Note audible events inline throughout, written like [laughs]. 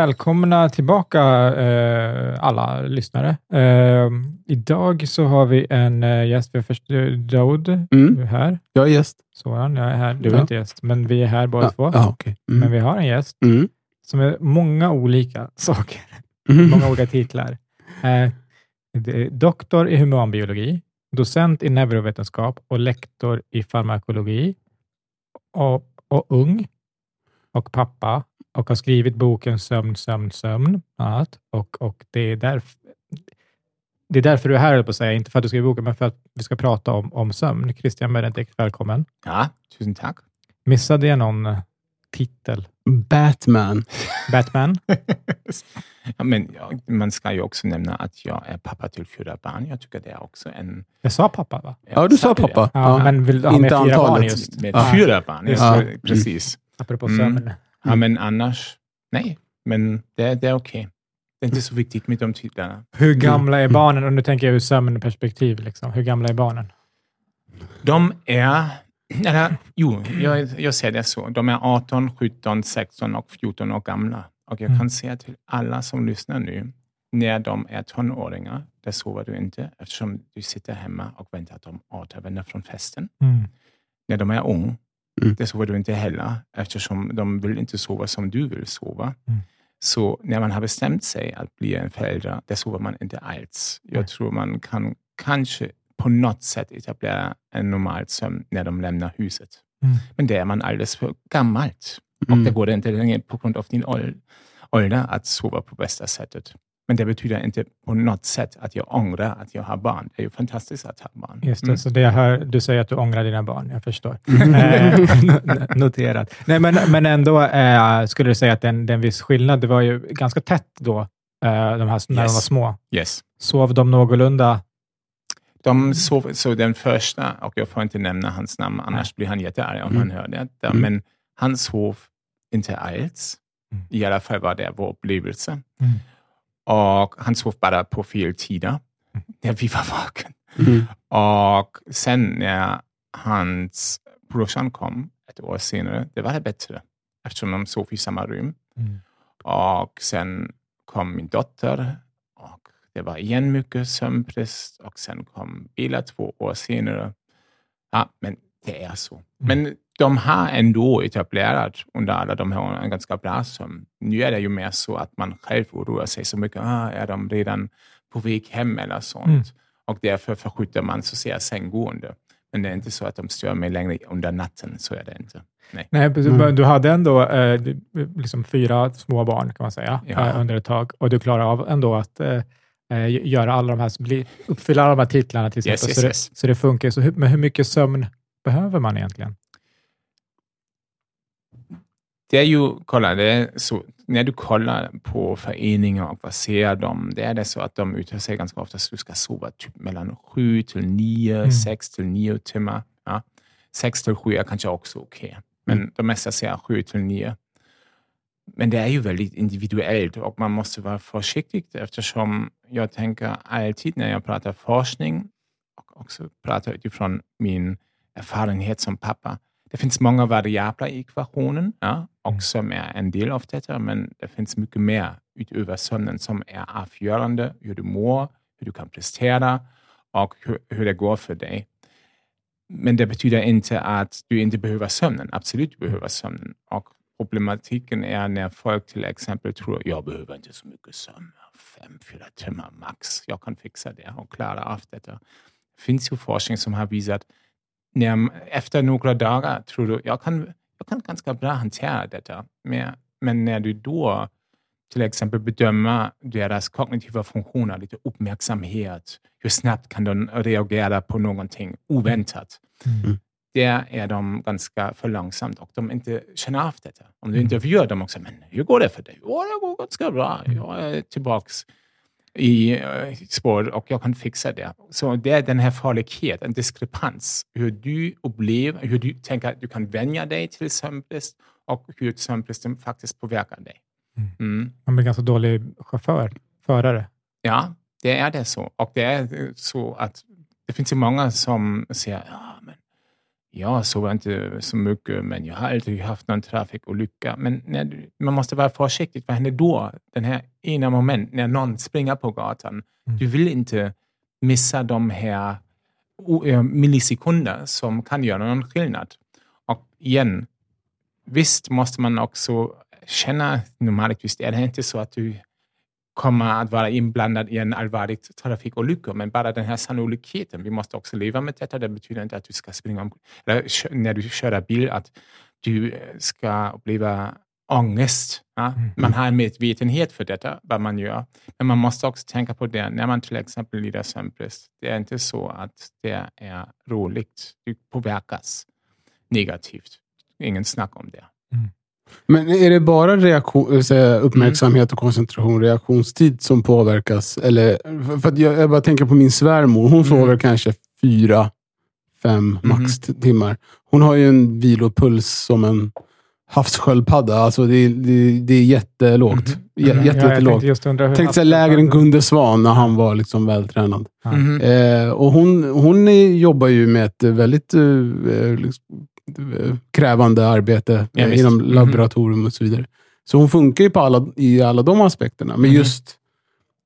välkomna tillbaka eh, alla lyssnare. Eh, idag så har vi en eh, gäst. Vi har först eh, Daoud Mm. du är här. Jag är gäst. Sådan, jag är här. Du är Ja. inte gäst, men vi är här båda Ja, två. ja. Men Mm. vi har en gäst Mm. som är många olika [laughs] saker, Mm. många olika titlar. Eh, är doktor i humanbiologi, docent i neurovetenskap och lektor i farmakologi och, och ung och pappa och har skrivit boken Sömn, sömn, sömn. bland annat. Och, och det, är därf- det är därför du är här, jag på att säga. Inte för att du skriver boken, men för att vi ska prata om, om sömn. Christian Benedikt, välkommen. Ja, tusen tack. Missade jag någon eh, titel? Batman. Batman? [laughs] ja, men ja, man ska ju också nämna att jag är pappa till fyra barn. Jag tycker det är också en... Jag sa pappa, va? Ja, du sa pappa. Ja, men vill du ha med Inte fyra barn antalet. just? Med Ja. fyra barn, Just ja. precis. Apropå Mm. Ja, men annars, nej. Men det, det är okej. Det är inte så viktigt med de titlarna. Hur gamla är Mm. barnen? Och nu tänker jag ur sömnperspektiv. Liksom. Hur gamla är barnen? De är... Eller, jo, jag, jag säger det så. De är 18, 17, 16 och 14 år gamla. Och jag Mm. kan säga till alla som lyssnar nu, när de är tonåringar, där sover du inte eftersom du sitter hemma och väntar att de återvänder från festen. Mm. När de är ung, Mm. där sover du inte heller eftersom de vill inte sova som du vill sova. Mm. Så när man har bestämt sig att bli en förälder, där sover man inte alls. Jag Nej. tror man kan kanske på något sätt etablera en normal sömn när de lämnar huset. Mm. Men det är man alldeles för gammalt. Och Mm. det går inte längre på grund av din ål- ålder att sova på bästa sättet. Men det betyder inte på något sätt att jag ångrar att jag har barn. Det är ju fantastiskt att ha barn. Just det, Mm. så det jag hör, du säger att du ångrar dina barn. Jag förstår. [laughs] Mm. Eh, noterat. Nej, men, men ändå eh, skulle du säga att det är en, det är en viss skillnad. Det var ju ganska tätt då, eh, de här, när de Yes. var små. Yes. Sov de någorlunda? De sov, så den första, och jag får inte nämna hans namn, annars blir han jättearg om Mm. han hör det. Mm. Men han sov inte alls. Mm. I alla fall var det vår upplevelse. Mm. Och han sov bara på fel tider, när vi var vaken. Mm. Och sen när hans brorsan kom ett år senare, det var det bättre. Eftersom de sov i samma rum. Mm. Och sen kom min dotter och det var igen mycket sömnbrist och sen kom Bella två år senare. Ja, men det är så. Men de har ändå etablerat under alla de här åren en ganska bra sömn. Nu är det ju mer så att man själv oroar sig så mycket. Ah, är de redan på väg hem eller sånt? Mm. Och därför förskjuter man så att säga sänggående. Men det är inte så att de stör mig längre under natten. Så är det inte. Nej. Nej, precis. Mm. Men Du hade ändå eh, liksom fyra små barn kan man säga, Ja. eh, under ett tag. Och du klarade av ändå att eh, eh, göra alla de här, bli, uppfylla alla de här titlarna till Yes, exempel. yes, så, yes. Det, så det funkar. Så hur, men hur mycket sömn behöver man egentligen? Det är ju, kolla, det är så, när du kollar på föreningar och vad ser de, det är det så att de uttalar sig ganska ofta att du ska sova typ mellan sju till nio, Mm. sex till nio timmar. Ja. Sex till sju är kanske också okej, men de mesta säger sju till nio. Men det är ju väldigt individuellt och man måste vara försiktig eftersom jag tänker alltid när jag pratar forskning och också pratar utifrån min erfarenhet som pappa. Det finns många variabler i ekvationen ja, Mm. också som är en del av detta, men det finns mycket mer utöver sömnen som är avgörande hur du mår, hur du kan prestera och hur, hur det går för dig. Men det betyder inte att du inte behöver sömnen. Absolut, du behöver sömnen. Och problematiken är när folk till exempel tror jag behöver inte så mycket sömn. Fem, fyra timmar max. Jag kan fixa det och klara av detta. Det finns ju forskning som har visat när, efter några dagar tror du jag kan, jag kan ganska bra hantera detta. Men, men när du då till exempel bedömer deras kognitiva funktioner, lite uppmärksamhet, hur snabbt kan de reagera på någonting oväntat. Mm. Där är de ganska för långsamt och de inte känner av detta. Om du intervjuar dem också, men hur går det för dig? Åh, det går ganska bra. Jag är tillbaks i eh, spår och jag kan fixa det. Så det är den här farligheten, en diskrepans. Hur du upplever, hur du tänker att du kan vänja dig till sömnbrist och hur sömnbristen faktiskt påverkar dig. Mm. Man blir ganska dålig chaufför, förare. Ja, det är det så. Och det är så att det finns ju många som säger, ja, men ja, sover inte så mycket, men jag har aldrig haft någon trafikolycka. Men när man måste vara försiktig. Vad händer då? Den här ena moment när någon springer på gatan. Mm. Du vill inte missa de här eh, millisekunder som kan göra någon skillnad. Och igen, visst måste man också känna, normaltvis är det inte så att du kommer att vara inblandad i en allvarlig trafikolycka, men bara den här sannolikheten, vi måste också leva med detta. Det betyder inte att du ska springa om, eller när du kör bil, att du eh, ska uppleva ångest. Ja? Man har en medvetenhet för detta, vad man gör. Men man måste också tänka på det när man till exempel lider sömnbrist. Det är inte så att det är roligt. Du påverkas negativt. Ingen snack om det. Men är det bara reaktion, äh, säga, uppmärksamhet och koncentration, reaktionstid som påverkas? Eller, för- att jag, jag bara tänker på min svärmor. Hon sover kanske fyra, fem max t- timmar. Hon har ju en vilopuls som en havssköldpadda. Alltså det, är- det, det är jättelågt. Jä, Ja, jag jättelågt. tänkte just undra hur Tänkte säga lägre än Gunde Svan när han var liksom vältränad. Ja. Mhm. Eh, och hon, hon är, jobbar ju med ett väldigt eh, eh, liksom, eh, krävande arbete Ja, inom Mhm. laboratorium och så vidare. Så hon funkar ju på alla, i alla de aspekterna. Men Mhm. just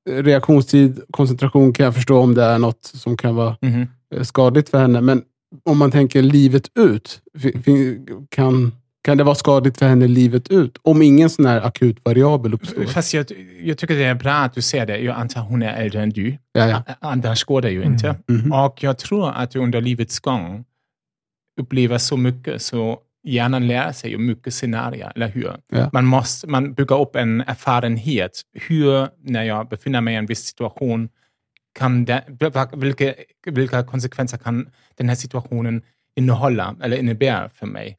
eh, reaktionstid, koncentration kan jag förstå om det är något som kan vara Mhm. eh, skadligt för henne. Men om man tänker livet ut, fi- kan, kan det vara skadligt för henne livet ut? Om ingen sån här akut variabel uppstår? Fast jag, jag tycker det är bra att du säger det. Jag antar hon är äldre än du. Ja, ja. Annars går det ju inte. Mhm. Och jag tror att under livets gång upplever så mycket så hjärnan lär sig ju mycket scenarier, eller hur? Ja. Man, måste, man bygger upp en erfarenhet. Hur, när jag befinner mig i en viss situation, kan det, vilka, vilka konsekvenser kan den här situationen innehålla eller innebära för mig?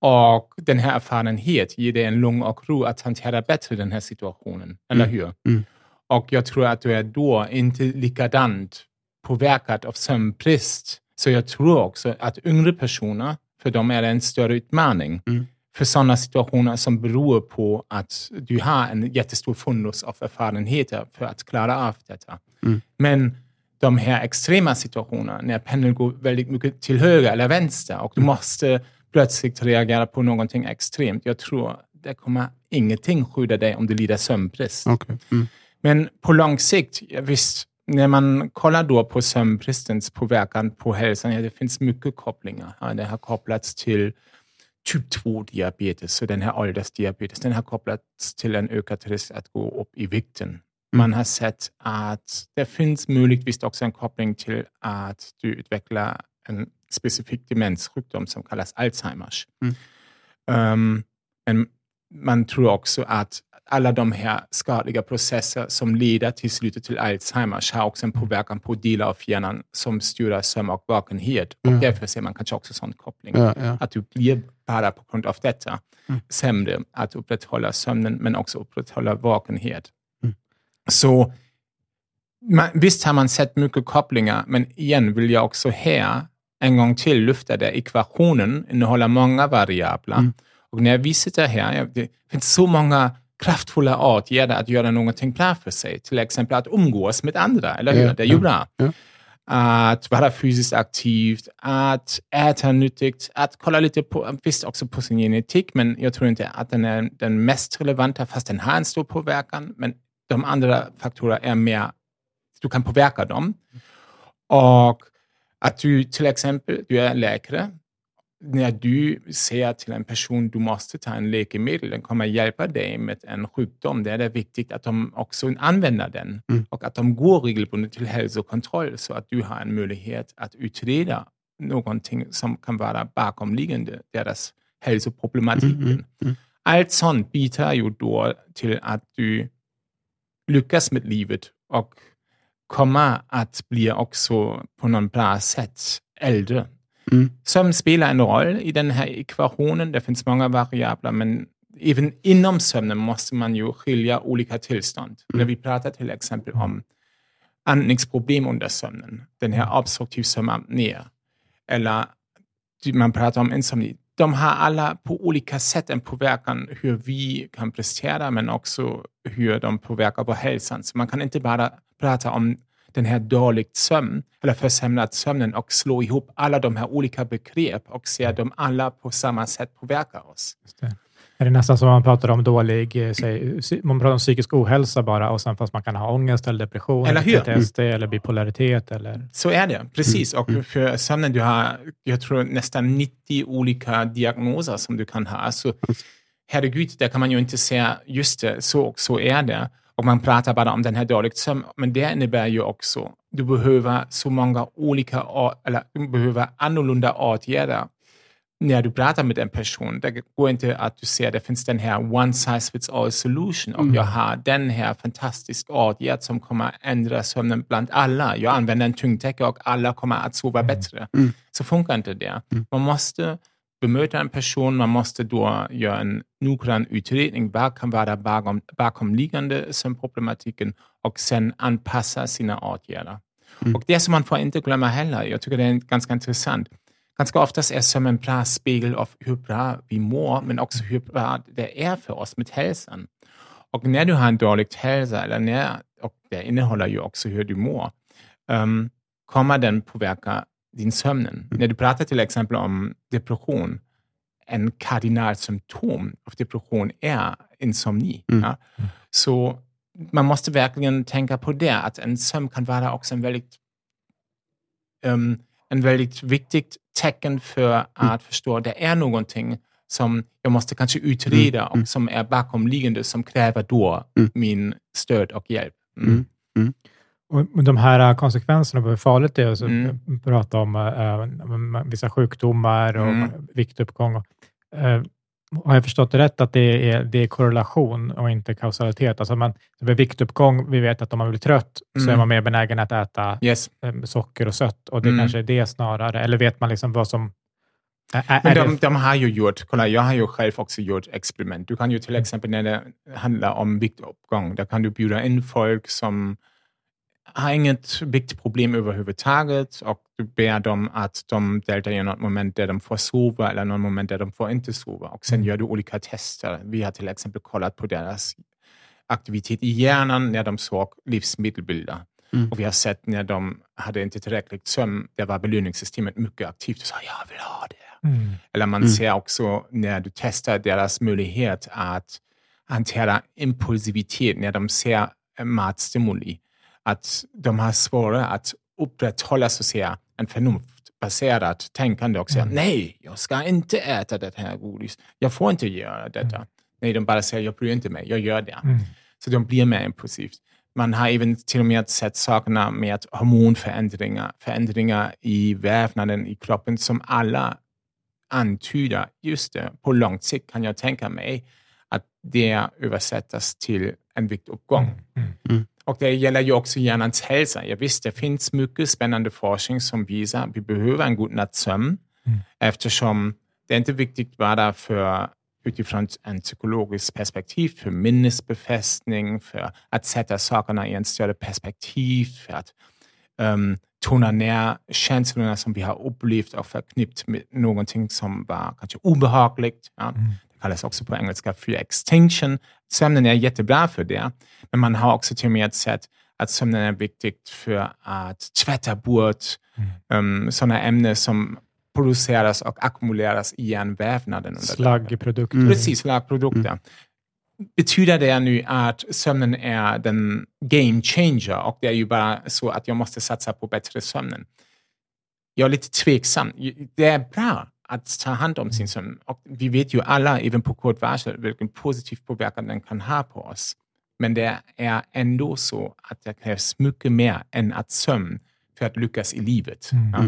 Och den här erfarenhet ger dig en lugn och ro att hantera bättre den här situationen, eller hur? Mm. Och jag tror att du är då inte likadant påverkad av sömnbrist. Så jag tror också att yngre personer, för dem är det en större utmaning. Mm. För sådana situationer som beror på att du har en jättestor fundus av erfarenheter för att klara av detta. Mm. Men de här extrema situationerna, när pendeln går väldigt mycket till höger eller vänster och du måste plötsligt reagera på någonting extremt. Jag tror det kommer ingenting skydda dig om du lider sömnbrist. Okej. Mm. Men på lång sikt, ja, visst, när man kollar då på sömnbristens påverkan på hälsan, ja, det finns mycket kopplingar. Ja, det har kopplats till typ 2-diabetes, så den här åldersdiabetes, den har kopplats till en ökad risk att gå upp i vikten. Man har sett att det finns möjligtvis också en koppling till att du utvecklar en specifik demenssjukdom som kallas Alzheimers. Mm. Um, man tror också att alla de här skadliga processer som leder till slutet till Alzheimers har också en påverkan på delar av hjärnan som styr sömn och vakenhet. Och Ja. därför ser man kanske också sån koppling. Ja, ja. Att du blir bara på grund av detta Mm. sämre att upprätthålla sömnen men också upprätthålla vakenhet. Mm. Så man, visst har man sett mycket kopplingar, men igen vill jag också här en gång till lyfta det. Ekvationen innehåller många variabler. Mm. Och när vi sitter här, det finns så många kraftfulla åtgärder att göra någonting bra för sig. Till exempel att umgås med andra, eller hur? Ja, det är ju ja, bra. ja. Att vara fysiskt aktivt, att äta nyttigt, att kolla lite på, visst också på sin genetik, men jag tror inte att den är den mest relevanta, fast den har en stor påverkan. Men de andra faktorer är mer, du kan påverka dem. Och att du till exempel, du är läkare, när du säger till en person du måste ta en läkemedel, den kommer hjälpa dig med en sjukdom, det är det viktigt att de också använder den Mm. och att de går regelbundet till hälsokontroll så att du har en möjlighet att utreda någonting som kan vara bakomliggande deras hälsoproblematiken. Mm, mm, mm. Allt sånt bidrar ju då till att du lyckas med livet och kommer att bli också på något bra sätt äldre. Mm. Sömn spelar en roll i den här ekvationen. Det finns många variabler, men även inom sömnen måste man ju skilja olika tillstånd. När vi pratar till exempel om andningsproblem under sömnen, den här obstruktiv sömnapné, eller man pratar om insomni. De har alla på olika sätt en påverkan hur vi kan prestera, men också hur de påverkar vår hälsa. Så man kan inte bara prata om den här dåligt sömn, eller försämrad sömnen och slå ihop alla de här olika begrepp och se dem alla på samma sätt påverkar oss. Det. Är det nästan som man pratar om dålig, eh, säg, man pratar om psykisk ohälsa bara och sen fast man kan ha ångest eller depression, Eller hur? PTSD eller bipolaritet eller... Så är det, precis. Och för sömnen, du har, jag tror nästan 90 olika diagnoser som du kan ha. Så herregud, där kan man ju inte säga just det, så och så är det. Och man pratar bara om den här dåligt sömn, men det innebär ju också, du behöver så många olika, eller du behöver annorlunda åtgärder när du pratar med en person. Det går inte att du ser, det finns den här one size fits all solution och jag har den här fantastiska åtgärd som kommer ändra sömnen bland alla. Jag använder en tyngdtäcke och alla kommer att sova bättre. Så funkar inte det. Man måste bemöta en person, man måste då göra en noggrann utredning. Vad kan vara bakom, bakomliggande sömnproblematiken och sen anpassa sina åtgärder. Och det som man får inte glömma heller, jag tycker det är ganska intressant, Ganska oftast är sömn en bra spegel av hur bra vi mår, men också hur bra det är för oss med hälsan. Och när du har en dålig hälsa, eller när, och det innehåller ju också hur du mår, um, kommer den påverka din sömnen. När du pratar till exempel om depression, en kardinalsymptom av depression är insomni. Ja? Så man måste verkligen tänka på det, att en sömn kan vara också en väldigt um, en väldigt viktigt tecken för att förstå att det är någonting som jag måste kanske utreda och som är bakomliggande som kräver då min stöd och hjälp. Mm. Och de här konsekvenserna på hur farligt det är att Mm. prata om äh, vissa sjukdomar och Mm. viktuppgång. Och, äh, har jag förstått det rätt att det är, det är korrelation och inte kausalitet? Alltså man, vid viktuppgång, vi vet att om man blir trött så Mm. är man mer benägen att äta Yes. eh, socker och sött och det Mm. kanske är det snarare. Eller vet man liksom vad som... Är, är Men det- de, de har ju gjort, kolla jag har ju själv också gjort experiment. Du kan ju till exempel när det handlar om viktuppgång, där kan du bjuda in folk som har inget viktproblem överhuvudtaget och du ber dem att de deltar i något moment där de får sova eller något moment där de får inte sova. Och sen gör du olika tester. Vi har till exempel kollat på deras aktivitet i hjärnan när de såg livsmedelsbilder. Och vi har sett när de hade inte tillräckligt sömn, där var belöningssystemet mycket aktivt och sa jag vill ha det. Mm. Eller man ser också när du testar deras möjlighet att hantera impulsivitet när de ser matstimuli, att de har svårare att upprätthålla så att säga, en förnuftbaserat tänkande och säga nej, jag ska inte äta det här godis. Jag får inte göra detta. Nej, de bara säger jag bryr inte mig, jag gör det. Mm. Så de blir mer impulsivt. Man har även till och med sett sakerna med hormonförändringar, förändringar i vävnaden i kroppen som alla antyder, just det, på lång sikt kan jag tänka mig att det översättas till en viktuppgång. Mm. Och det gäller ju också hjärnans hälsa. Jag visst, det finns mycket spännande forskning som visar att vi behöver en god natts sömn Mm. eftersom det är inte viktigt bara för utifrån en psykologisk perspektiv, för minnesbefästning, för att sätta sakerna i en större perspektiv, för att um, tona ner känslorna som vi har upplevt och förknippt med någonting som var kanske obehagligt. Ja. Det kallas också på engelska för extinction. Sömnen är jättebra för det, men man har också till och med sett att sömnen är viktigt för att tvätta bort um, sådana ämnen som produceras och ackumuleras i hjärnvävnaden. Slaggprodukter. Precis, slagprodukter. Betyder det nu att sömnen är den game changer och det är ju bara så att jag måste satsa på bättre sömnen? Jag är lite tveksam. Det är bra att ta hand om sin sömn och vi vet ju alla, även på kort varsel, vilken positiv påverkan den kan ha på oss. Men det är ändå så att det krävs mycket mer än att sömn för att lyckas i livet. Ja.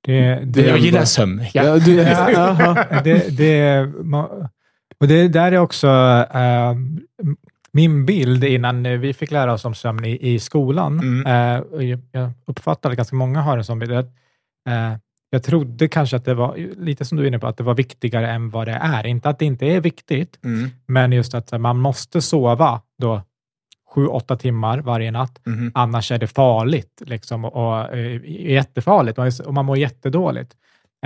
Det, det, Jag gillar sömn. Ja. Ja, du, ja, aha. [laughs] det, och det där är också eh, min bild innan vi fick lära oss om sömn i, i skolan. Mm. Eh, och jag, jag uppfattar att ganska många har en sån bild. Att, eh, jag trodde kanske att det var, lite som du är inne på, att det var viktigare än vad det är. Inte att det inte är viktigt, Mm. men just att man måste sova då sju, åtta timmar varje natt. Mhm. Annars är det farligt liksom, och, eh, jättefarligt och, och man mår jättedåligt.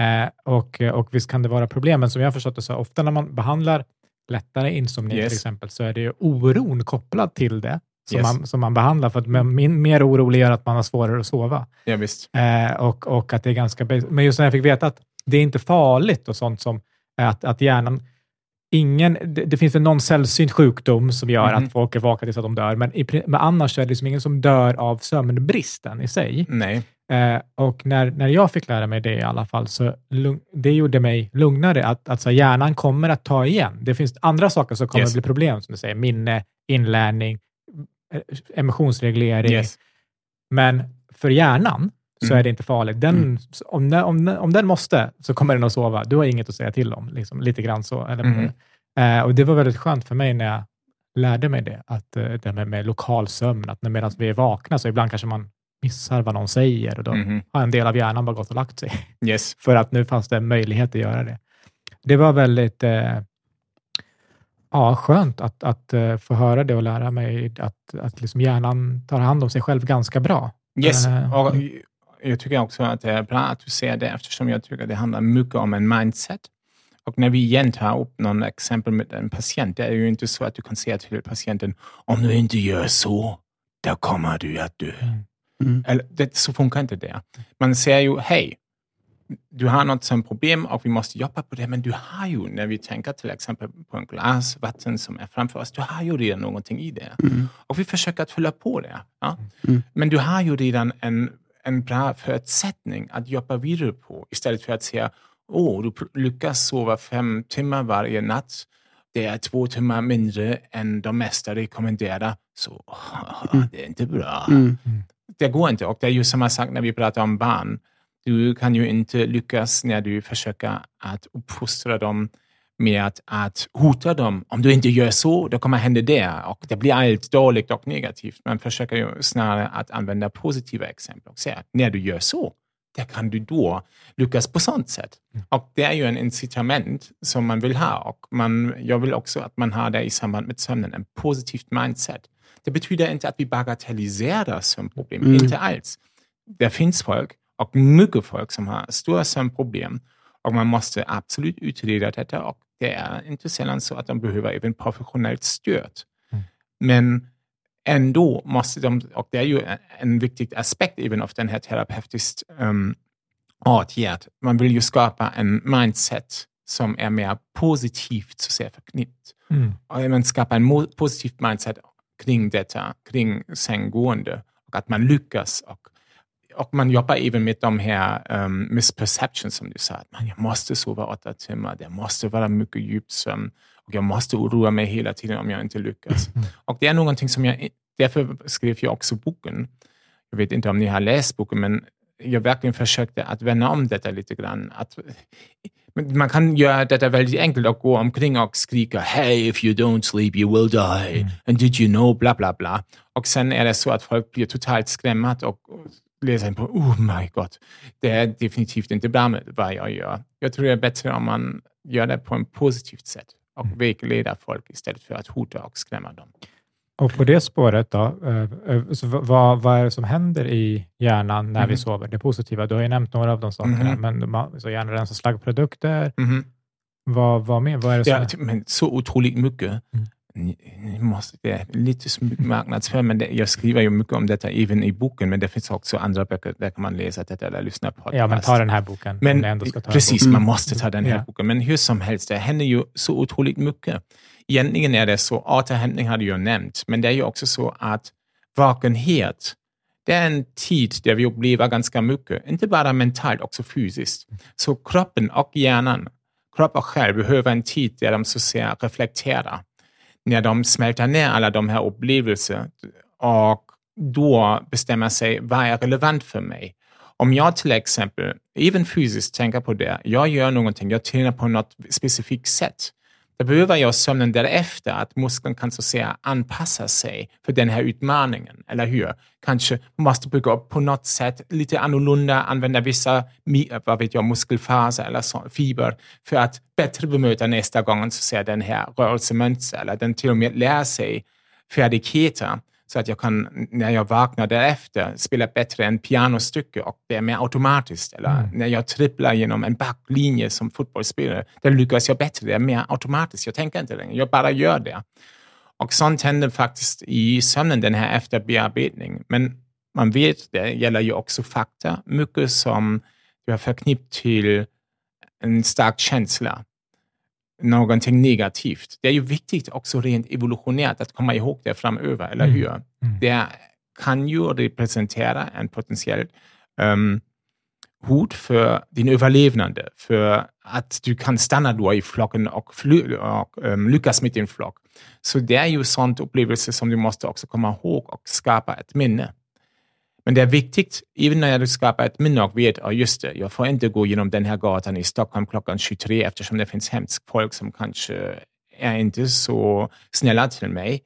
Eh, och, och visst kan det vara problem, men som jag har förstått det så ofta när man behandlar lättare insomni Yes. till exempel, så är det ju oron kopplad till det. Som, Yes. man, som man behandlar, för att min, mer orolig gör att man har svårare att sova. Ja, visst. Eh, och, och att det är ganska... Men just när jag fick veta att det är inte farligt och sånt som att, att hjärnan... Ingen, det, det finns en någon sällsynt sjukdom som gör Mhm. att folk är vakna tills att de dör, men, i, men annars är det liksom ingen som dör av sömnbristen i sig. Nej. Eh, och när, när jag fick lära mig det i alla fall, så lugn, det gjorde mig lugnare. Att, att så hjärnan kommer att ta igen. Det finns andra saker som kommer Yes. att bli problem, som du säger. Minne, inlärning, emotionsreglering. Yes. Men för hjärnan så Mm. är det inte farligt. Den, Mm. om, den, om, den, om den måste, så kommer den att sova. Du har inget att säga till om. Liksom, lite grann så. Eller, Mm. eh, och Det var väldigt skönt för mig när jag lärde mig det. Att, eh, det med, med lokal sömn, att när- medan vi är vakna så ibland kanske man missar vad någon säger och då Mhm. har en del av hjärnan bara gått och lagt sig. Yes. [laughs] För att nu fanns det en möjlighet att göra det. Det var väldigt eh, ja, skönt att, att eh, få höra det och lära mig att, att liksom hjärnan tar hand om sig själv ganska bra. Yes. Eh, Och jag tycker också att det är bra att du säger det eftersom jag tycker det handlar mycket om en mindset. Och när vi igen tar upp någon exempel med en patient, det är ju inte så att du kan säga till patienten om du inte gör så, då kommer du att dö. Mm. Eller, det, så funkar inte det. Man säger ju, hej, du har något som problem och vi måste jobba på det, men du har ju, när vi tänker till exempel på en glas vatten som är framför oss, du har ju redan någonting i det. Mm. Och vi försöker att fylla på det. Ja? Mm. Men du har ju redan en, en bra förutsättning att jobba vidare på istället för att säga åh, du pr- lyckas sova fem timmar varje natt. Det är två timmar mindre än de mesta rekommenderar. Så Mm. det är inte bra. Mm. Det går inte. Och det är ju samma sak när vi pratar om barn. Du kan ju inte lyckas när du försöker att uppfostra dem med att, att hota dem. Om du inte gör så, då kommer hända det. Och det blir allt dåligt och negativt. Man försöker ju snarare att använda positiva exempel och säga, när du gör så, där kan du då lyckas på sånt sätt. Och det är ju en incitament som man vill ha. Och man, jag vill också att man har det i samband med sömnen, en positivt mindset. Det betyder inte att vi bagatelliserar sömnproblem, Mm. inte alls. Det finns folk, och mycket folk, som har stora sömnproblem. Och man måste absolut utreda detta. Och det är inte sällan så att de behöver även professionellt stöd. Mm. Men ändå måste de, och det är ju en, viktig aspekt även av den här terapeutiskt um, åtgärd. Man vill ju skapa en mindset som är mer positivt så säga, förknippt. Mm. Och man skapar en positivt mindset kring detta, kring sänggående och att man lyckas. Och, och man jobbar även med de här um, misperceptions som du sa. Att man, jag måste sova åtta timmar, det måste vara mycket djupsömn och jag måste oroa mig hela tiden om jag inte lyckas. Och det är någonting som jag, därför skrev jag också boken. Jag vet inte om ni har läst boken, men jag verkligen försökte att vända om detta lite grann. Att, man kan göra detta väldigt enkelt och gå omkring och skrika Hey, if you don't sleep you will die. And did you know? Bla, bla, bla. Och sen är det så att folk blir totalt skrämda och läser in på Oh my god, det är definitivt inte bra med vad jag gör. Jag tror det är bättre om man gör det på ett positivt sätt och vägleder folk istället för att hota och skrämma dem. Och på det spåret då, eh, eh, så vad, vad är det som händer i hjärnan när vi Mhm. sover? Det positiva, du har ju nämnt några av de sakerna, Mhm. men man, så hjärnan rensar slaggprodukter. Mhm. Vad, vad mer? Vad är det som Ja, är? men så otroligt mycket. Ni, måste, det är lite marknadsföring, men det, jag skriver ju mycket om detta även i boken, men det finns också andra böcker där kan man läsa detta eller lyssna på podcast. Ja, men ta den här boken. Men precis, bok. man måste ta den här Ja. boken. Men hur som helst, det händer ju så otroligt mycket. Egentligen är det så, återhämtning hade jag nämnt, men det är ju också så att vakenhet, det är en tid där vi upplever ganska mycket, inte bara mentalt, också fysiskt. Så kroppen och hjärnan, kropp och själ behöver en tid där de så att säga reflekterar. När de smälter ner alla de här upplevelserna och då bestämmer sig, vad är relevant för mig? Om jag till exempel, även fysiskt, tänker på det, jag gör någonting, jag tränar på något specifikt sätt, då behöver jag sömnen därefter, att muskeln kan så att säga anpassa sig för den här utmaningen, eller hur? Kanske måste bygga upp på något sätt lite annorlunda, använda vissa vad vet jag, muskelfaser eller så, fiber för att bättre bemöta nästa gång så att säga, den här rörelsemönster, eller den till och med lär sig färdigheter så att jag kan, när jag vaknar därefter, spela bättre än pianostycke och det är mer automatiskt. Eller när jag tripplar genom en backlinje som fotbollsspelare, då lyckas jag bättre. Det är mer automatiskt. Jag tänker inte längre, jag bara gör det. Och sånt händer faktiskt i sömnen, den här efterbearbetningen. Men man vet, det gäller ju också fakta, mycket som du har förknippat till en stark känsla, någonting negativt. Det är ju viktigt också rent evolutionärt att komma ihåg det framöver, eller hur? Mm. Det kan ju representera en potentiell um, hot för din överlevnad, för att du kan stanna då i flocken och, fly, och um, lyckas med din flock. Så det är ju sånt upplevelse som du måste också komma ihåg och skapa ett minne. Men det är viktigt, även när du skapar ett minne och vet, att just det, jag får inte gå genom den här gatan i Stockholm klockan 23 eftersom det finns hemskt folk som kanske är inte så snälla till mig.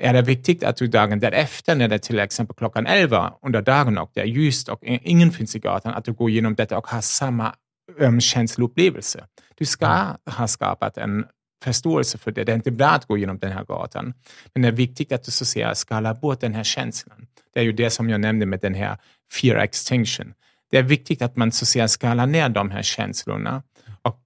Är det viktigt att du dagen därefter, när det är till exempel klockan 11 under dagen och det är ljust och ingen finns i gatan, att du går igenom detta och har samma um, känsloupplevelse. Du ska ha skapat en förståelse för det. Det är inte bra att gå genom den här gatan. Men det är viktigt att du så att säga skalar bort den här känslan. Det är ju det som jag nämnde med den här fear extinction. Det är viktigt att man så att säga skalar ner de här känslorna. Och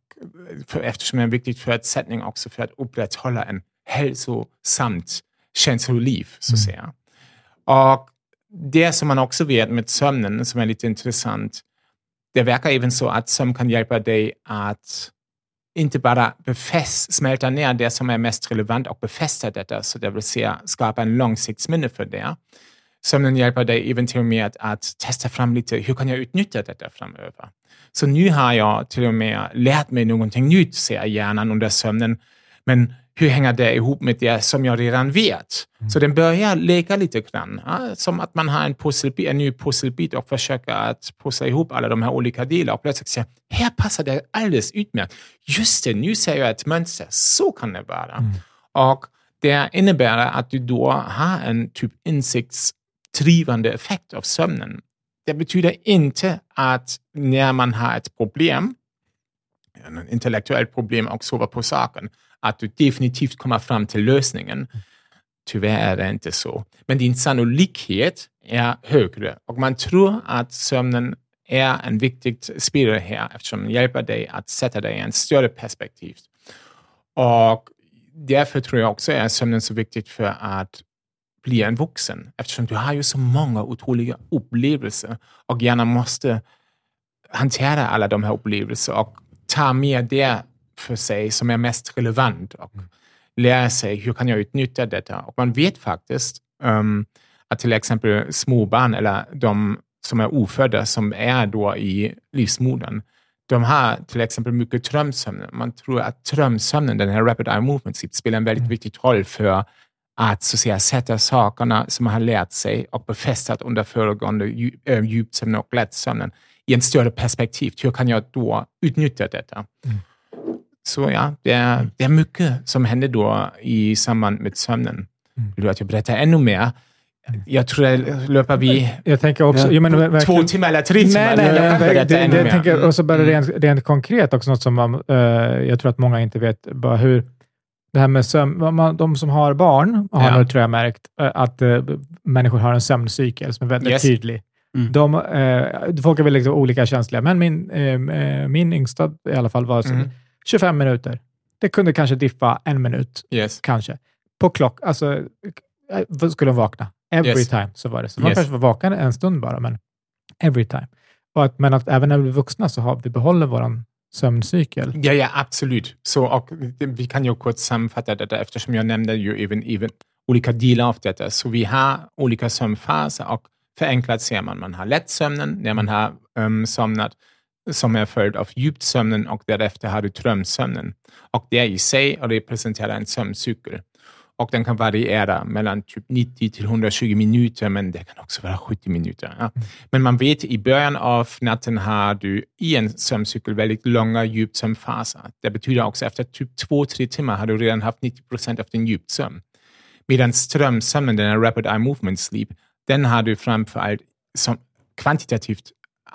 för, eftersom det är en viktig förutsättning också för att upprätthålla en hälsosamt känsloliv, så att mm. säga. Och det som man också vet med sömnen, som är lite intressant, det verkar även så att sömn kan hjälpa dig att inte bara befäst, smälta ner det som är mest relevant och befästa detta, så det vill säga skapa en långsiktsminne för det. Sömnen hjälper dig även till och med att testa fram lite, hur kan jag utnyttja detta framöver? Så nu har jag till och med lärt mig någonting nytt, säger hjärnan under sömnen. Men hur hänger det ihop med det som jag redan vet? Mm. Så den börjar leka lite grann, ja, som att man har en, pusselbit, en ny pusselbit och försöker att pussla ihop alla de här olika delarna och plötsligt säger här passar det alldeles utmärkt. Just det, nu ser jag ett mönster, så kan det vara. Mm. Och det innebär att du då har en typ insiktsdrivande effekt av sömnen. Det betyder inte att när man har ett problem, ett intellektuellt problem och sover på saken, att du definitivt kommer fram till lösningen. Tyvärr är det inte så. Men din sannolikhet är högre och man tror att sömnen är en viktig spelare här eftersom den hjälper dig att sätta dig i en större perspektiv. Och därför tror jag också är sömnen så viktigt för att bli en vuxen eftersom du har ju så många otroliga upplevelser och gärna måste hantera alla de här upplevelserna och ta med det för sig som är mest relevant och mm. lära sig hur kan jag utnyttja detta. Och man vet faktiskt um, att till exempel småbarn eller de som är ofödda som är då i livsmodern, de har till exempel mycket drömsömn. Man tror att drömsömnen, den här rapid eye movement, spelar en väldigt mm. viktig roll för att, så att säga, sätta sakerna som man har lärt sig och befästat under föregående djupsömnen och lättsömnen i en större perspektiv. Hur kan jag då utnyttja detta? Mm. Så ja, det är, mm. det är mycket som händer då i samband med sömnen. Mm. Vill du att jag berättar ännu mer? Mm. Jag tror det löper vi jag tänker också, ja, men, två timmar eller tre timmar. Nej, nej, nej, jag det, det, tänker, och så bara rent, rent konkret också, något som man, uh, jag tror att många inte vet, bara hur det här med sömn, de som har barn har ja. tror jag märkt uh, att uh, människor har en sömncykel som är väldigt yes. tydlig. Mm. De, uh, folk är väl liksom olika känsliga, men min, min yngsta i alla fall var så, mm 25 minuter. Det kunde kanske diffa en minut, yes. kanske. På klock, alltså, eh, skulle hon vakna. Every yes. time så var det. Så man yes. kanske var vaken en stund bara, men every time. Och att, men att även när vi blir vuxna så har vi behåller vår sömncykel. Ja, ja, absolut. Så, och vi kan ju kort sammanfatta detta eftersom jag nämnde ju även, även olika delar av detta. Så vi har olika sömnfaser och förenklat ser man, man har lättsömnen när man har um, somnat som är följd av djupsömnen och därefter har du drömsömnen. Och det i sig representerar en sömncykel. Och den kan variera mellan typ 90 till 120 minuter, men det kan också vara 70 minuter. Ja. Mm. Men man vet i början av natten har du i en sömncykel väldigt långa djupsömnfaser. Det betyder också efter typ två, tre timmar har du redan haft 90 procent av din djupsömn. Medan strömsömnen, den rapid eye movement sleep, den har du framförallt som kvantitativt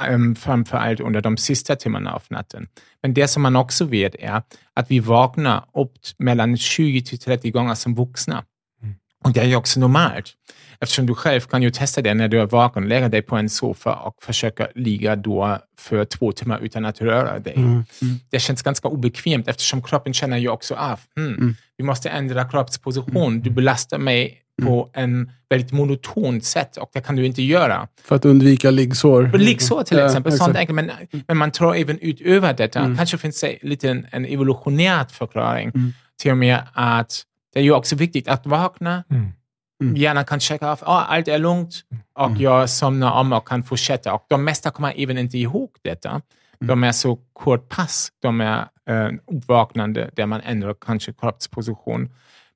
ähm, framför allt under de sista timmarna av natten. Men det som man också vet är att vi vaknar upp mellan 20 till 30 gånger som vuxna. Mm. Och det är ju också normalt. Eftersom du själv kan ju testa det när du är vaken, lägga dig på en soffa och försöka ligga då för två timmar utan att röra dig. Mm. Det känns ganska obekvämt eftersom kroppen känner ju också av, Mm. vi måste ändra kroppsposition. Du belastar mig på en väldigt monoton sätt och det kan du inte göra. För att undvika liggsår. Liggsår till Ja, exempel, sånt enkelt. Men, men man tror även utöver detta, Mm. kanske finns det lite en, en evolutionär förklaring Mm. till och med att det är ju också viktigt att vakna. Mm. Mm. Hjärnan kan checka av, ah, allt är lugnt och Mm. jag somnar om och kan fortsätta. Och de mesta kommer även inte ihåg detta. Mm. De är så kort pass, de är eh, uppvaknande där man ändrar kanske kroppsposition.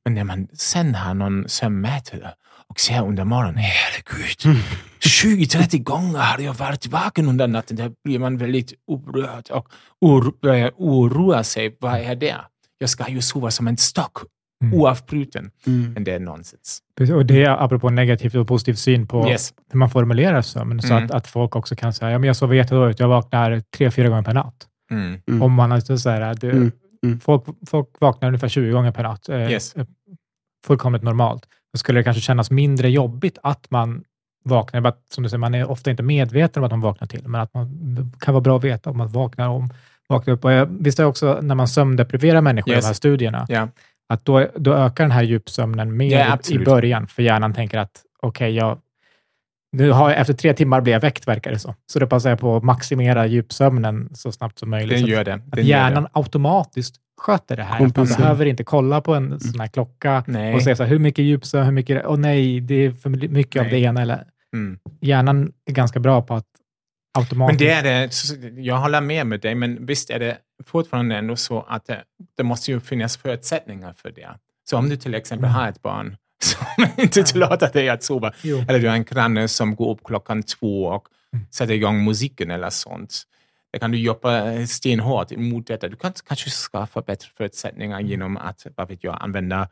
Men när man sen har någon sömnmätare och ser under morgonen, herregud, [laughs] 20-30 gånger har jag varit vaken under natten. Där blir man väldigt upprörd och or, börjar oroa sig. Vad är det? Jag ska ju sova som en stock, Mm. oavbruten. Mm. Men det är nonsens. Och det är apropå negativ och positiv syn på Yes. hur man formulerar sömn. Så Mm. att, att folk också kan säga, ja, men jag sover jättedåligt, jag vaknar tre, fyra gånger per natt. Mm. Mm. Om man alltså så här, det, Mm. Folk, folk vaknar ungefär 20 gånger per natt. Eh, Yes. eh, Fullkomligt normalt. Då skulle det kanske kännas mindre jobbigt att man vaknar. Som du säger, man är ofta inte medveten om att man vaknar till, men att man kan vara bra att veta om man vaknar om. Vaknar upp. Och jag visste också när man sömndepriverar människor i Yes. de här studierna, Ja. att då, då ökar den här djupsömnen mer Ja, i- i början, för hjärnan tänker att okej, jag nu har jag, efter tre timmar blir jag väckt, verkar det så. Så då passar jag på att maximera djupsömnen så snabbt som möjligt. Den Så att- gör det. att Den gör hjärnan det. automatiskt sköter det här. Att man behöver inte kolla på en sån här klocka Nej. och säga så här, hur mycket djupsömn, hur mycket, åh nej, det är för mycket av Nej. det ena. Eller, Mm. hjärnan är ganska bra på att Men automatiskt... det är det, jag håller med med dig, men visst är det fortfarande ändå så att det, det måste ju finnas förutsättningar för det. Så om du till exempel Mm. har ett barn [laughs] som inte tillåter dig att sova, Jo. eller du har en granne som går upp klockan två och Mm. sätter igång musiken eller sånt. Då kan du jobba stenhårt emot detta. Du kan kanske skaffa bättre förutsättningar Mm. genom att, vad vet jag, använda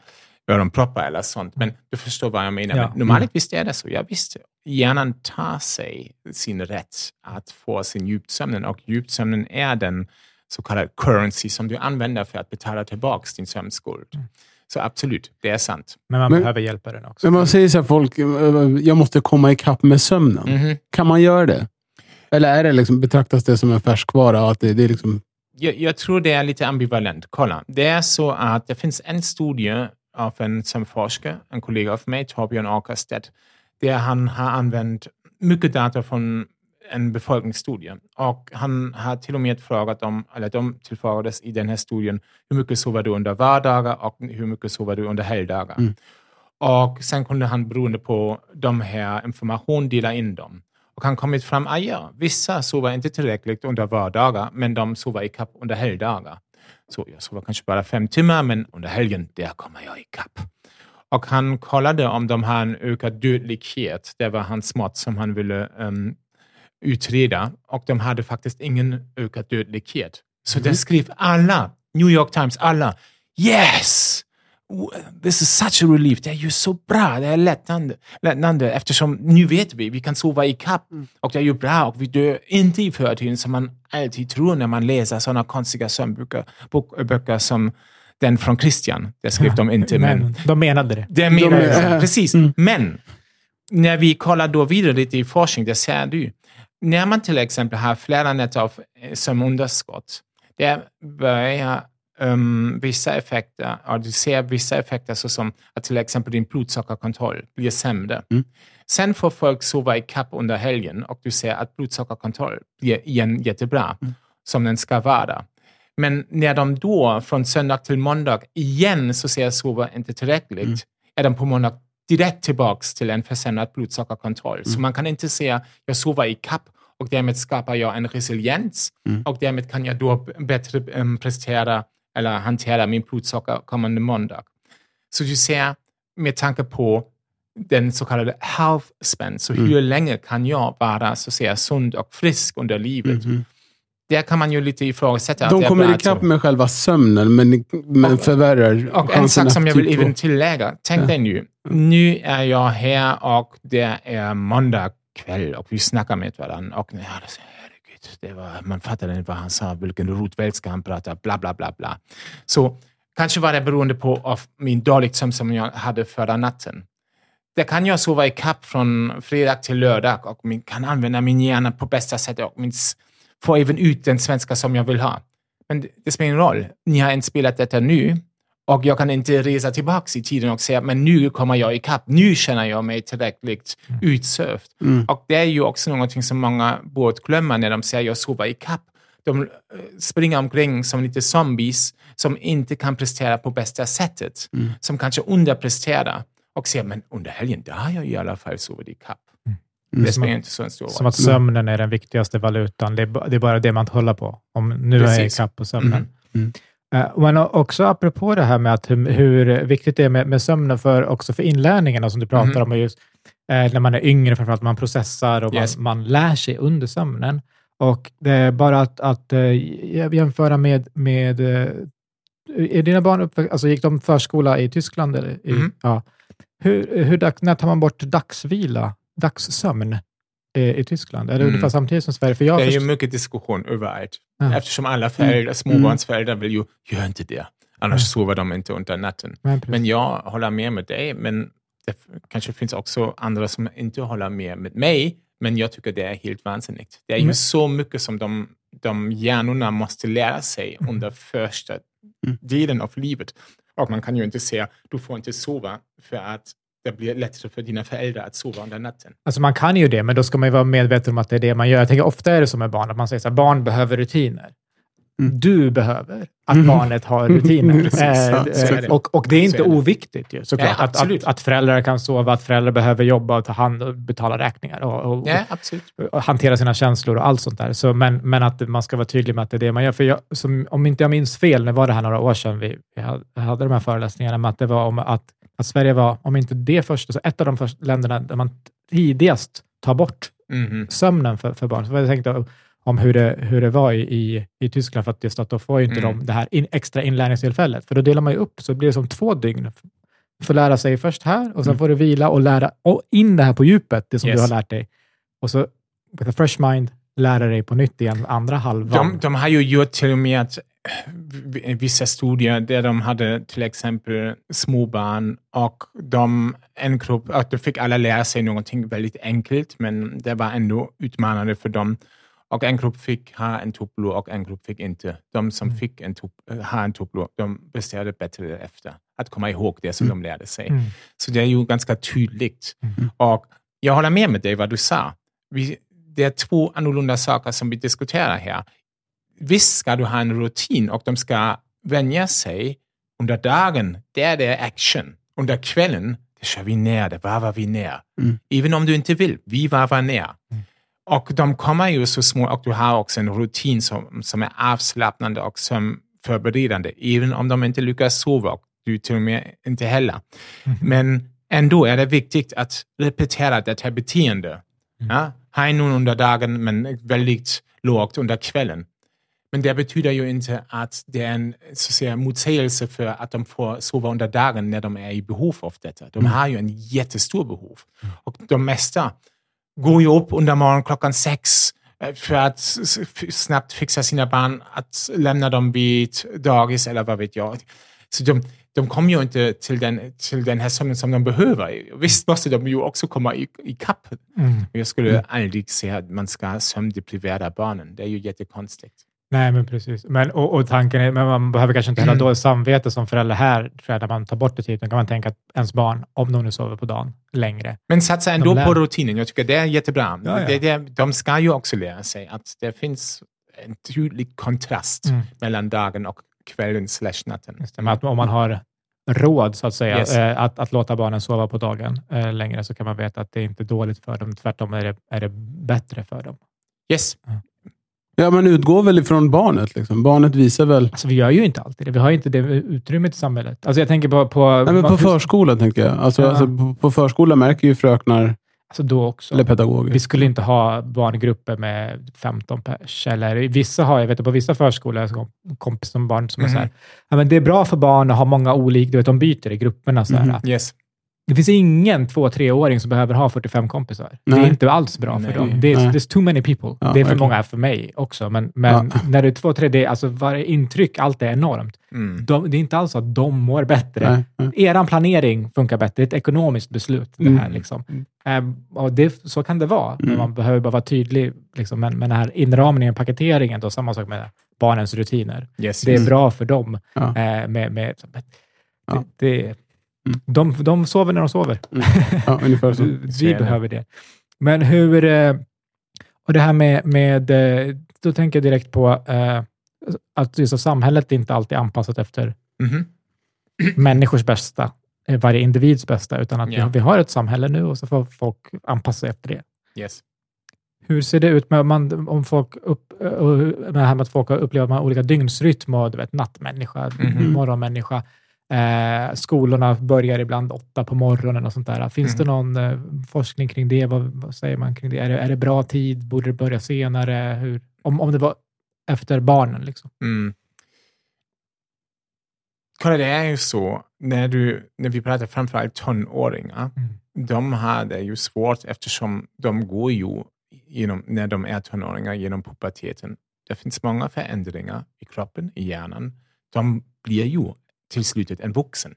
öronproppar eller sånt. Men du förstår vad jag menar. Ja. Men normalt visst är det så. Ja, visst, hjärnan tar sig sin rätt att få sin djupsömn och djupsömnen är den så kallade currency som du använder för att betala tillbaka din sömnskuld. Mm. Så absolut, det är sant. Men man Men- behöver hjälpa den också. Men man säger så här, folk, jag måste komma ikapp med sömnen. Mhm. Kan man göra det? Eller är det liksom, betraktas det som en färskvara? Att det, det är liksom, Jag, jag tror det är lite ambivalent. Kolla, det är så att det finns en studie av en som forskare, en kollega av mig, Torbjörn Åkerstedt, där han har använt mycket data från en befolkningsstudie. Och han har till och med frågat dem, eller de tillfrågades i den här studien, hur mycket sover du under vardagar och hur mycket sover du under helgdagar? Mm. Och sen kunde han beroende på de här information dela in dem. Och han kommit fram, ah, ja, vissa sover inte tillräckligt under vardagar, men de sover ikapp under helgdagar. Så jag sover kanske bara fem timmar, men under helgen, där kommer jag ikapp. Och han kollade om de har en ökad dödlighet. Det var hans mått som han ville um, utreda. Och de hade faktiskt ingen ökad dödlighet. Så det skrev alla, New York Times, alla, yes! This is such a relief. Det är ju så bra. Det är lättande, lättande eftersom nu vet vi, vi kan sova i kapp och det är ju bra och vi dör inte i förtiden som man alltid tror när man läser sådana konstiga sömnböcker bok- böcker som den från Christian. Det skrev de inte, men Men de menade det. det De jag. är- Precis. Mm. Men när vi kollar då vidare lite i forskning, det ser du. När man till exempel har flera nätter av eh, sömnunderskott, det börjar um, vissa effekter, och du ser vissa effekter såsom att till exempel din blodsockerkontroll blir sämre. Mm. Sen får folk sova i kapp under helgen och du ser att blodsockerkontroll blir igen jättebra, som den ska vara. Men när de då från söndag till måndag igen så ser jag sover inte tillräckligt, Mm. är de på måndag direkt tillbaks till en försämrad blodsockerkontroll. Så man kan inte säga jag sover i kapp och därmed skapar jag en resiliens Mm. och därmed kan jag då bättre em, prestera eller hantera min blodsocker kommande måndag. Så du ser, med tanke på den så kallade health span, så Mm. hur länge kan jag vara så att säga, sund och frisk under livet? Mhm. Där kan man ju lite ifrågasätta. De det kommer ikapp med själva sömnen, men, men Och- förvärrar Och en sak som jag vill även tillägga. Tänk Ja. dig nu. Nu är jag här och det är måndag kväll och vi snackar med varandra. Och ja, det, herregud, det var, man fattade inte vad han sa, vilken rotvälska han pratade, bla bla bla bla. Så kanske var det beroende på av min dåligt sömn som jag hade förra natten. Där kan jag sova i kapp från fredag till lördag och min, kan använda min hjärna på bästa sätt och min, få även ut den svenska som jag vill ha. Men det, det spelar ingen roll. Ni har inspelat detta nu och jag kan inte resa tillbaka i tiden och säga men nu kommer jag ikapp. Nu känner jag mig tillräckligt mm. utsövd. Mm. Och det är ju också någonting som många borde glömma när de säger jag sover ikapp. De eh, springer omkring som lite zombies som inte kan prestera på bästa sättet. Mm. Som kanske underpresterar och säger men under helgen, där har jag i alla fall sovit ikapp. Mm. Det spelar inte så en stor roll. Som att sömnen är den viktigaste valutan. Det är, det är bara det man håller på. Om nu Precis. är jag ikapp på sömnen. Mm. Mm. Uh, men också apropå det här med att hur, hur viktigt det är med, med sömnen för, också för inlärningen, som du pratar mm. om, just, uh, när man är yngre, framförallt man processar och yes. man, man, lär sig under sömnen. Och det är bara att, att uh, jämföra med, med är dina barn uppväxt, alltså gick de förskola i Tyskland? Eller i, mm. ja. hur, hur, när tar man bort dagsvila, dagssömn? i Tyskland? Är det mm. ungefär samtidigt som Sverige? För jag det är först... ju mycket diskussion överallt. Ja. Eftersom alla föräldrar, mm. småbarnsföräldrar vill ju, gör inte det. Annars ja. sover de inte under natten. Ja, men jag håller med med dig, men det kanske finns också andra som inte håller med med mig, men jag tycker det är helt vansinnigt. Det är ju mm. så mycket som de, de hjärnorna måste lära sig mm. under första mm. delen av livet. Och man kan ju inte säga, du får inte sova för att det blir lättare för dina föräldrar att sova under natten. Alltså man kan ju det, men då ska man ju vara medveten om att det är det man gör. Jag tänker ofta är det som med barn, att man säger att barn behöver rutiner. Mm. Du behöver att mm. barnet har rutiner. [laughs] Precis, äh, och, och det är inte oviktigt ju, såklart. Ja, att, att, att, föräldrar kan sova, att föräldrar behöver jobba och ta hand och betala räkningar och, och, ja, och hantera sina känslor och allt sånt där. Så, men, men att man ska vara tydlig med att det är det man gör. För jag, som, om inte jag minns fel, när var det här några år sedan vi, vi hade de här föreläsningarna, med att det var om att att Sverige var, om inte det första, så ett av de första länderna där man tidigast tar bort mm. sömnen för, för barn. Så jag tänkte om hur det, hur det var i, i, i Tyskland, för att just att då får inte mm. de det här in, extra inlärningstillfället. För då delar man ju upp, så det blir som två dygn. Får lära sig först här och sen mm. får du vila och lära och in det här på djupet, det som yes. du har lärt dig. Och så with a fresh mind, lära dig på nytt igen andra halvan. De, de har ju gjort till och med att vissa studier där de hade till exempel småbarn och de, en grupp, att de fick alla lära sig någonting väldigt enkelt, men det var ändå utmanande för dem. Och en grupp fick ha en tuplo och en grupp fick inte. De som mm. fick en tup, ha en tuplo, de bestämde bättre efter att komma ihåg det som mm. de lärde sig. Mm. Så det är ju ganska tydligt. Mm. Och jag håller med med dig vad du sa. Vi, det är två annorlunda saker som vi diskuterar här visst ska du ha en rutin och de ska vänja sig under dagen. Där det är action. Under kvällen, det kör vi ner, det varvar vi ner. Mm. Även om du inte vill, vi varvar ner. Mm. Och de kommer ju så små och du har också en rutin som, som är avslappnande och som förberedande, även om de inte lyckas sova och du till och med inte heller. Mm. Men ändå är det viktigt att repetera det här beteendet. Mm. Ja? High noon under dagen, men väldigt lågt under kvällen. Men det betyder ju inte att det är en så säga, motsägelse för att de får sova under dagen när de är i behov av detta. De mm. har ju en jättestor behov. Mm. Och de mesta går ju upp under morgonen klockan sex eh, för att snabbt fixa sina barn, att lämna dem vid dagis eller vad vet jag. Så de, de kommer ju inte till den, till den här sömnen som de behöver. Visst måste de ju också komma i, i kapp. Mm. Jag skulle mm. aldrig säga att man ska sömndeprivera barnen. Det är ju jättekonstigt. Nej, men precis. Men, och, och tanken är, men man behöver kanske inte heller mm. dåligt samvete som förälder här, tror jag, när man tar bort det tiden. kan man tänka att ens barn, om de nu sover på dagen, längre. Men satsa ändå på rutinen. Jag tycker det är jättebra. Ja, ja. Det, det, de ska ju också lära sig att det finns en tydlig kontrast mm. mellan dagen och kvällen slash natten. Det, att om man har råd, så att säga, yes. äh, att, att låta barnen sova på dagen äh, längre, så kan man veta att det är inte är dåligt för dem. Tvärtom är det, är det bättre för dem. Yes. Mm. Ja, man utgår väl ifrån barnet. Liksom. Barnet visar väl... Alltså, vi gör ju inte alltid det. Vi har inte det utrymmet i samhället. Alltså, jag tänker på... på Nej, men på förskolan, tänker jag. Alltså, ja. alltså, på, på förskolan märker ju fröknar Alltså då också. Eller pedagoger. Vi skulle inte ha barngrupper med 15 pers. Eller vissa har, jag vet på vissa förskolor, kompis som barn som mm. är så här, ja, men det är bra för barn att ha många olika, du vet, de byter i grupperna. Så här. Mm. Yes. Det finns ingen två treåring som behöver ha 45 kompisar. Nej. Det är inte alls bra Nej. för dem. Det är, there's too many people. Ja, det är för verkligen. många för mig också, men, men ja. när du är två, tre, det är, alltså varje intryck, allt är enormt. Mm. De, det är inte alls så att de mår bättre. Nej, nej. Eran planering funkar bättre. Det är ett ekonomiskt beslut. Det här, Mm. liksom. Eh, och det, så kan det vara, men Mm. man behöver bara vara tydlig. Liksom, men, men den här inramningen, paketeringen, då, samma sak med barnens rutiner. Yes, Det är bra för dem. Ja. Eh, med, med, det, Ja. Det, de, de sover när de sover. Ja, [laughs] ungefär så. Vi behöver det. Men hur... eh, Och det här med... med eh, då tänker jag direkt på eh, att just samhället inte alltid är anpassat efter Mhm. människors bästa, eh, varje individs bästa, utan att Ja. vi, vi har ett samhälle nu och så får folk anpassa sig efter det. Yes. Hur ser det ut med om, man, om folk upp, med det här med att folk har upplevt att man har olika dygnsrytm och du vet, nattmänniska, Mhm. morgonmänniska. Eh, skolorna börjar ibland åtta på morgonen och sånt där. Finns Mhm. det någon eh, forskning kring det? Vad, vad säger man kring det? Är, det? är det bra tid? Borde det börja senare? Hur, om, om det var efter barnen? Liksom. Mm. Kolla, det är ju så, när, du, när vi pratar framförallt tonåringar, Mm. de har det ju svårt eftersom de går ju genom, när de är tonåringar genom puberteten. Det finns många förändringar i kroppen, i hjärnan. De blir ju till slutet en vuxen.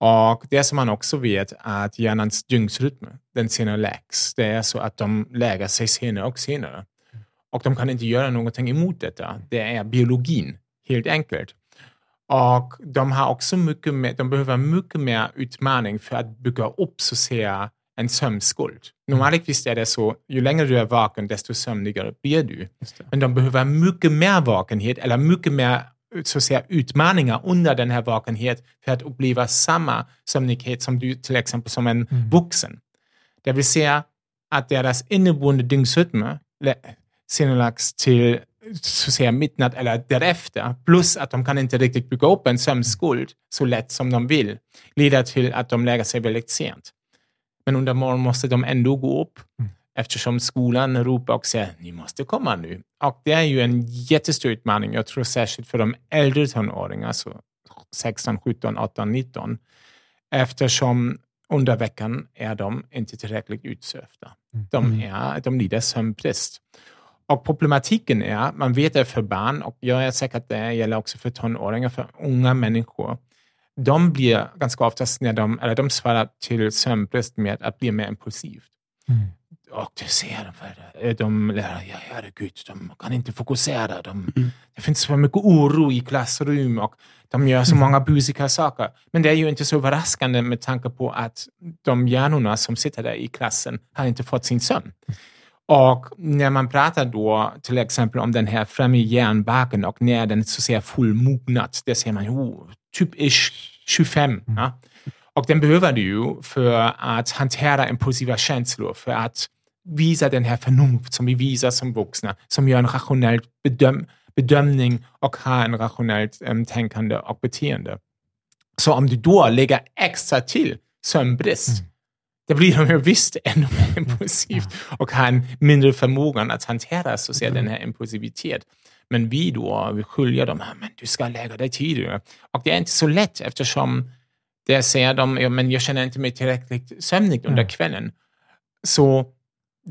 Och det som man också vet är att hjärnans dygnsrytm, den senare läggs. Det är så att de lägger sig senare och senare. Och de kan inte göra någonting emot detta. Det är biologin, helt enkelt. Och de har också mycket mer, de behöver mycket mer utmaning för att bygga upp så att säga en sömnskuld. Normalvis är det så, ju längre du är vaken, desto sömnigare blir du. Men de behöver mycket mer vakenhet eller mycket mer så säga, utmaningar under den här vakenhet för att uppleva samma sömnighet som du till exempel som en Mm. vuxen. Det vill säga att deras inneboende dygnsrytmer senarelagts till så säga, midnatt eller därefter, plus att de kan inte riktigt bygga upp en sömnskuld så lätt som de vill, leder till att de lägger sig väldigt sent. Men under morgonen måste de ändå gå upp Mm. Eftersom skolan ropar och säger ni måste komma nu. Och det är ju en jättestor utmaning, jag tror särskilt för de äldre tonåringar, så 16, 17, 18, 19, eftersom under veckan är de inte tillräckligt utsövda. De, Mm. är, de lider sömnbrist. Och problematiken är, man vet det för barn, och jag är säker att det gäller också för tonåringar, för unga människor, de blir ganska oftast, när de, eller de svarar till sömnbrist med att bli mer impulsivt. Mm. Och det ser de, de lärare, ja herregud, de kan inte fokusera. De, Det finns för mycket oro i klassrum och de gör så många busiga saker. Men det är ju inte så överraskande med tanke på att de hjärnorna som sitter där i klassen har inte fått sin sömn. Och när man pratar då till exempel om den här främre hjärnbarken och när den så att säga fullmognat, det ser man oh, typ ish 25. Ja? Och den behöver du ju för att hantera impulsiva känslor, för att visa den här förnuft som vi visar som vuxna, som gör en rationell bedöm bedömning och har en rationellt um, tänkande och beteende. Så om du då lägger extra till sömnbrist, då blir de ju visst ännu mer impulsivt och har en mindre förmåga att hantera så att säga, den här impulsivitet. Men vi då, vi skiljer dem, "Ah, men du ska lägga dig tidigare. Och det är inte så lätt eftersom där säger de, ja, men jag känner inte mig tillräckligt sömnig under Mm. kvällen. Så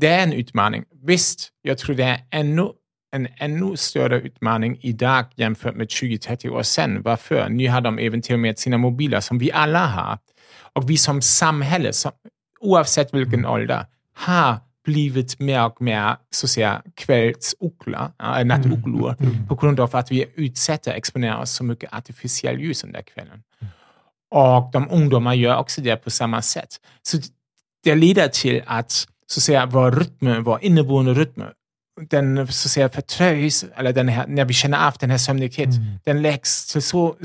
det är en utmaning. Visst, jag tror det är ännu, en ännu större utmaning idag jämfört med 20-30 år sedan. Varför? Nu har de även till och med sina mobiler som vi alla har. Och vi som samhälle, som, oavsett vilken ålder, har blivit mer och mer så att säga, kvällsugglor, äh, nattugglor, på grund av att vi utsätter, exponerar oss så mycket artificiell ljus under kvällen. Och de ungdomar gör också det på samma sätt. Så det leder till att, så att säga, vår rytm, vår inneboende rytm, den så att säga förtröjs, eller den här, när vi känner av den här sömnighet, den läggs till, så,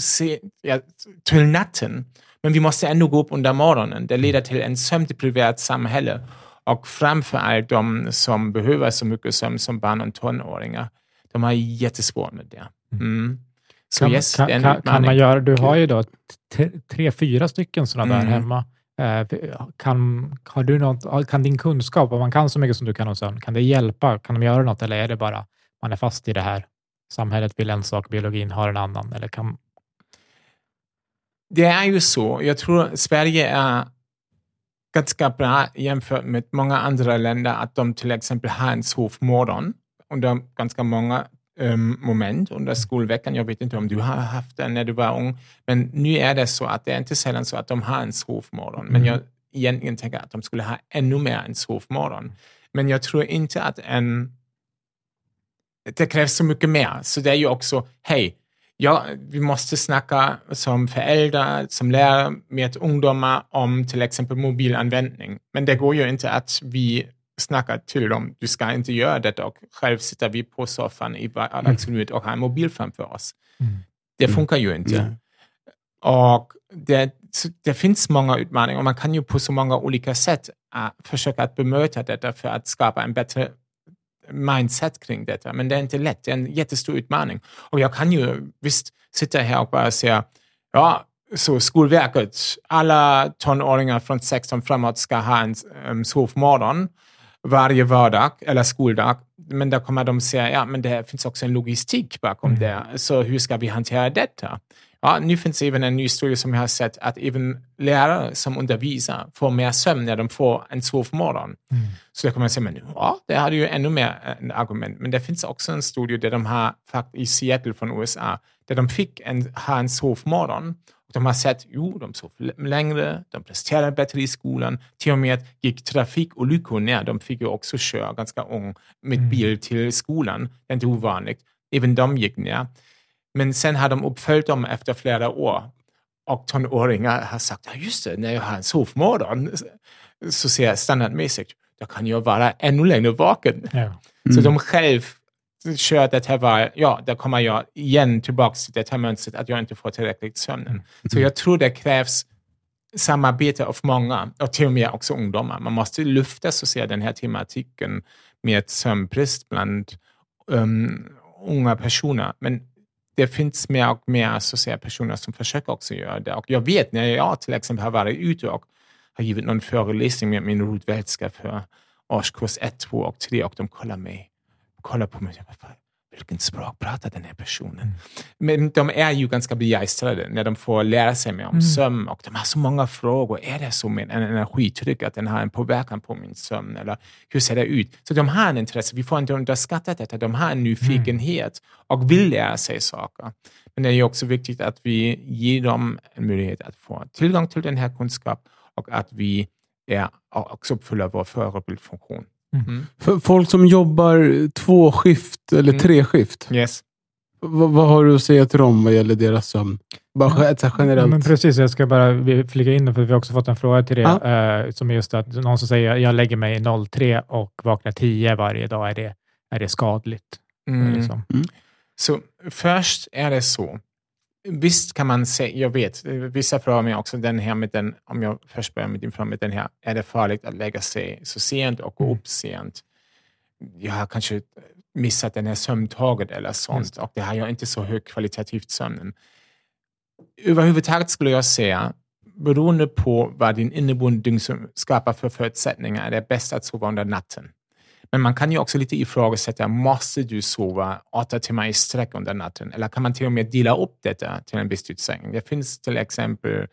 ja, till natten. Men vi måste ändå gå upp under morgonen. Det leder till en sömndepriverat samhälle. Och framför allt de som behöver så mycket sömn som barn och tonåringar, de har jättesvårt med det. Mm. Så Kan, yes, kan, kan, man göra, du har ju då tre, fyra stycken sådana där Mm. hemma. Eh, kan, har du något, kan din kunskap, om man kan så mycket som du kan om sömn, kan det hjälpa? Kan de göra något eller är det bara man är fast i det här? Samhället vill en sak, biologin har en annan. Eller kan, Det är ju så. Jag tror Sverige är ganska bra jämfört med många andra länder att de till exempel har en sovmorgon under ganska många moment under skolveckan. Jag vet inte om du har haft den när du var ung, men nu är det så att det är inte sällan så att de har en sovmorgon, men jag egentligen tänker att de skulle ha ännu mer en sovmorgon. Men jag tror inte att en... Det krävs så mycket mer. Så det är ju också, hej, ja, vi måste snacka som föräldrar, som lärare med ungdomar om till exempel mobilanvändning. Men det går ju inte att vi snackar till dem, du ska inte göra detta och själv sitter vi på soffan i vardagsrummet och har en mobil framför oss. Mm. Det funkar ju inte. Mm. Och det, det finns många utmaningar och man kan ju på så många olika sätt uh, försöka att bemöta detta för att skapa en bättre mindset kring detta. Men det är inte lätt. Det är en jättestor utmaning. Och jag kan ju visst sitta här och bara säga, ja, så Skolverket, alla tonåringar från 16 framåt ska ha en um, sovmorgon varje vardag eller skoldag. Men då kommer de säga, ja, men det finns också en logistik bakom mm. det. Så hur ska vi hantera detta? Ja, nu finns det även en ny studie som jag har sett att även lärare som undervisar får mer sömn när de får en sovmorgon. Mm. Så då kan man säga, men ja, det hade ju ännu mer en argument. Men det finns också en studie där de har, i Seattle från USA, där de fick en, ha en sovmorgon. De har sett, jo, de sov längre, de presterade bättre i skolan. Till och med gick trafikolyckor ner. De fick ju också köra ganska ung med mm. bil till skolan. Det är inte ovanligt. Även de gick ner. Men sen har de uppföljt dem efter flera år. Och tonåringar har sagt, ja just det, när jag har en sovmorgon så ser jag standardmässigt, då kan jag vara ännu längre vaken. Ja. Mm. Så de själv kör det här var, ja, där kommer jag igen tillbaka till det här mönstret att jag inte får tillräckligt sömn. Mm. Så jag tror det krävs samarbete av många, och till och med också ungdomar. Man måste lyfta så säga, den här tematiken med sömnbrist bland um, unga personer. Men det finns mer och mer så säga, personer som försöker också göra det. Och jag vet när jag till exempel har varit ute och har givit någon föreläsning med min rotvätska för årskurs 1, 2 och 3 och de kollar mig, kollar på mig och bara, vilken språk pratar den här personen? Mm. Men de är ju ganska begeistrade när de får lära sig mer om mm. sömn och de har så många frågor. Är det så med en energitryck att den har en påverkan på min sömn? Eller hur ser det ut? Så de har en intresse. Vi får inte underskatta detta. De har en nyfikenhet och vill lära sig saker. Men det är ju också viktigt att vi ger dem en möjlighet att få tillgång till den här kunskapen och att vi är, också uppfyller vår förebildfunktion. Mm. mm. För folk som jobbar två skift eller mm. tre skift. Yes. vad har du att säga till dem vad gäller deras sömn? Bara generellt. Men precis, jag ska bara flika in, för vi har också fått en fråga till det, ja. eh, som är just att någon som säger jag lägger mig 03 och vaknar 10 varje dag, är det, är det skadligt? Mm. Liksom. Mm. Så först är det så, Visst kan man säga, jag vet, vissa frågar mig också den här med den, om jag först börjar med din fråga med den här, är det farligt att lägga sig så sent och gå mm. upp sent? Jag har kanske missat den här sömntaget eller sånt och det har jag inte så högkvalitativt sömnen. Överhuvudtaget skulle jag säga, beroende på vad din inneboende dygn skapar för förutsättningar, är det bäst att sova under natten. Men man kan ju också lite ifrågasätta, måste du sova åtta timmar i sträck under natten? Eller kan man till och med dela upp detta till en viss utsträckning? Det finns till exempel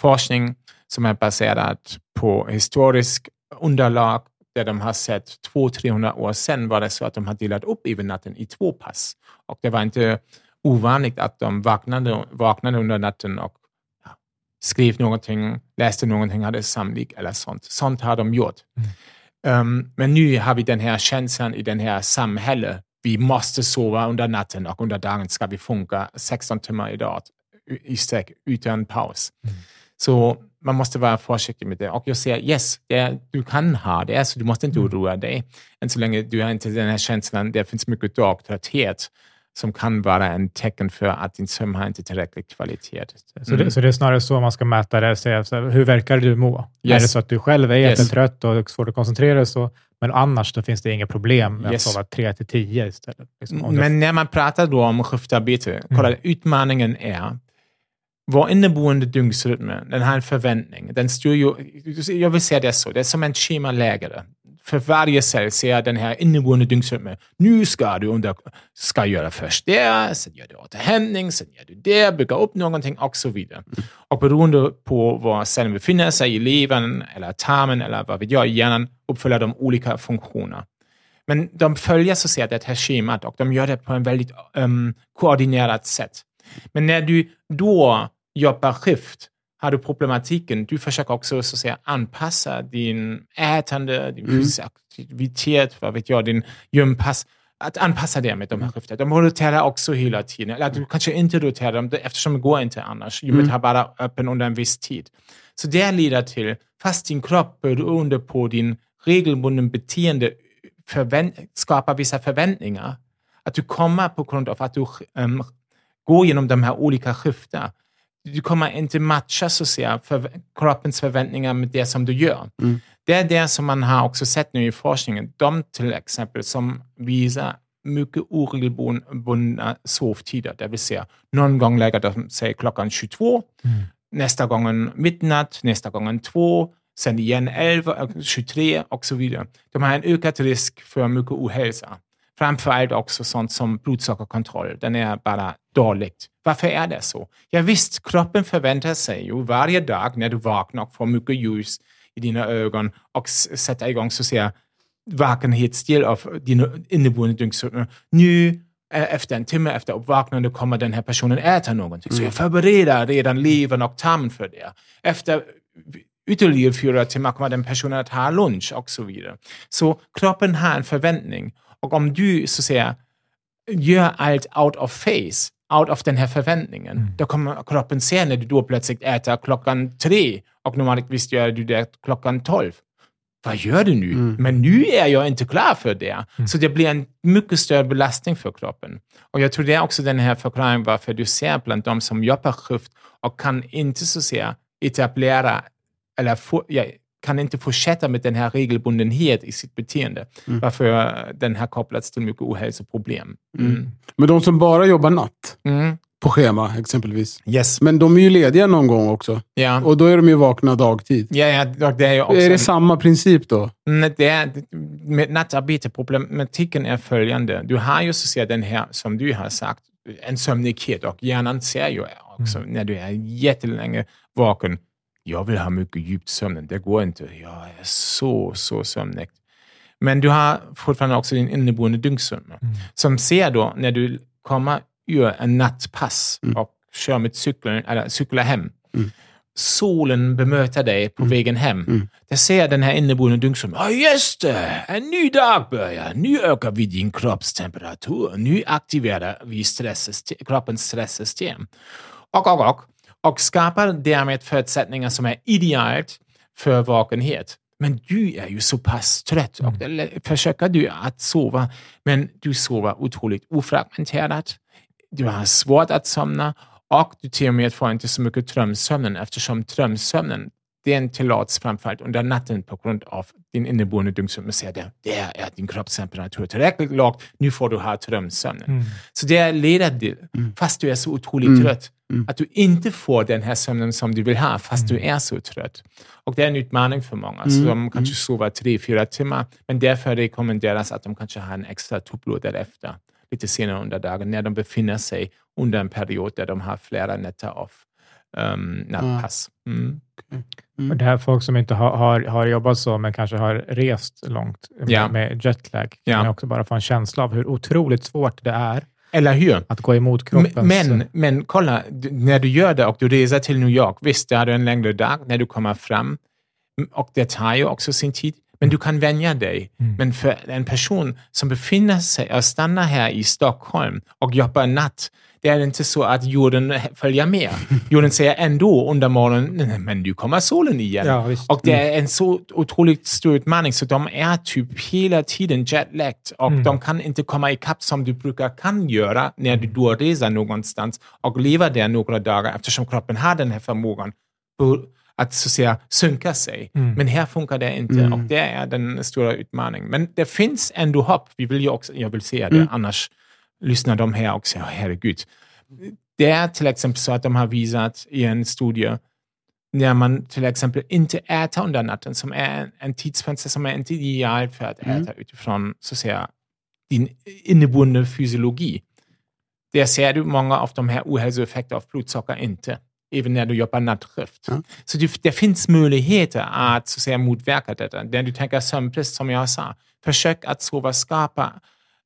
forskning som är baserad på historisk underlag där de har sett 200-300 år sedan var det så att de har delat upp övernatten i två pass. Och det var inte ovanligt att de vaknade, vaknade under natten och ja, skrev någonting, läste någonting, hade samling eller sånt. Sånt har de gjort. Mm. Um, men nu har vi den här känslan i den här samhället. Vi måste sova under natten och under dagen ska vi funka 16 timmar i dag i sträck utan paus. Mm. Så man måste vara försiktig med det. Och jag säger yes, det, du kan ha det, så du måste inte mm. oroa dig. Än så länge du har inte den här känslan, det finns mycket dagtrötthet som kan vara en tecken för att din sömn har inte tillräcklig kvalitet. Mm. Så, det, så det är snarare så man ska mäta det? Säga, så hur verkar du må? Yes. Är det så att du själv är yes. trött och svårt att koncentrera dig, så, men annars då finns det inga problem med yes. att sova 3 till 10 istället? Liksom, men när man pratar då om skiftarbete, mm. kolla, utmaningen är vår inneboende dygnsrytm, den har en förväntning. Den styr ju, jag vill säga det så, det är som en schemaläggare för varje cell ser den här inneboende dygnsrytmen. Nu ska du under, ska göra först det, sen gör du återhämtning, sen gör du det, bygga upp någonting och så vidare. Och beroende på var cellen befinner sig i levern eller tarmen eller vad vi gör i hjärnan uppfyller de olika funktioner. Men de följer så att säga det här schemat och de gör det på en väldigt um, koordinerat sätt. Men när du då jobbar skift har du problematiken, du försöker också så att säga anpassa din ätande, din mm. aktivitet, vad vet jag, din gympass att anpassa det med de här skiften. De roterar också hela tiden. Eller du kanske inte roterar dem eftersom det går inte annars. Gymmet mm. har bara öppen under en viss tid. Så det leder till, fast din kropp beroende på din regelbunden beteende skapar vissa förväntningar, att du kommer på grund av att du um, går genom de här olika skiftena, du kommer inte matcha så att säga, för kroppens förväntningar med det som du gör. Mm. Det är det som man har också sett nu i forskningen. De till exempel som visar mycket oregelbundna sovtider, det vill säga någon gång lägger de sig klockan 22, mm. nästa gång midnatt, nästa gång 2, sen igen 11, 23 och så vidare. De har en ökad risk för mycket ohälsa. Framförallt också sånt som blodsockerkontroll. Den är bara dåligt. Varför är det så? Ja visst, kroppen förväntar sig ju varje dag när du vaknar och får mycket ljus i dina ögon och sätter igång så säga vakenhetsdel av dina inneboende dygnsrytmer. Nu efter en timme efter uppvaknande kommer den här personen äta någonting. Mm. Så jag förbereder redan levern och tarmen för det. Efter ytterligare fyra timmar kommer den personen att ha lunch och så vidare. Så kroppen har en förväntning. Och om du så att säga gör allt out of face, out of den här förväntningen, mm. då kommer kroppen se när du då plötsligt äter klockan tre och normalt visst gör du det klockan tolv. Vad gör du nu? Mm. Men nu är jag inte klar för det. Mm. Så det blir en mycket större belastning för kroppen. Och jag tror det är också den här förklaringen varför du ser bland de som jobbar skift och kan inte så att säga etablera eller få, ja, kan inte fortsätta med den här regelbundenhet i sitt beteende. Mm. Varför den har kopplats till mycket ohälsoproblem. Mm. Mm. Men de som bara jobbar natt mm. på schema exempelvis. Yes. Men de är ju lediga någon gång också. Ja. Och då är de ju vakna dagtid. Ja, ja, det är, också är det samma princip då? Nej, det är, med nattarbete, problematiken är följande. Du har ju så att säga den här, som du har sagt, en sömnighet och hjärnan ser ju också mm. när du är jättelänge vaken jag vill ha mycket djupt sömn. Det går inte. Jag är så, så sömnig. Men du har fortfarande också din inneboende dygnsrytm mm. som ser då när du kommer ur en nattpass mm. och kör med cykeln, eller cyklar hem. Mm. Solen bemöter dig på mm. vägen hem. Mm. Där ser den här inneboende dygnsrytmen. Ja, just det! En ny dag börjar. Nu ökar vi din kroppstemperatur. Nu aktiverar vi kroppens stresssystem. Och, och, och och skapar därmed förutsättningar som är idealt för vakenhet. Men du är ju så pass trött och mm. försöker du att sova, men du sover otroligt ofragmenterat. Du har svårt att somna och du till och med får inte så mycket drömsömnen eftersom drömsömnen den tillåts framförallt under natten på grund av din inneboende dygnsrytm. Där, där är din kroppstemperatur tillräckligt låg, nu får du ha drömsömnen. Mm. Så det leder till, mm. fast du är så otroligt mm. trött, Mm. Att du inte får den här sömnen som du vill ha fast mm. du är så trött. Och det är en utmaning för många. Så mm. de kanske sover tre, fyra timmar, men därför rekommenderas att de kanske har en extra tuppblod därefter, lite senare under dagen, när de befinner sig under en period där de har flera nätter av um, nattpass. Mm. Mm. Det här folk som inte har, har, har jobbat så, men kanske har rest långt med, ja. med jetlag, kan ja. också bara få en känsla av hur otroligt svårt det är eller hur? Att gå emot kroppen. Men, men kolla, när du gör det och du reser till New York, visst, det är en längre dag när du kommer fram och det tar ju också sin tid, men du kan vänja dig. Mm. Men för en person som befinner sig och stannar här i Stockholm och jobbar natt, det är inte så att jorden följer med. [laughs] Jorden säger ändå under morgonen, men nu kommer solen igen. Ja, och det är en så otroligt stor utmaning, så de är typ hela tiden jetlagged och mm. de kan inte komma ikapp som du brukar kan göra när du då reser någonstans och lever där några dagar eftersom kroppen har den här förmågan att så att säga synka sig. Mm. Men här funkar det inte mm. och det är den stora utmaningen. Men det finns ändå hopp. Vi vill ju också, jag vill se det, mm. annars lyssnar de här och säger, herregud. Det är till exempel så att de har visat i en studie, när man till exempel inte äter under natten, som är en tidsfönster som är inte ideal för att mm. äta utifrån så att säga, din inneboende fysiologi. Där ser du många av de här ohälsoeffekterna av blodsocker inte, även när du jobbar nattskift. Ja. Så det, det, finns möjligheter att, så att säga, motverka detta. När du tänker sömnbrist, som jag sa, Försök att sova, skapa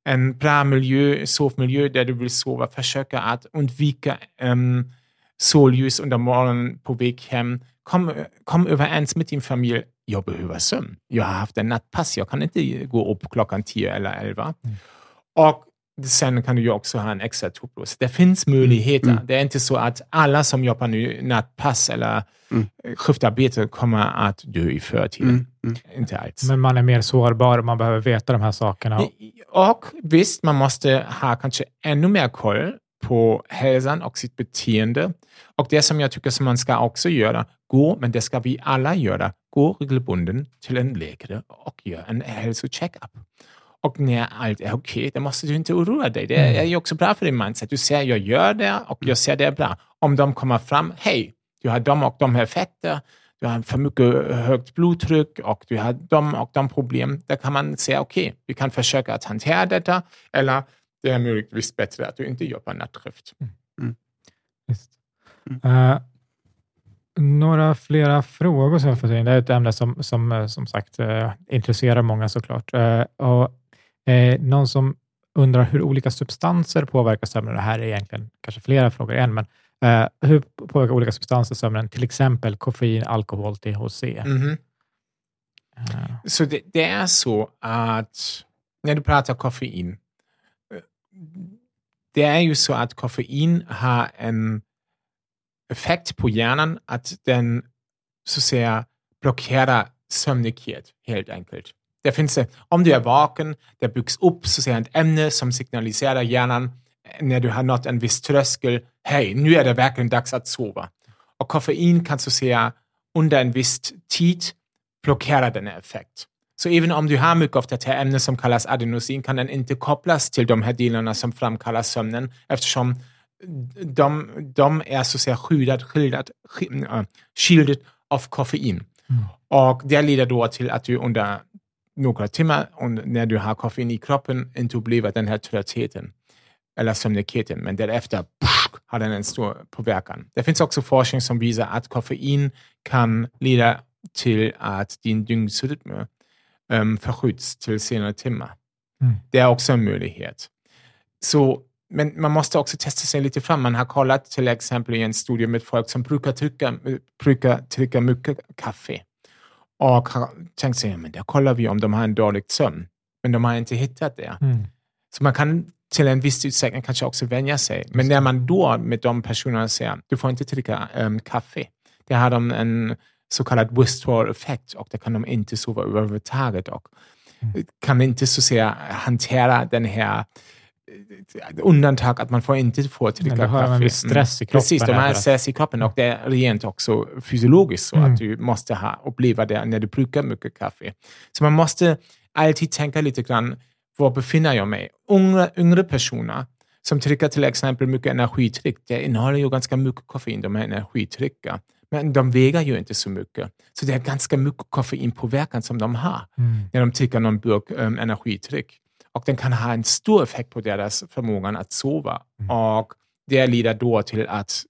en bra miljö, sovmiljö där du vill sova. Försöka att undvika um, solljus under morgonen på väg hem. Kom, kom överens med din familj. Jag behöver sömn. Jag har haft en nattpass. Jag kan inte gå upp klockan 10 eller 11. Mm. Och sen kan du ju också ha en extra tupplås. Det finns möjligheter. Mm. Det är inte så att alla som jobbar nu nattpass eller mm. skiftarbete kommer att dö i förtid. Mm. Mm. Inte alls. Men man är mer sårbar och man behöver veta de här sakerna. Och visst, man måste ha kanske ännu mer koll på hälsan och sitt beteende. Och det som jag tycker som man ska också göra, gå, men det ska vi alla göra, gå regelbunden till en läkare och göra en hälsocheckup. Och när allt är okej, okay, då måste du inte oroa dig. Det är mm. ju också bra för din mindset. Du säger, jag gör det och jag ser det är bra. Om de kommer fram, hej, du har de och de här effekter, du har för mycket högt blodtryck och du har de och de problem. Då kan man säga, okej, okay, vi kan försöka att hantera detta eller det är möjligtvis bättre att du inte jobbar nattskift. Mm. Mm. Mm. Uh, några flera frågor som jag fått in. Det är ett ämne som, som, eh, som sagt uh, intresserar många såklart. Uh, och Eh, någon som undrar hur olika substanser påverkar sömnen. Det här är egentligen kanske flera frågor än, men eh, hur påverkar olika substanser sömnen? Till exempel koffein, alkohol, THC. Mm -hmm. uh. Så det, det, är så att när du pratar koffein, det är ju så att koffein har en effekt på hjärnan att den så att säga blockerar sömnighet helt enkelt. Det finns, om du är vaken, det byggs upp så säga, ett ämne som signaliserar hjärnan när du har nått en viss tröskel. Hej, nu är det verkligen dags att sova. Och koffein kan så säga under en viss tid blockera den effekt. Så även om du har mycket av det här ämnet som kallas adenosin kan den inte kopplas till de här delarna som framkallar sömnen eftersom de, de är så att säga skyddat, skyddat, skyddat av koffein. Mm. Och det leder då till att du under några timmar och när du har koffein i kroppen inte upplever den här tröttheten eller sömnigheten, men därefter pff, har den en stor påverkan. Det finns också forskning som visar att koffein kan leda till att din dygnsrytm um, förskjuts till senare timmar. Mm. Det är också en möjlighet. Så, men man måste också testa sig lite fram. Man har kollat till exempel i en studie med folk som brukar trycka, brukar trycka mycket kaffe och har tänkt sig, men där kollar vi om de har en dålig sömn. Men de har inte hittat det. Mm. Så man kan till en viss utsträckning kanske också vänja sig. Men när man då med de personerna säger, du får inte dricka um, kaffe. Det har de en så kallad withdrawal-effekt och det kan de inte sova överhuvudtaget och mm. kan inte så säga hantera den här undantag att man får inte få dricka kaffe. Då har man viss stress i kroppen. Precis, de har stress i kroppen och det är rent också fysiologiskt så mm. att du måste ha, uppleva det när du brukar mycket kaffe. Så man måste alltid tänka lite grann, var befinner jag mig? Unga, yngre personer som dricker till exempel mycket energidryck, det innehåller ju ganska mycket koffein, de här energidryckerna. Men de väger ju inte så mycket. Så det är ganska mycket koffeinpåverkan som de har mm. när de dricker någon burk um, energidryck och den kan ha en stor effekt på deras förmåga att sova. Mm. Och det leder då till att,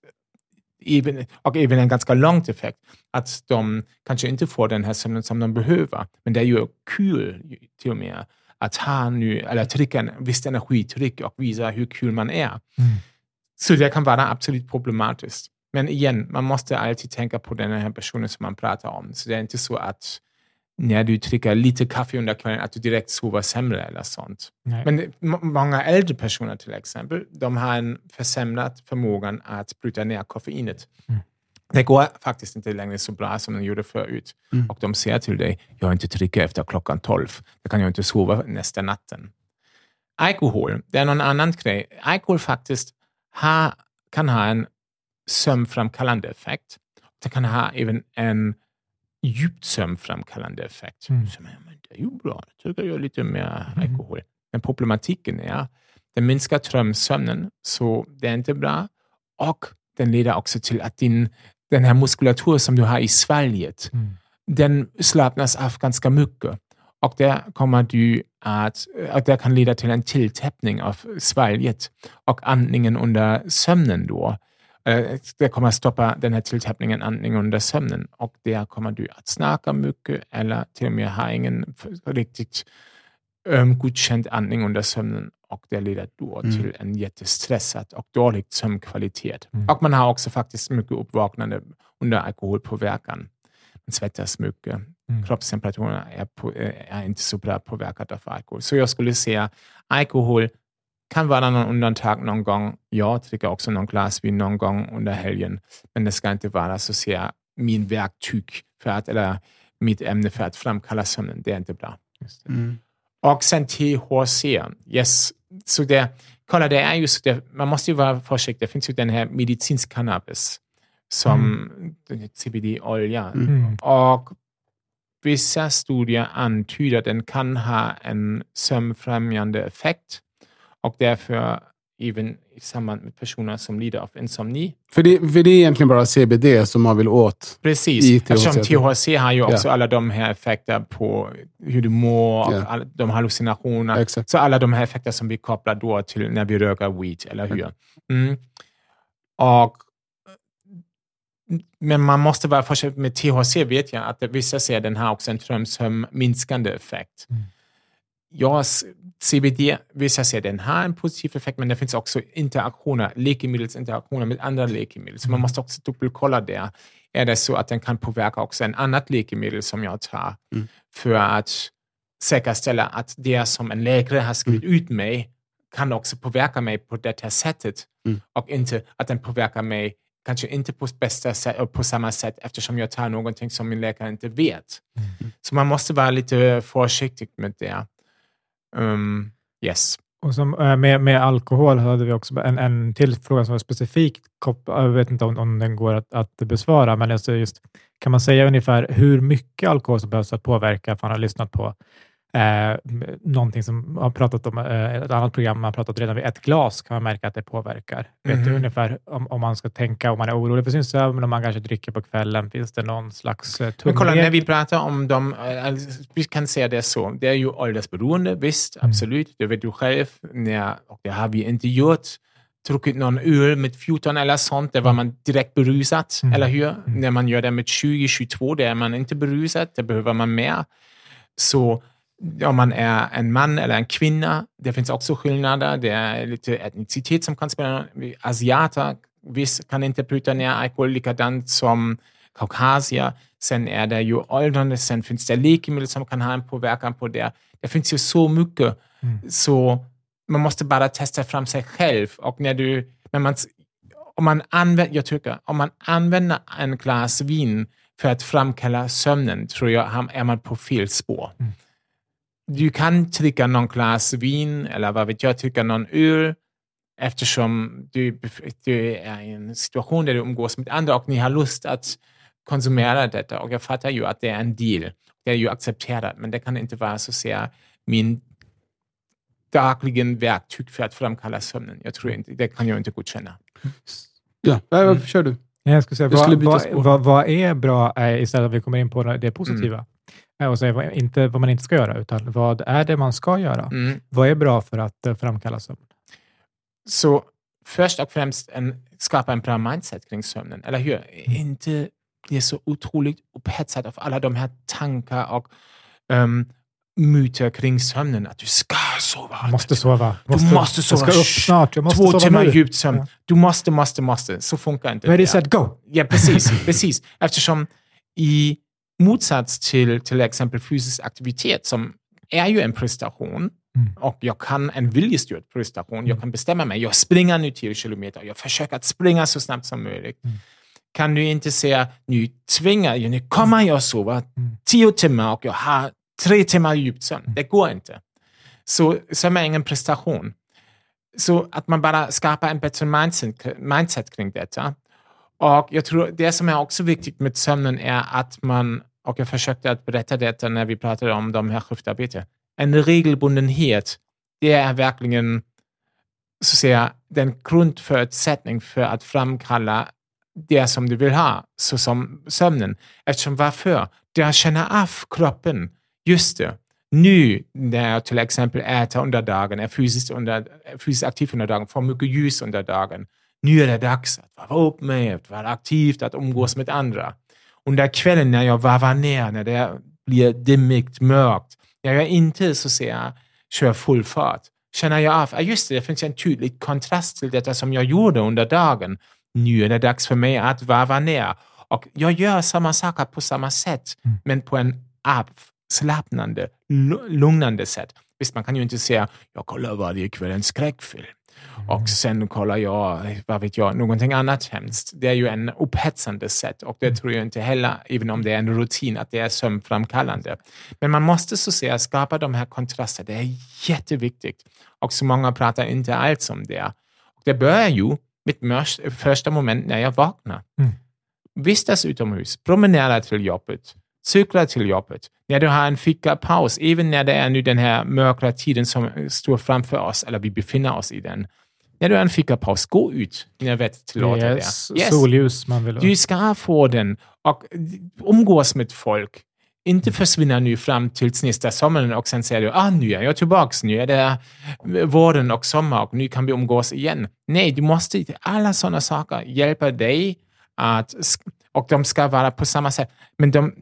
även, och även en ganska lång effekt, att de kanske inte får den här sömnen som de behöver. Men det är ju kul till och med att ha nu, eller trycka en visst energitryck och visa hur kul man är. Mm. Så det kan vara absolut problematiskt. Men igen, man måste alltid tänka på den här personen som man pratar om. Så det är inte så att när du dricker lite kaffe under kvällen, att du direkt sover sämre eller sånt. Nej. Men många äldre personer till exempel, de har en försämrad förmåga att bryta ner koffeinet. Mm. Det går faktiskt inte längre så bra som de gjorde förut. Mm. Och de säger till dig, jag inte dricker efter klockan 12. Då kan jag inte sova nästa natten. Alkohol, det är någon annan grej. Alkohol faktiskt ha, kan ha en sömnframkallande effekt. Det kan ha även en djupt sömnframkallande effekt. Mm. Så, men, det är ju bra, då tycker jag lite mer mm. alkohol. Men problematiken är den minskar drömsömnen, så det är inte bra. Och den leder också till att din, den här muskulatur som du har i svalget, mm. den slappnas av ganska mycket. Och där kommer du att, och det kan leda till en tilltäppning av svalget och andningen under sömnen då. Eh, det kommer stoppa den här tilltäppningen antingen under sömnen och där kommer du att snacka mycket eller till och med ha ingen riktigt um, godkänd andning under sömnen och det leder då Mm. till en jättestressad och dålig sömnkvalitet. Mm. Och man har också faktiskt mycket uppvaknande under alkoholpåverkan. Man svettas mycket. Mm. Kroppstemperaturen är, på, eh, är inte så bra påverkad av alkohol. Så jag skulle säga alkohol kan vara någon undantag någon gång. Jag dricker också någon glas vin någon gång under helgen, men det ska inte vara så att säga min verktyg för att, eller mitt ämne för att framkalla sömnen. Det är inte bra. Mm. Och sen THC. Yes. Så det, kolla, det är ju så, det, man måste ju vara försiktig. Det finns ju den här medicinsk cannabis som CBD-olja. Mm. Och vissa studier antyder att den kan ha en sömnfrämjande effekt och därför även i samband med personer som lider av insomni. För, det, för det är egentligen bara CBD som man vill åt. Precis, I THC. eftersom THC har ju också Ja. alla de här effekter på hur du mår och Ja. alla de hallucinationer. Exakt. Så alla de här effekter som vi kopplar då till när vi röker weed, eller hur? Mm. Och, men man måste vara försiktig med THC, vet jag att vissa att den har också en drömsömnminskande effekt. Mm. Ja, s- CBD, vissa att den har en positiv effekt, men det finns också interaktioner, läkemedelsinteraktioner med andra läkemedel. Så man måste också dubbelkolla det. Är det så att den kan påverka också en annat läkemedel som jag tar Mm. för att säkerställa att det som en läkare har skrivit ut mig kan också påverka mig på det här sättet Mm. och inte att den påverkar mig kanske inte på bästa sätt på samma sätt eftersom jag tar någonting som min läkare inte vet. Mm. Så man måste vara lite försiktig med det. Um, yes. Och som, eh, med, med alkohol hade vi också en, en till fråga som var specifikt kopplad. Jag vet inte om, om den går att, att besvara, men alltså just, kan man säga ungefär hur mycket alkohol som behövs att påverka? För man har lyssnat på eh, någonting som man har pratat om, eh, ett annat program, man har pratat redan vid ett glas kan man märka att det påverkar. Vet du Mhm. ungefär om, om man ska tänka, om man är orolig för sin sömn, om man kanske dricker på kvällen, finns det någon slags eh, Men kolla, när vi pratar om dem, eh, alltså, vi kan säga det så, det är ju åldersberoende, visst, Mm. absolut, det vet du själv, när, och det har vi inte gjort, druckit någon öl med 14 eller sånt, där var man direkt berusad, Mm. eller hur? När man gör det med 20-22, där är man inte berusad, där behöver man mer. Så om man är en man eller en kvinna, det finns också skillnader. Det är lite etnicitet som kan spela. Asiater visst, kan inte bryta ner alkohol likadant som kaukasier. Sen är det ju åldern, sen finns det läkemedel som kan ha en påverkan på det. Det finns ju så mycket. Mm. Så man måste bara testa fram sig själv. Och när du, när man, om man använder, jag tycker, om man använder en glas vin för att framkalla sömnen, tror jag är man på fel spår. Mm. Du kan dricka någon glas vin eller vad vet jag, dricka någon öl eftersom du, du är i en situation där du umgås med andra och ni har lust att konsumera detta. Och jag fattar ju att det är en deal. Det är ju accepterat, men det kan inte vara så sehr min dagligen verktyg för att framkalla sömnen. Jag tror inte, det kan jag inte godkänna. Ja, Mm. kör du. Jag skulle säga, Jag skulle vad, vad, vad, vad är bra, eh, istället för att vi kommer in på det positiva, Eh, och säga vad, inte vad man inte ska göra, utan vad är det man ska göra? Mm. Vad är bra för att eh, framkalla sömn? Så först och främst en, skapa en bra mindset kring sömnen, eller hur? Inte bli så otroligt upphetsad av alla de här tankar och um, myter kring sömnen. Att du ska sova. Jag måste sova. Du måste sova. Jag ska upp snart. Jag måste Två sova timmar nu. djupt sömn. Ja. Du måste, måste, måste. Så funkar inte Ready, det. set, go! Ja, precis. precis. Eftersom i motsats till till exempel fysisk aktivitet som är ju en prestation Mm. och jag kan en viljestyrd prestation. Jag kan bestämma mig. Jag springer nu 10 kilometer. Jag försöker att springa så snabbt som möjligt. Mm. Kan du inte säga nu tvingar jag, nu kommer jag sova Mm. 10 timmar och jag har tre timmar djupt sömn. Det går inte. Så sömn är ingen prestation. Så att man bara skapar en bättre mindset, mindset kring detta. Och jag tror det som är också viktigt med sömnen är att man, och jag försökte att berätta detta när vi pratade om de här skiftarbete, en regelbundenhet, det är verkligen så att säga, den grundförutsättning för att framkalla det som du vill ha, såsom sömnen. Eftersom varför? Du känner av kroppen. Just det. Nu när jag till exempel äter under dagen, är fysiskt, under, fysiskt aktiv under dagen, får mycket ljus under dagen. Nu är det dags att vara upp med, att vara aktivt, att umgås med andra. Under kvällen när jag varvar ner, när det blir dimmigt, mörkt, när jag inte så säga kör full fart, känner jag av, ah, just det, det finns en tydlig kontrast till detta som jag gjorde under dagen. Nu är det dags för mig att varva ner. Och jag gör samma saker på samma sätt, mm. men på en avslappnande, lugnande sätt. Visst, man kan ju inte säga, jag kollar varje kväll en skräckfilm. Mm. Och sen kollar jag, vad vet jag, någonting annat hemskt. Det är ju en upphetsande sätt och det mm. tror jag inte heller, även om det är en rutin, att det är sömnframkallande. Men man måste så säga skapa de här kontrasterna. Det är jätteviktigt. Och så många pratar inte alls om det. Och det börjar ju med första moment när jag vaknar. Mm. Vistas utomhus, promenera till jobbet, cykla till jobbet, när du har en fikapaus, även när det är nu den här mörka tiden som står framför oss, eller vi befinner oss i den. När du har en fikapaus, gå ut när vädret tillåter yes, det. Yes. Solljus man vill Du ska få den och umgås med folk. Inte försvinna nu fram tills nästa sommaren och sen säger du ah, nu är jag tillbaka, nu är det våren och sommar och nu kan vi umgås igen. Nej, du måste, alla sådana saker hjälpa dig att, och de ska vara på samma sätt. Men de,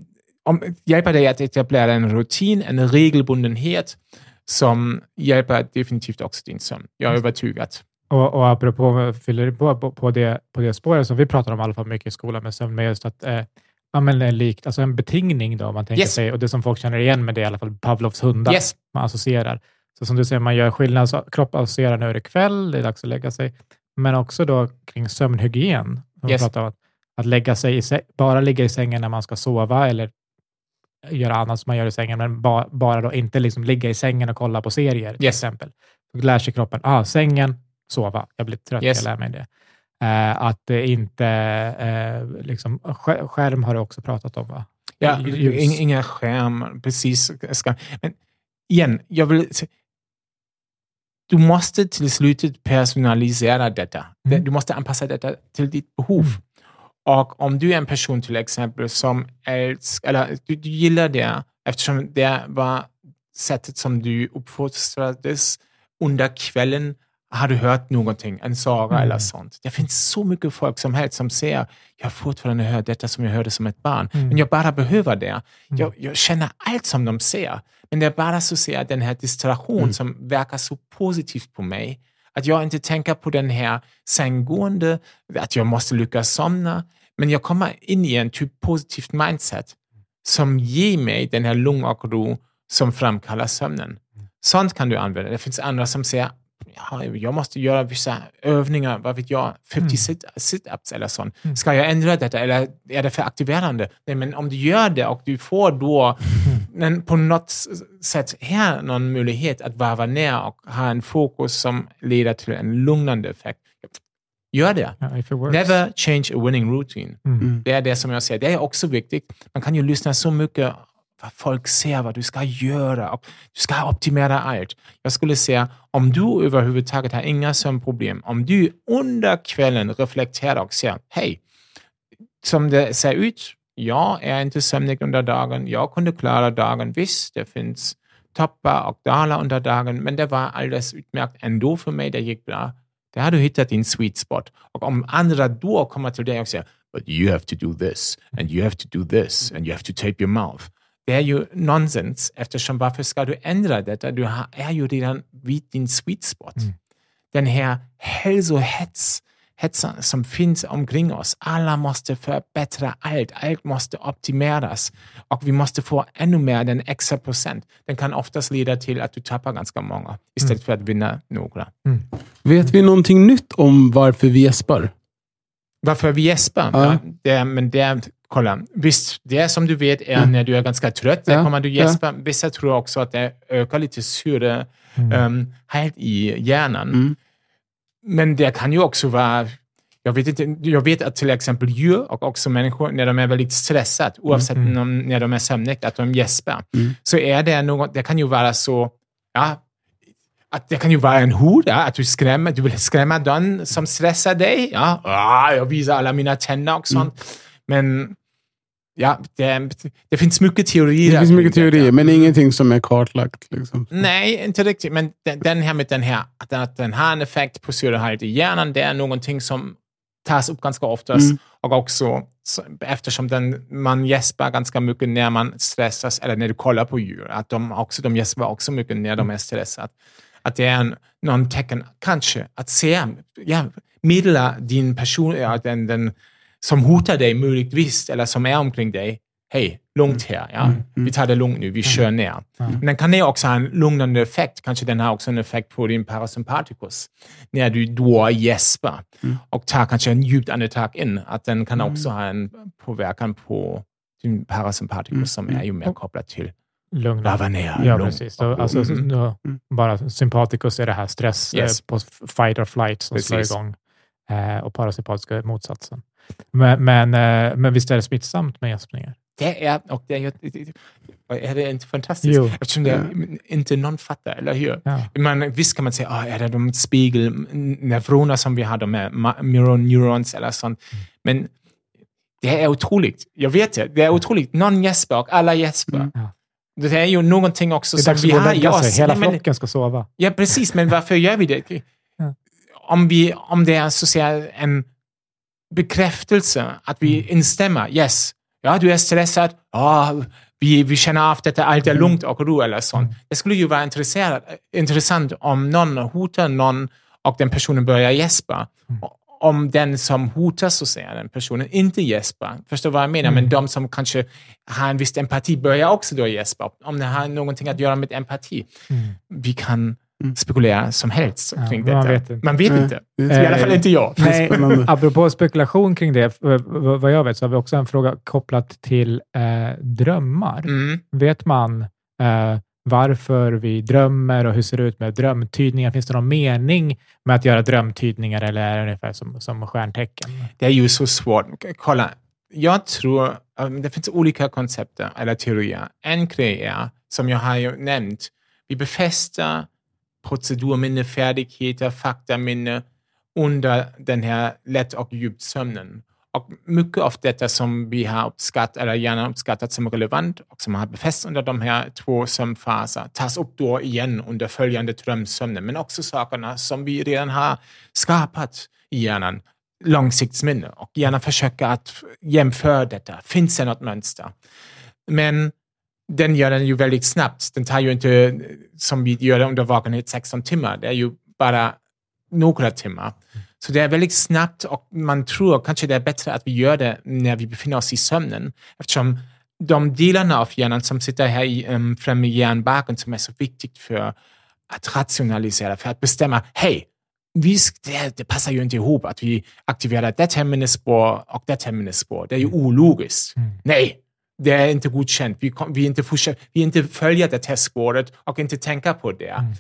om, hjälper dig att etablera en rutin, en regelbundenhet som hjälper definitivt också din sömn. Jag är övertygad. Och, och apropå, fyller på, på, på, det, på det spåret som vi pratar om i alla fall mycket i skolan med sömn, med just att eh, ja, men en likt, alltså en betingning då, man tänker yes. sig, och det som folk känner igen med det är i alla fall Pavlovs hundar yes. man associerar. Så som du säger, man gör skillnad, så kropp associerar nu är det kväll, det är dags att lägga sig, men också då kring sömnhygien. Yes. pratar om att, att lägga sig i, bara ligga i sängen när man ska sova eller göra annat som man gör i sängen, men ba, bara då inte liksom ligga i sängen och kolla på serier till yes. exempel. Då lär sig kroppen, ah, sängen, sova. Jag blir trött, yes. jag lär mig det. Eh, att inte, eh, liksom, skärm har du också pratat om va? Ja, inga skärm, precis. Men igen, jag vill du måste till slut personalisera detta. Mm. Du måste anpassa detta till ditt behov. Mm. Och om du är en person till exempel som älskar, eller du, du gillar det eftersom det var sättet som du uppfostrades under kvällen har du hört någonting, en saga mm. eller sånt? Det finns så mycket folk som helst som säger, jag har fortfarande hört detta som jag hörde som ett barn, mm. men jag bara behöver det. Mm. Jag, jag, känner allt som de säger, men det är bara så att den här distraktion mm. som verkar så positivt på mig, att jag inte tänker på den här sänggående, att jag måste lyckas somna, men jag kommer in i en typ positivt mindset som ger mig den här lugn och ro som framkallar sömnen. Sånt kan du använda. Det finns andra som säger ja, jag måste göra vissa övningar, vad vet jag, 50 mm. sit-ups eller sånt. Mm. Ska jag ändra detta eller är det för aktiverande? Nej, men om du gör det och du får då [laughs] mm. på något sätt här någon möjlighet att varva ner och ha en fokus som leder till en lugnande effekt. Gör det. Yeah, Never change a winning routine. Mm. mm. Det är det som jag säger. Det är också viktigt. Man kan ju lyssna så mycket vad folk ser vad du ska göra och du ska optimera allt. Jag skulle säga, om du överhuvudtaget har inga sömnproblem, om du under kvällen reflekterar och säger, hej, som det ser ut, jag är inte sömnig under dagen, jag kunde klara dagen, visst, det finns och dalar under dagen, men det var alldeles utmärkt ändå för mig, det gick bra. Där har du hittat din sweet spot. Och om andra då kommer till dig och säger, but you have to do this, and you have to do this, and you have to tape your mouth det är ju nonsens eftersom varför ska du ändra detta? Du är ju redan vid din sweet spot. Mm. Den här hälsohets hetsen som finns omkring oss. Alla måste förbättra allt. Allt måste optimeras och vi måste få ännu mer, den extra procent. Den kan oftast leda till att du tappar ganska många istället mm. för att vinna några. Mm. Vet vi någonting nytt om varför vi gäspar? Varför vi gäspar? Ja. Ja, det, men det kolla, visst, det som du vet är mm. när du är ganska trött, ja. kommer du gäspa. Ja. Vissa tror också att det ökar lite syre mm. um, i hjärnan. Mm. Men det kan ju också vara jag vet, inte, jag vet att till exempel djur och också människor, när de är väldigt stressade, oavsett mm. om, när de är sömniga, att de gäspar, mm. så är det något, det kan ju vara så, ja, att det kan ju vara en hot, ja, att du skrämmer, du vill skrämma den som stressar dig. Ja, ah, jag visar alla mina tänder och sånt. Men ja, det, det, finns mycket teorier. Det finns mycket teorier, men ingenting som är kartlagt. Liksom. Nej, inte riktigt. Men den, den här med den här, att den, har en effekt på syrehalt i hjärnan, det är någonting som tas upp ganska ofta. Mm. Och också eftersom den, man gäspar ganska mycket när man stressas eller när du kollar på djur, att de, också, de gäspar också mycket när de är stressade. Att det är en, någon tecken, kanske, att se, ja, meddela din person, ja, den, den som hotar dig möjligtvis, eller som är omkring dig, hej, lugnt mm. här. Ja? Mm. Vi tar det lugnt nu, vi mm. kör ner. Men den kan också ha en lugnande effekt. Kanske den har också en effekt på din parasympaticus. När du då gäspar och tar kanske en djupt andetag in. Att den kan också ha en påverkan på din parasympaticus som är ju mer kopplad till Lugn. Lava ner. Ja, lugn. precis. Då, alltså, mm. då, bara sympaticus är det här stress yes. eh, på fight or flight som precis. slår igång eh, och parasympatiska är motsatsen. Men, men, eh, men visst är det smittsamt med gäspningar? Det är, och det är, är det inte fantastiskt? Jo. Eftersom det ja. inte någon fattar, eller hur? Ja. Man, visst kan man säga, oh, är det de spegelneuroner som vi har, de här mirror neurons eller sånt. Mm. Men det är otroligt. Jag vet det. Det är otroligt. Någon gäspar och alla gäspar. Mm. Ja. Det är ju någonting också som vi har i oss. Hela flocken ska sova. Ja, precis. Men varför gör vi det? Om, vi, om det är så att säga en bekräftelse, att vi mm. instämmer. Yes, ja, du är stressad. Ja, vi, vi känner av detta, allt är mm. lugnt och ro eller sånt. Mm. Det skulle ju vara intressant om någon hotar någon och den personen börjar gäspa. Mm. Om den som hotas, så säger den personen, inte gäspar. Förstår vad jag menar? Mm. Men de som kanske har en viss empati börjar också då gäspa. Om det har någonting att göra med empati. Mm. Vi kan. Spekulera som helst kring ja, detta. Man vet inte. Man vet inte. I alla fall inte jag. Nej, [laughs] apropå spekulation kring det, vad jag vet så har vi också en fråga kopplat till eh, drömmar. Mm. Vet man eh, varför vi drömmer och hur ser det ut med drömtydningar? Finns det någon mening med att göra drömtydningar eller är det ungefär som, som stjärntecken? Det är ju så svårt. Kolla, jag tror um, det finns olika koncept eller teorier. En grej är, som jag har nämnt, vi befäster procedurminne, färdigheter, faktaminne under den här lätt och djupt sömnen. Och mycket av detta som vi har uppskattat, eller gärna uppskattat som relevant och som har befästs under de här två sömnfaser tas upp då igen under följande drömsömnen. Men också sakerna som vi redan har skapat i hjärnan, långsiktsminne och gärna försöka att jämföra detta. Finns det något mönster? Men den gör den ju väldigt snabbt. Den tar ju inte, som vi gör under vakenhet, 16 timmar. Det är ju bara några timmar. Så det är väldigt snabbt och man tror kanske det är bättre att vi gör det när vi befinner oss i sömnen. Eftersom de delarna av hjärnan som sitter här i um, främre hjärnbarken som är så viktigt för att rationalisera, för att bestämma, hej, det, det, passar ju inte ihop att vi aktiverar det här minnesspår och det här minnesspår. Det är ju ologiskt. Mm. Nej, det är inte godkänt. Vi, vi, inte, vi inte följer det testspåret och inte tänka på det. Mm.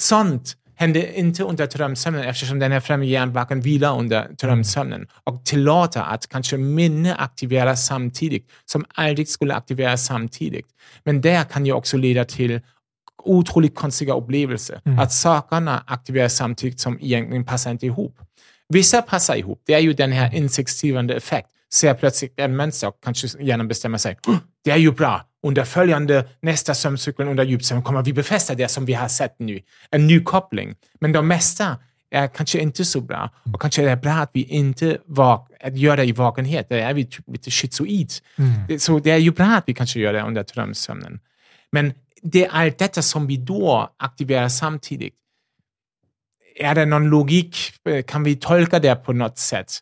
Sånt händer inte under drömsömnen eftersom den här främre hjärnbarken vilar under drömsömnen och tillåter att kanske minne aktiveras samtidigt som aldrig skulle aktiveras samtidigt. Men det kan ju också leda till otroligt konstiga upplevelser. Mm. Att sakerna aktiveras samtidigt som egentligen passar inte ihop. Vissa passar ihop. Det är ju den här insiktsgivande effekt ser plötsligt en mönster och kanske hjärnan bestämmer sig. Det är ju bra. Under följande nästa sömncykel under djupsömn kommer vi befästa det som vi har sett nu. En ny koppling. Men de mesta är kanske inte så bra. Och kanske är det bra att vi inte vak att gör det i vakenhet. Det är vi typ lite schizoid. Mm. Så det är ju bra att vi kanske gör det under drömsömnen. Men det är allt detta som vi då aktiverar samtidigt. Är det någon logik? Kan vi tolka det på något sätt?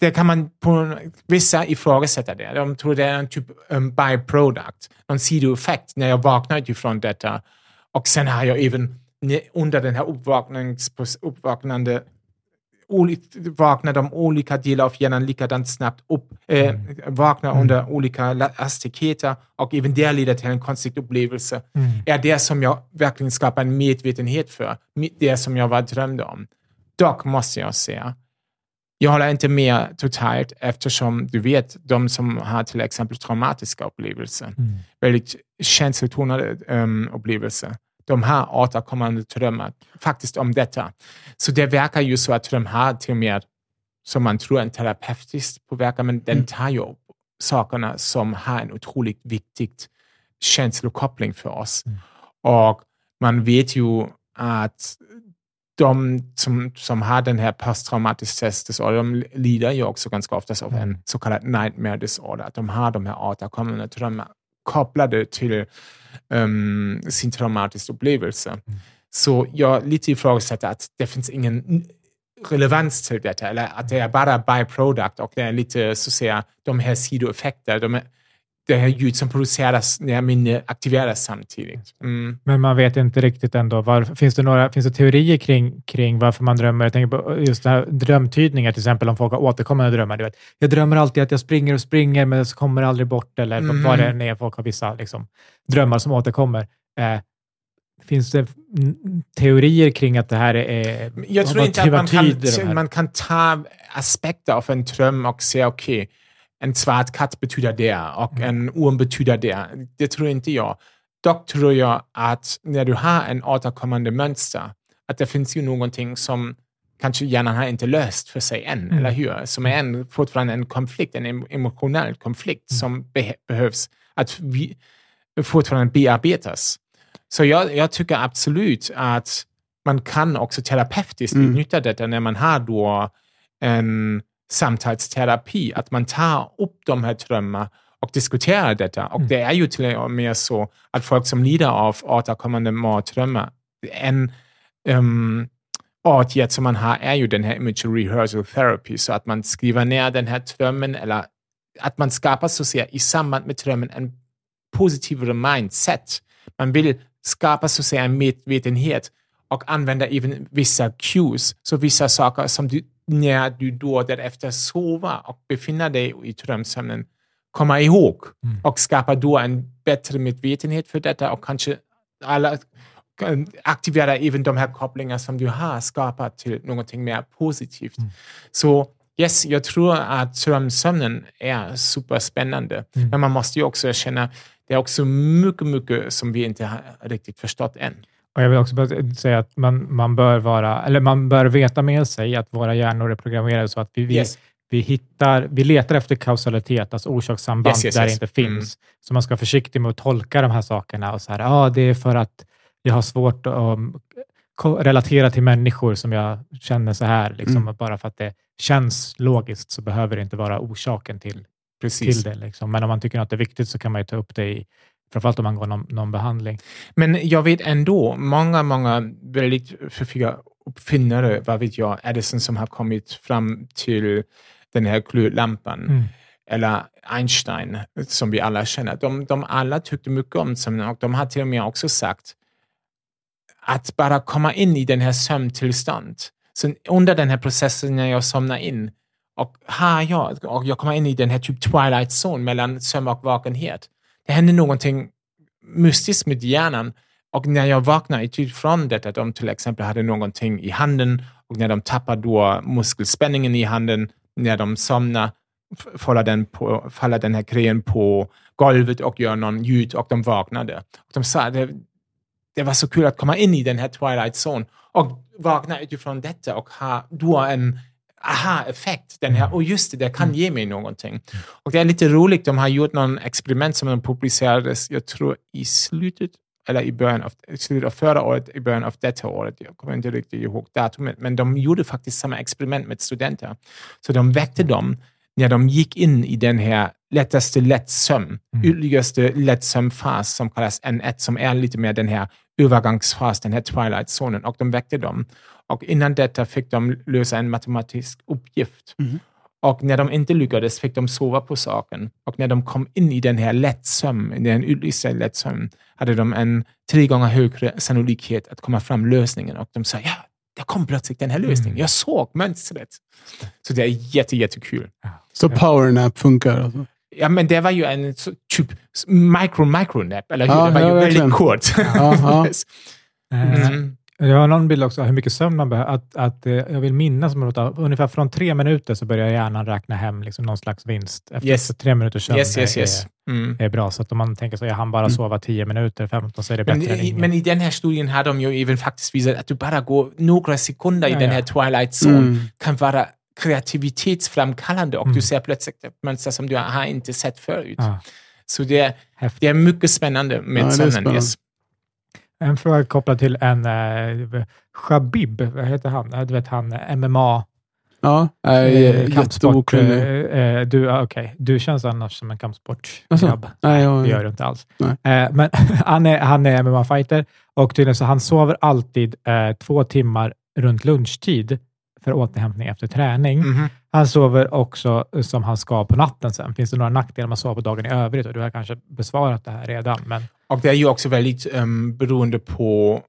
Det kan man på vissa ifrågasätta det. De tror det är en typ um, byproduct, en sidoeffekt när jag vaknar utifrån detta. Och sen har jag även under den här uppvaknande vaknar de olika delar av hjärnan likadant snabbt upp, äh, vaknar mm. under olika hastigheter och även det leder till en konstig upplevelse. Mm. Är det som jag verkligen skapar en medvetenhet för, det som jag var drömde om. Dock måste jag säga, jag håller inte med totalt eftersom du vet, de som har till exempel traumatiska upplevelser, mm. väldigt känslotonade um, upplevelser, de har återkommande drömmar faktiskt om detta. Så det verkar ju så att de har till och med, som man tror, en terapeutisk påverkan, men den mm. tar ju upp sakerna som har en otroligt viktig känslokoppling för oss. Mm. Och man vet ju att de som, som har den här posttraumatiska stress disorder, de lider ju också ganska ofta av en så kallad nightmare disorder. Att de har de här återkommande drömmar kopplade till um, sin traumatiska upplevelse. Mm. Så jag lite ifrågasätter att det finns ingen relevans till detta, eller att det är bara byproduct och det är lite så att säga de här sidoeffekter, de det här ljud som produceras när minne aktiveras samtidigt. Mm. Men man vet inte riktigt ändå. Var, finns, det några, finns det teorier kring, kring varför man drömmer? Jag tänker på just det här drömtydningar, till exempel om folk har återkommande drömmar. Du vet, jag drömmer alltid att jag springer och springer, men det kommer aldrig bort. Eller mm. vad det än är. Folk har vissa liksom, drömmar som återkommer. Eh, Finns det teorier kring att det här är... Jag tror inte att man kan, man kan ta aspekter av en dröm och säga okej, okay, en svart katt betyder det och mm. en orm betyder det. Det tror inte jag. Dock tror jag att när du har en återkommande mönster, att det finns ju någonting som kanske hjärnan har inte löst för sig än, mm. eller hur? Som är en, fortfarande en konflikt, en emotionell konflikt mm. som be behövs att vi, fortfarande bearbetas. Så jag, jag, tycker absolut att man kan också terapeutiskt mm. utnyttja detta när man har då en samtalsterapi, att man tar upp de här drömmarna och diskuterar detta. Och mm. det är ju till och med så att folk som lider av återkommande mardrömmar, en um, åtgärd som man har är ju den här imagery rehearsal therapy, så att man skriver ner den här drömmen eller att man skapar så att säga i samband med drömmen en positivare mindset. Man vill skapa så att säga en medvetenhet och använda även vissa cues, så vissa saker som du när du då därefter sover och befinner dig i drömsömnen komma ihåg mm. och skapa då en bättre medvetenhet för detta och kanske alla aktivera även de här kopplingar som du har skapat till någonting mer positivt. Mm. Så yes, jag tror att drömsömnen är superspännande, mm. men man måste ju också erkänna det är också mycket, mycket som vi inte har riktigt förstått än. Och jag vill också säga att man, man, bör vara, eller man bör veta med sig att våra hjärnor är programmerade så att vi, yes. vi, hittar, vi letar efter kausalitet, alltså orsakssamband yes, yes, där det inte finns. Mm. Så man ska vara försiktig med att tolka de här sakerna och så här, ah, det är för att jag har svårt att um, relatera till människor som jag känner så här. Liksom, mm. Bara för att det känns logiskt så behöver det inte vara orsaken till, till det. Liksom. Men om man tycker att det är viktigt så kan man ta upp det i Framförallt om man går någon, någon behandling. Men jag vet ändå, många, många väldigt förfiga uppfinnare, vad vet jag, Edison som har kommit fram till den här glödlampan. Mm. Eller Einstein, som vi alla känner. De, de alla tyckte mycket om sömnen och de har till och med också sagt att bara komma in i den här sömntillstånd. Så under den här processen när jag somnar in och, har jag, och jag kommer in i den här typ twilight zone mellan sömn och vakenhet det hände någonting mystiskt med hjärnan. Och när jag vaknade utifrån detta, de till exempel hade någonting i handen och när de tappar då muskelspänningen i handen, när de somnar faller den, på, faller den här grejen på golvet och gör någon ljud och de vaknade. Och de sa att det, det var så kul att komma in i den här twilight zone och vakna utifrån detta och ha då en aha-effekt. Den här, och just det, det kan ge mig någonting. Och det är lite roligt, de har gjort någon experiment som de publicerades, jag tror i slutet eller i början av, slutet av förra året, i början av detta året. Jag kommer inte riktigt ihåg datumet, men de gjorde faktiskt samma experiment med studenter. Så de väckte dem när de gick in i den här lättaste lättsömn, mm. ytterligaste lättsömnfas som kallas N1, som är lite mer den här övergångsfas, den här twilight-zonen, och de väckte dem. Och innan detta fick de lösa en matematisk uppgift. Mm. Och när de inte lyckades fick de sova på saken. Och när de kom in i den här lättsömn, den ytterligare lättsömn, hade de en tre gånger högre sannolikhet att komma fram lösningen. Och de sa, ja, det kom plötsligt den här lösningen. Mm. Jag såg mönstret. Så det är jätte, jättekul. Så powernap funkar alltså? Ja, men det var ju en typ micro-micro-nap, eller hur? Ja, det var ja, ju väldigt kort. [laughs] mm. Jag har någon bild också hur mycket sömn man behöver. Att, att, eh, jag vill minnas att ungefär från tre minuter så börjar hjärnan räkna hem liksom någon slags vinst. Efter yes. tre minuters sömn yes, yes, yes. Är, mm. är bra. Så att om man tänker så, jag hann bara mm. sova tio minuter, 15, så är det bättre men, än ingen. Men i den här studien har de ju även faktiskt visat att du bara går några sekunder ja, i den här twilight zone mm. kan vara kreativitetsframkallande och du mm. ser plötsligt ett mönster som du har inte sett förut. Ah. Så det, det är mycket spännande med ja, sömnen. Yes. En fråga kopplad till en eh, Shabib, vad heter han? Eh, Du vet han eh, MMA, Ja, eh, äh, kampsport. Eh, jätteokunnig. eh, du, ah, okej. du känns annars som en kampsportgrabb. Alltså, nej, jag, Det gör du inte alls. Eh, men [laughs] han är, han är MMA-fighter och tydligen så han sover alltid eh, två timmar runt lunchtid för återhämtning efter träning. Mhm. Han sover också som han ska på natten sen. Finns det några nackdelar med att sova på dagen i övrigt? Och du har kanske besvarat det här redan, men Och det är ju också väldigt um, beroende på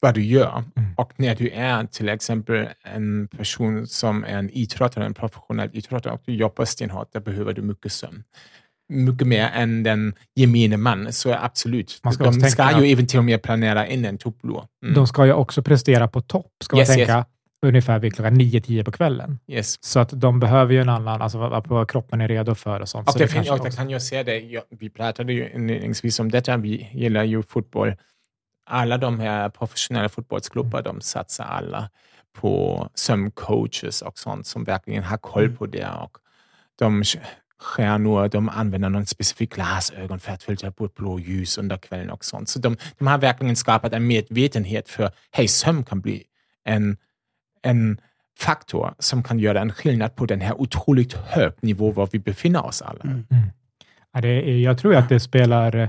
vad du gör. Mm. Och när du är till exempel en person som är en idrottare, en professionell idrottare och du jobbar stenhårt, där behöver du mycket sömn. Mycket mer än den gemene man, så absolut. Man ska De tänka ska ju även till och med planera in en topplur. Mm. de ska ju också prestera på topp, ska Yes, man yes. Ungefär vid klockan 9-10 på kvällen. Yes. Så att de behöver ju en annan, alltså vad, vad kroppen är redo för och sånt. Och så det, det fin- kanske och det också- kan jag säga det, ja, vi pratade ju inledningsvis om detta, vi gillar ju fotboll. Alla de här professionella fotbollsklubbar, de satsar alla på sömncoaches och sånt som verkligen har koll på det. Och de stjärnor, de använder någon specifik glasögon för att filtra bort blåljus under kvällen och sånt. Så de, de har verkligen skapat en medvetenhet för, hej, sömn kan bli en, en faktor som kan göra en skillnad på den här otroligt hög nivå var vi befinner oss alla. Mm. Ja, det är, jag tror att det spelar... eh,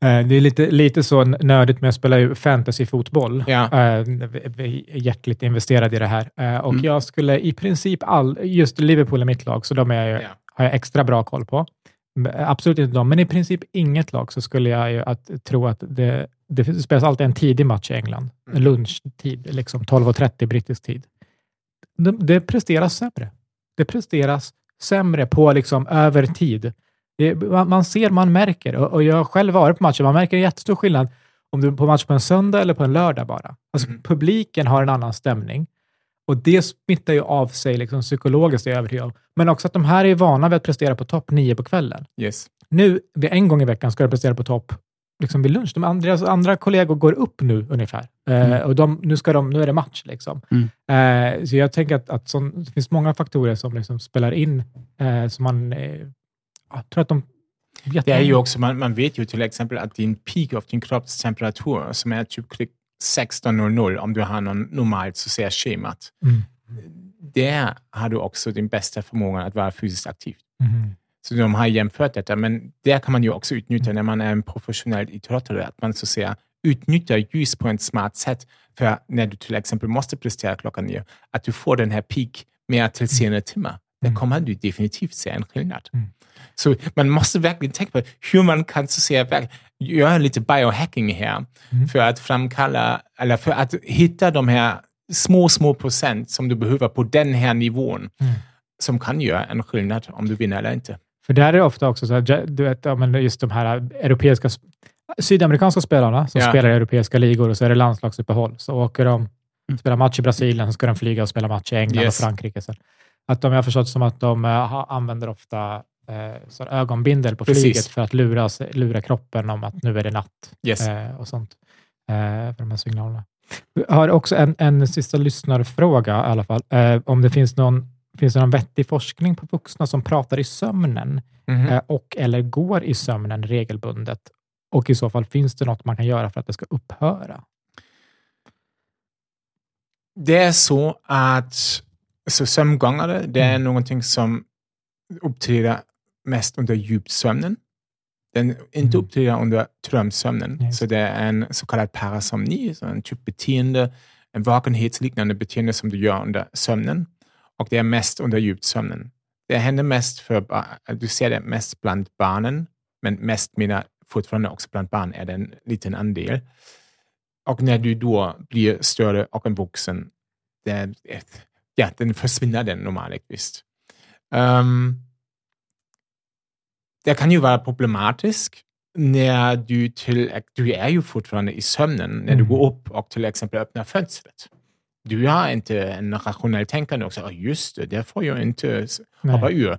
Det är lite, lite så nördigt med att spela ju fantasyfotboll. Ja. Eh, Vi vi är hjärtligt investerade i det här. Eh, Och Mm. jag skulle i princip all... Just Liverpool är mitt lag, så de är, jag- Ja. har jag extra bra koll på. Eh, Absolut inte dem, men i princip inget lag så skulle jag ju att, tro att det, det spelas alltid en tidig match i England. Mm. Lunchtid, liksom 12.30 brittisk tid. Det, det presteras sämre. Det presteras sämre på liksom över tid. Det, man, man ser, man märker. Och, och jag har själv varit på matcher. Man märker en jättestor skillnad om du är på match på en söndag eller på en lördag bara. Alltså, Mm. Publiken har en annan stämning. Och det smittar ju av sig liksom, psykologiskt, är jag övertygad om. Men också att de här är vana vid att prestera på topp nio på kvällen. Yes. Nu, en gång i veckan, ska de prestera på topp liksom vid lunch. De andra, alltså, andra kollegor går upp nu ungefär. Eh, Mm. och de, nu, ska de, nu är det match. Liksom. Eh, så jag tänker att, att sån, det finns många faktorer som liksom spelar in. Eh, som man, eh, jag tror att de... Det är ju också, man, man vet ju till exempel att din peak av din kroppstemperatur som är typ 16.00 om du har någon normalt säger schemat. Mm. Där har du också din bästa förmåga att vara fysiskt aktiv. Mhm. Så de har jämfört detta, men där kan man ju också utnyttja när man är en professionell idrottare, att man så att säga utnyttjar ljus på ett smart sätt för när du till exempel måste prestera klockan nio, att du får den här peak mer till senare timmar. Där Mm. kommer du definitivt se en skillnad. Mm. Så man måste verkligen tänka på hur man kan så att säga, göra lite biohacking här Mm. för att framkalla, eller för att hitta de här små, små procent som du behöver på den här nivån Mm. som kan göra en skillnad om du vinner eller inte. För där är det ofta också så här, du vet, just de här europeiska, sydamerikanska spelarna som Ja. spelar i europeiska ligor och så är det landslagsuppehåll. Så åker de, Mm. spelar match i Brasilien, så ska de flyga och spela match i England Yes. och Frankrike. Sen. Att de, jag har förstått som att de eh, använder ofta eh, ögonbindel på Precis. flyget för att lura, lura kroppen om att nu är det natt Yes. eh, och sånt. Eh, för de här signalerna. Jag har också en, en sista lyssnarfråga i alla fall. Eh, om det finns någon, finns det någon vettig forskning på vuxna som pratar i sömnen Mhm. eh, och eller går i sömnen regelbundet? Och i så fall, finns det något man kan göra för att det ska upphöra? Det är så att så sömngångare, det är Mm. någonting som uppträder mest under djupsömnen. Den inte Mm. uppträder under drömsömnen. Yes. Så det är en så kallad parasomni, så en typ beteende, en vakenhetsliknande beteende som du gör under sömnen. Och det är mest under djupsömnen. Det händer mest för, du ser det mest bland barnen, men mest menar fortfarande också bland barn är det en liten andel. Och när du då blir större och en vuxen, det, ja, den försvinner den normalt visst. Um, det kan ju vara problematiskt när du till, du är ju fortfarande i sömnen, när du Mm. går upp och till exempel öppnar fönstret. Du har inte en rationell tänkande säger, "Ah, just det, det får jag inte Nej. hoppa ur.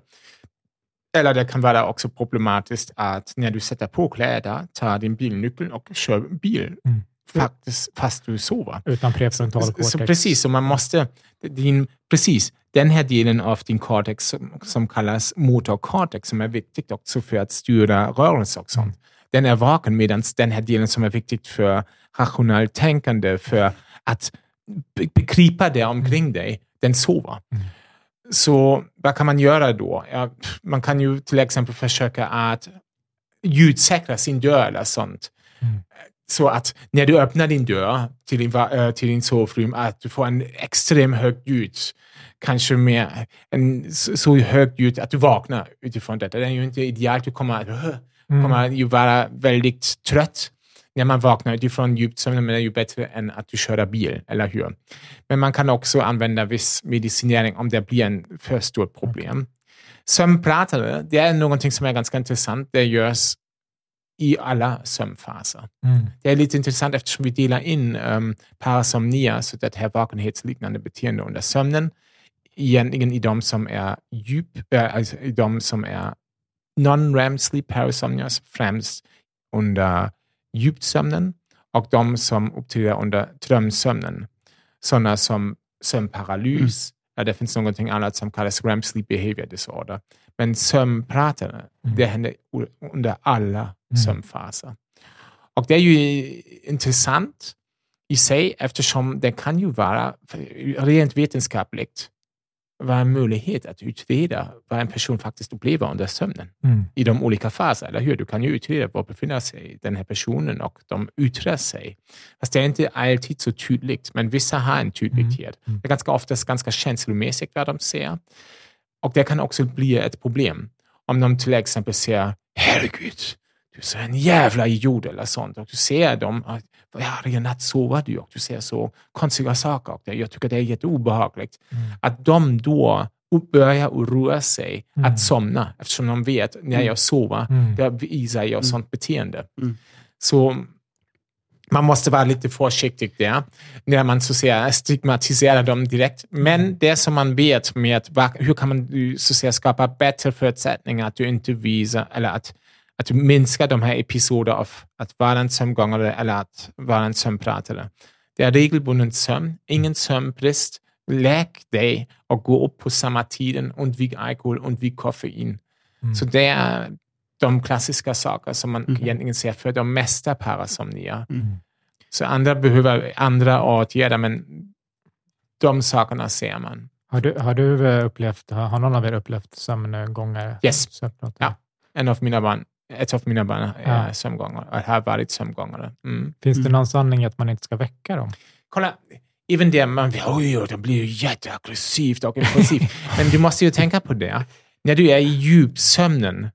Eller det kan vara också problematiskt att när du sätter på kläder, tar din bilnyckel och kör bil, Mm. Faktiskt, fast du sover. Utan prefrontal cortex? så precis, så man måste, din, precis, den här delen av din cortex som, som kallas motorcortex, som är viktigt också för att styra rörelse och sånt, den är vaken medan den här delen som är viktigt för rationellt tänkande för att be- begripa det omkring dig, den sover. Mm. Så vad kan man göra då? Ja, man kan ju till exempel försöka att ljudsäkra sin dörr eller sånt. Mm. Så att när du öppnar din dörr till din, eh, till din sovrum, att du får en extrem hög ljud. Kanske mer en så så hög ljud att du vaknar utifrån detta. Det är ju inte idealt. Du kommer, att- [laughs] Mm. kommer ju vara väldigt trött när man vaknar utifrån djupsömnen, men det är ju bättre än att du kör bil, eller hur? Men man kan också använda viss medicinering om det blir en för stort problem. Sömnpratare, det är någonting som är ganska intressant. Det görs i alla sömnfaser. Mm. Det är lite intressant eftersom vi delar in um, parasomnia, så det här vakenhetsliknande beteende under sömnen, egentligen i de som är djup, äh, alltså i de som är non-REM sleep parasomnias, främst under djupsömnen och de som uppträder under drömsömnen. Sådana som sömnparalys, ja, det finns någonting annat som kallas REM sleep behavior disorder. Men sömnpratare, Mm. det händer under alla Mm. sömnfaser. Och det är ju intressant i sig eftersom det kan ju vara rent vetenskapligt vara en möjlighet att utreda vad en person faktiskt upplever under sömnen Mm. i de olika faserna, eller hur? Du kan ju utreda var befinner sig den här personen och de yttrar sig. Fast det är inte alltid så tydligt, men vissa har en tydlighet. Mm. Det är ganska oftast ganska känslomässigt vad de ser. Och det kan också bli ett problem om de till exempel säger herregud, du är så en jävla idiot eller sånt och du ser dem, att, varje natt sover du och du ser så konstiga saker och jag tycker det är jätteobehagligt. Mm. Att de då börjar oroa sig Mm. att somna eftersom de vet när jag sover, Mm. då visar jag sånt beteende. Mm. Så man måste vara lite försiktig där, när man så säga stigmatiserar dem direkt. Men det som man vet med hur kan man så säga, skapa bättre förutsättningar att du inte visar, eller att, att du minskar de här episoder av att vara en sömngångare eller att vara en sömnpratare. Det är regelbunden sömn, ingen sömnbrist. Läk dig och gå upp på samma tiden, undvik alkohol, undvik koffein. Mm. Så det är de klassiska saker som man Mhm. egentligen ser för de mesta parasomnier. Mm. Så andra behöver andra åtgärder, men de sakerna ser man. Har du, har du eh, upplevt, har har någon av er upplevt sömngångare? Yes. Sömnprat? Ja. En av mina barn, ett av mina barn är Ja. sömngångare, och har varit sömngångare. Mm. Finns det Mm. någon sanning i att man inte ska väcka dem? Kolla, även det, man oj, oj, det blir ju jätteaggressivt och impulsivt. Men du måste ju tänka på det. När du är i djupsömnen,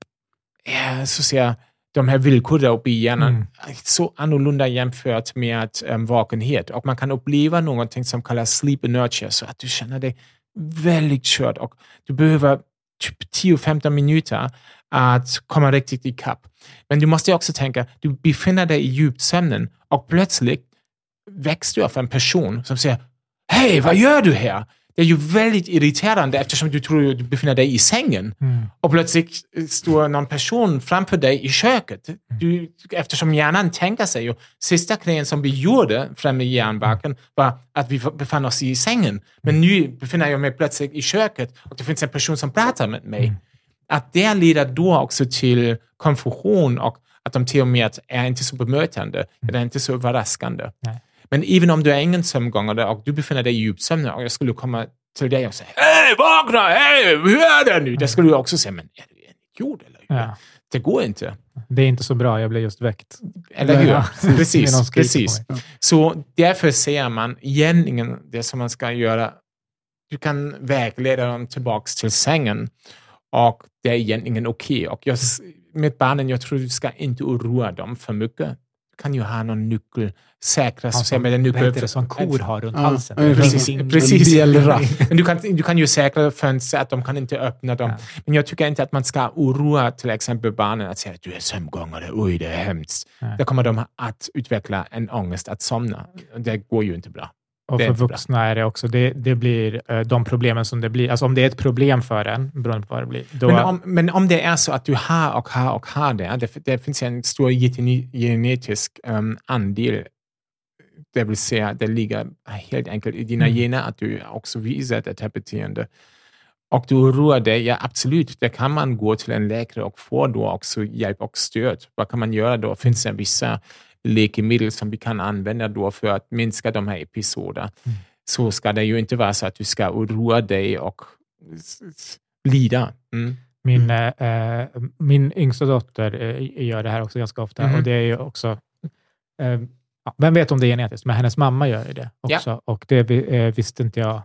så ser de här villkoren uppe i hjärnan Mm. så annorlunda jämfört med um, vakenhet. Och man kan uppleva någonting som kallas sleep inertia, så att du känner dig väldigt körd och du behöver typ 10-15 minuter att komma riktigt ikapp. Men du måste också tänka, du befinner dig i djupsömnen och plötsligt väcks du av en person som säger Hej, vad gör du här? Det är ju väldigt irriterande eftersom du tror att du befinner dig i sängen Mm. och plötsligt står någon person framför dig i köket. Du, eftersom hjärnan tänker sig ju, sista grejen som vi gjorde framme i hjärnbarken var att vi befann oss i sängen. Men nu befinner jag mig plötsligt i köket och det finns en person som pratar med mig. Mm. Att det leder då också till konfusion och att de till och med är inte så bemötande, det är inte så överraskande. Nej. Men även om du är ingen sömngångare och du befinner dig i djupsömn och jag skulle komma till dig och säga Hej, vakna! Hej, hur är det nu? Det skulle du också säga, men är du en idiot eller hur? Ja. Det går inte. Det är inte så bra, jag blev just väckt. Eller hur? Ja, [laughs] Precis. precis. Så därför säger man egentligen det som man ska göra. Du kan vägleda dem tillbaks till sängen och det är egentligen okej. Och jag, s- med barnen, jag tror du ska inte oroa dem för mycket. Du kan ju ha någon nyckel, säkra Vad heter nyckel. det som kor har runt Ja, halsen? ja, Precis, ring, precis. [laughs] Men du kan, du kan ju säkra fönster att de kan inte öppna dem. Ja. Men jag tycker inte att man ska oroa till exempel barnen att säga att du är sömngångare, oj det är hemskt. Nej. Då kommer de att utveckla en ångest att somna. Det går ju inte bra. Och för vuxna är det också, det, det blir eh, de problemen som det blir. Alltså om det är ett problem för en, beroende på vad det blir, då... Men, om, men om det är så att du har och har och har det, det, det finns en stor gene- genetisk um, andel, det vill säga det ligger helt enkelt i dina Mm. gener att du också visar det här beteende. Och du oroar dig, ja absolut, det kan man gå till en läkare och få då också hjälp och stöd. Vad kan man göra då? Finns det vissa läkemedel som vi kan använda då för att minska de här episoderna, Mm. så ska det ju inte vara så att du ska oroa dig och lida. Mm. Min, eh, min yngsta dotter eh, gör det här också ganska ofta Mhm. och det är ju också, eh, ja, vem vet om det är genetiskt, men hennes mamma gör ju det Ja. också och det eh, visste inte jag.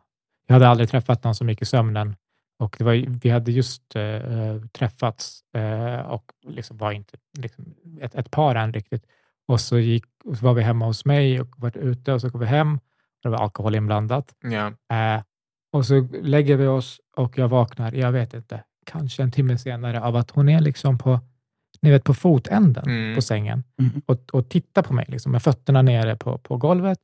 Jag hade aldrig träffat någon som gick i sömnen och det var, vi hade just eh, träffats eh, och liksom var inte liksom ett, ett par än riktigt. Och så, gick, och så var vi hemma hos mig och var ute och så kom vi hem och det var alkohol inblandat. Ja. Eh, och så lägger vi oss och jag vaknar, jag vet inte, kanske en timme senare av att hon är liksom på, ni vet, på fotänden Mm. på sängen Mm. och, och tittar på mig liksom, med fötterna nere på, på golvet.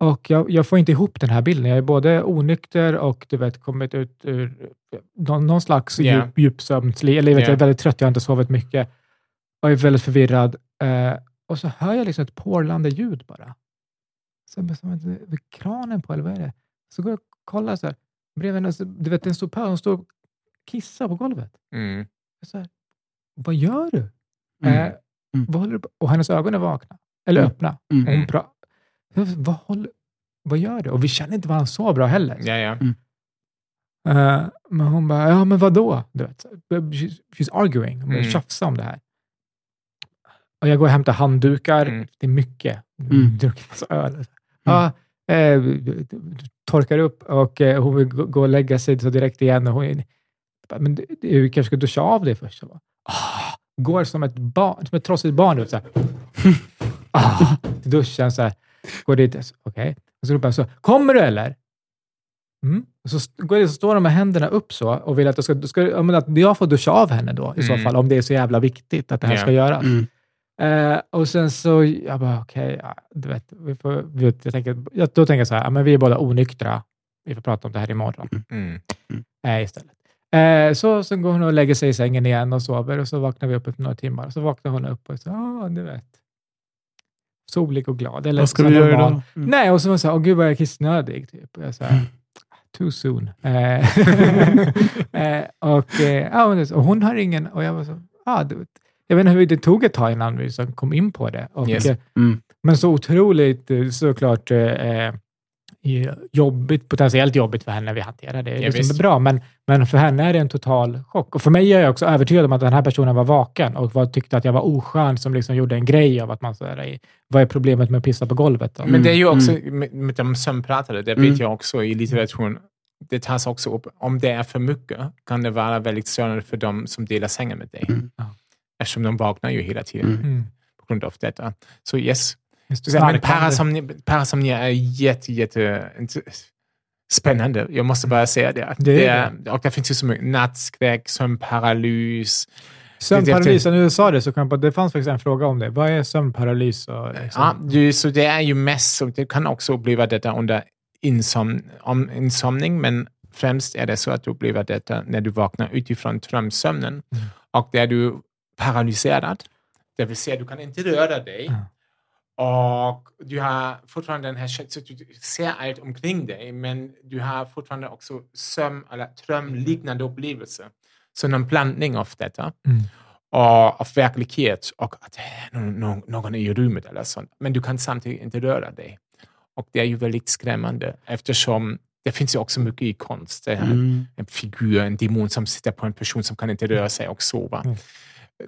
Och jag, jag får inte ihop den här bilden. Jag är både onykter och du vet, kommit ut ur någon, någon slags Ja. djup, djupsömnsli. Eller jag, vet, Ja. jag är väldigt trött, jag har inte sovit mycket och är väldigt förvirrad. Eh, och så hör jag liksom ett porlande ljud bara. Så som kranen på, eller vad är det? Så går jag och kollar så här. Bredvid henne, så- du vet, en stopör, hon står och kissar på golvet. Mm. Så här, vad gör du? Mm. Eh, vad håller du på? Och hennes ögon är vakna, eller Mm. öppna. Mm. Och hon pra- Jag bara, vad, håller, vad gör du? Och vi känner inte varandra så bra heller. Ja, ja. Eh, men hon bara, ja men vadå? Du vet, så- she's, she's arguing. Hon Mm. tjafsa om det här. Och jag går och hämtar handdukar. Mm. Det är mycket. Mm. Druckit massa öl. Ja, eh, torkar upp och eh, hon vill gå och lägga sig så direkt igen. Och hon, men du, du kanske ska duscha av dig först. Jag ah, går som ett, barn, som ett trotsigt barn. vet, Så här. ah, till duschen. Så här. Går dit. så, Okej. Och så ropar jag så, kommer du eller? Mm. Så, går jag, så står de med händerna upp så och vill att jag, ska, ska, ja, men att jag får duscha av henne då, i så Mm. fall, om det är så jävla viktigt att det här Ja. ska göras. Mm. Eh, och sen så, jag bara okej, ja, du vet, vi får, vi vet, jag tänker, jag, då tänker jag så här, ja, men vi är båda onyktra. Vi får prata om det här imorgon Mm. eh, istället. Eh, så, så går hon och lägger sig i sängen igen och sover och så vaknar vi upp efter några timmar. Så vaknar hon upp och så, ja, du vet, solig och glad. Eller Vad ska du göra idag? Mm. Nej, och så var jag så här, åh gud vad jag är kissnödig. Typ. Och jag så här, too soon. Eh, [laughs] eh, och, eh, och och hon har ingen, och jag var så, ah, du vet, jag vet inte hur det tog ett tag innan vi liksom kom in på det. Och, Yes. Mm. Men så otroligt eh, såklart eh, eh, jobbigt, potentiellt jobbigt för henne när vi hanterar det. Ja, det som visst. är bra, men, men för henne är det en total chock. Och för mig är jag också övertygad om att den här personen var vaken och var, tyckte att jag var oskön som liksom gjorde en grej av att man säger, vad är problemet med att pissa på golvet? Då? Men det är ju Mm, också med, med de sömnpratare, det Mm. vet jag också i litteraturen, det tas också upp, om det är för mycket kan det vara väldigt störande för de som delar sängen med dig. Mm. Ja. Eftersom de vaknar ju hela tiden Mm. Mm. på grund av detta. Så yes. Det, Så, men starkare. parasomni, parasomni är jätte, jätte spännande. Jag måste bara säga det. Det det, är är, och det finns ju så mycket nattskräck, sömnparalys. Sömnparalys, när du sa det så kom jag på, det fanns faktiskt en fråga om det. Vad är sömnparalys? Och, liksom, Ja, du, så det är ju mest, du kan också uppleva detta under insom, om, insomning, men främst är det så att du upplever detta när du vaknar utifrån drömsömnen Mm. och där du paralyserad. Det vill säga, du kan inte röra dig. Och du har fortfarande den här så du ser allt omkring dig, men du har fortfarande också sömn eller drömliknande upplevelser. Så någon blandning av detta Mm. och av verklighet och att är någon, någon, någon i rummet eller sånt. Men du kan samtidigt inte röra dig. Och det är ju väldigt skrämmande eftersom det finns ju också mycket i konst. Det här, Mm. En figur, en demon som sitter på en person som kan inte röra sig och sova. Mm.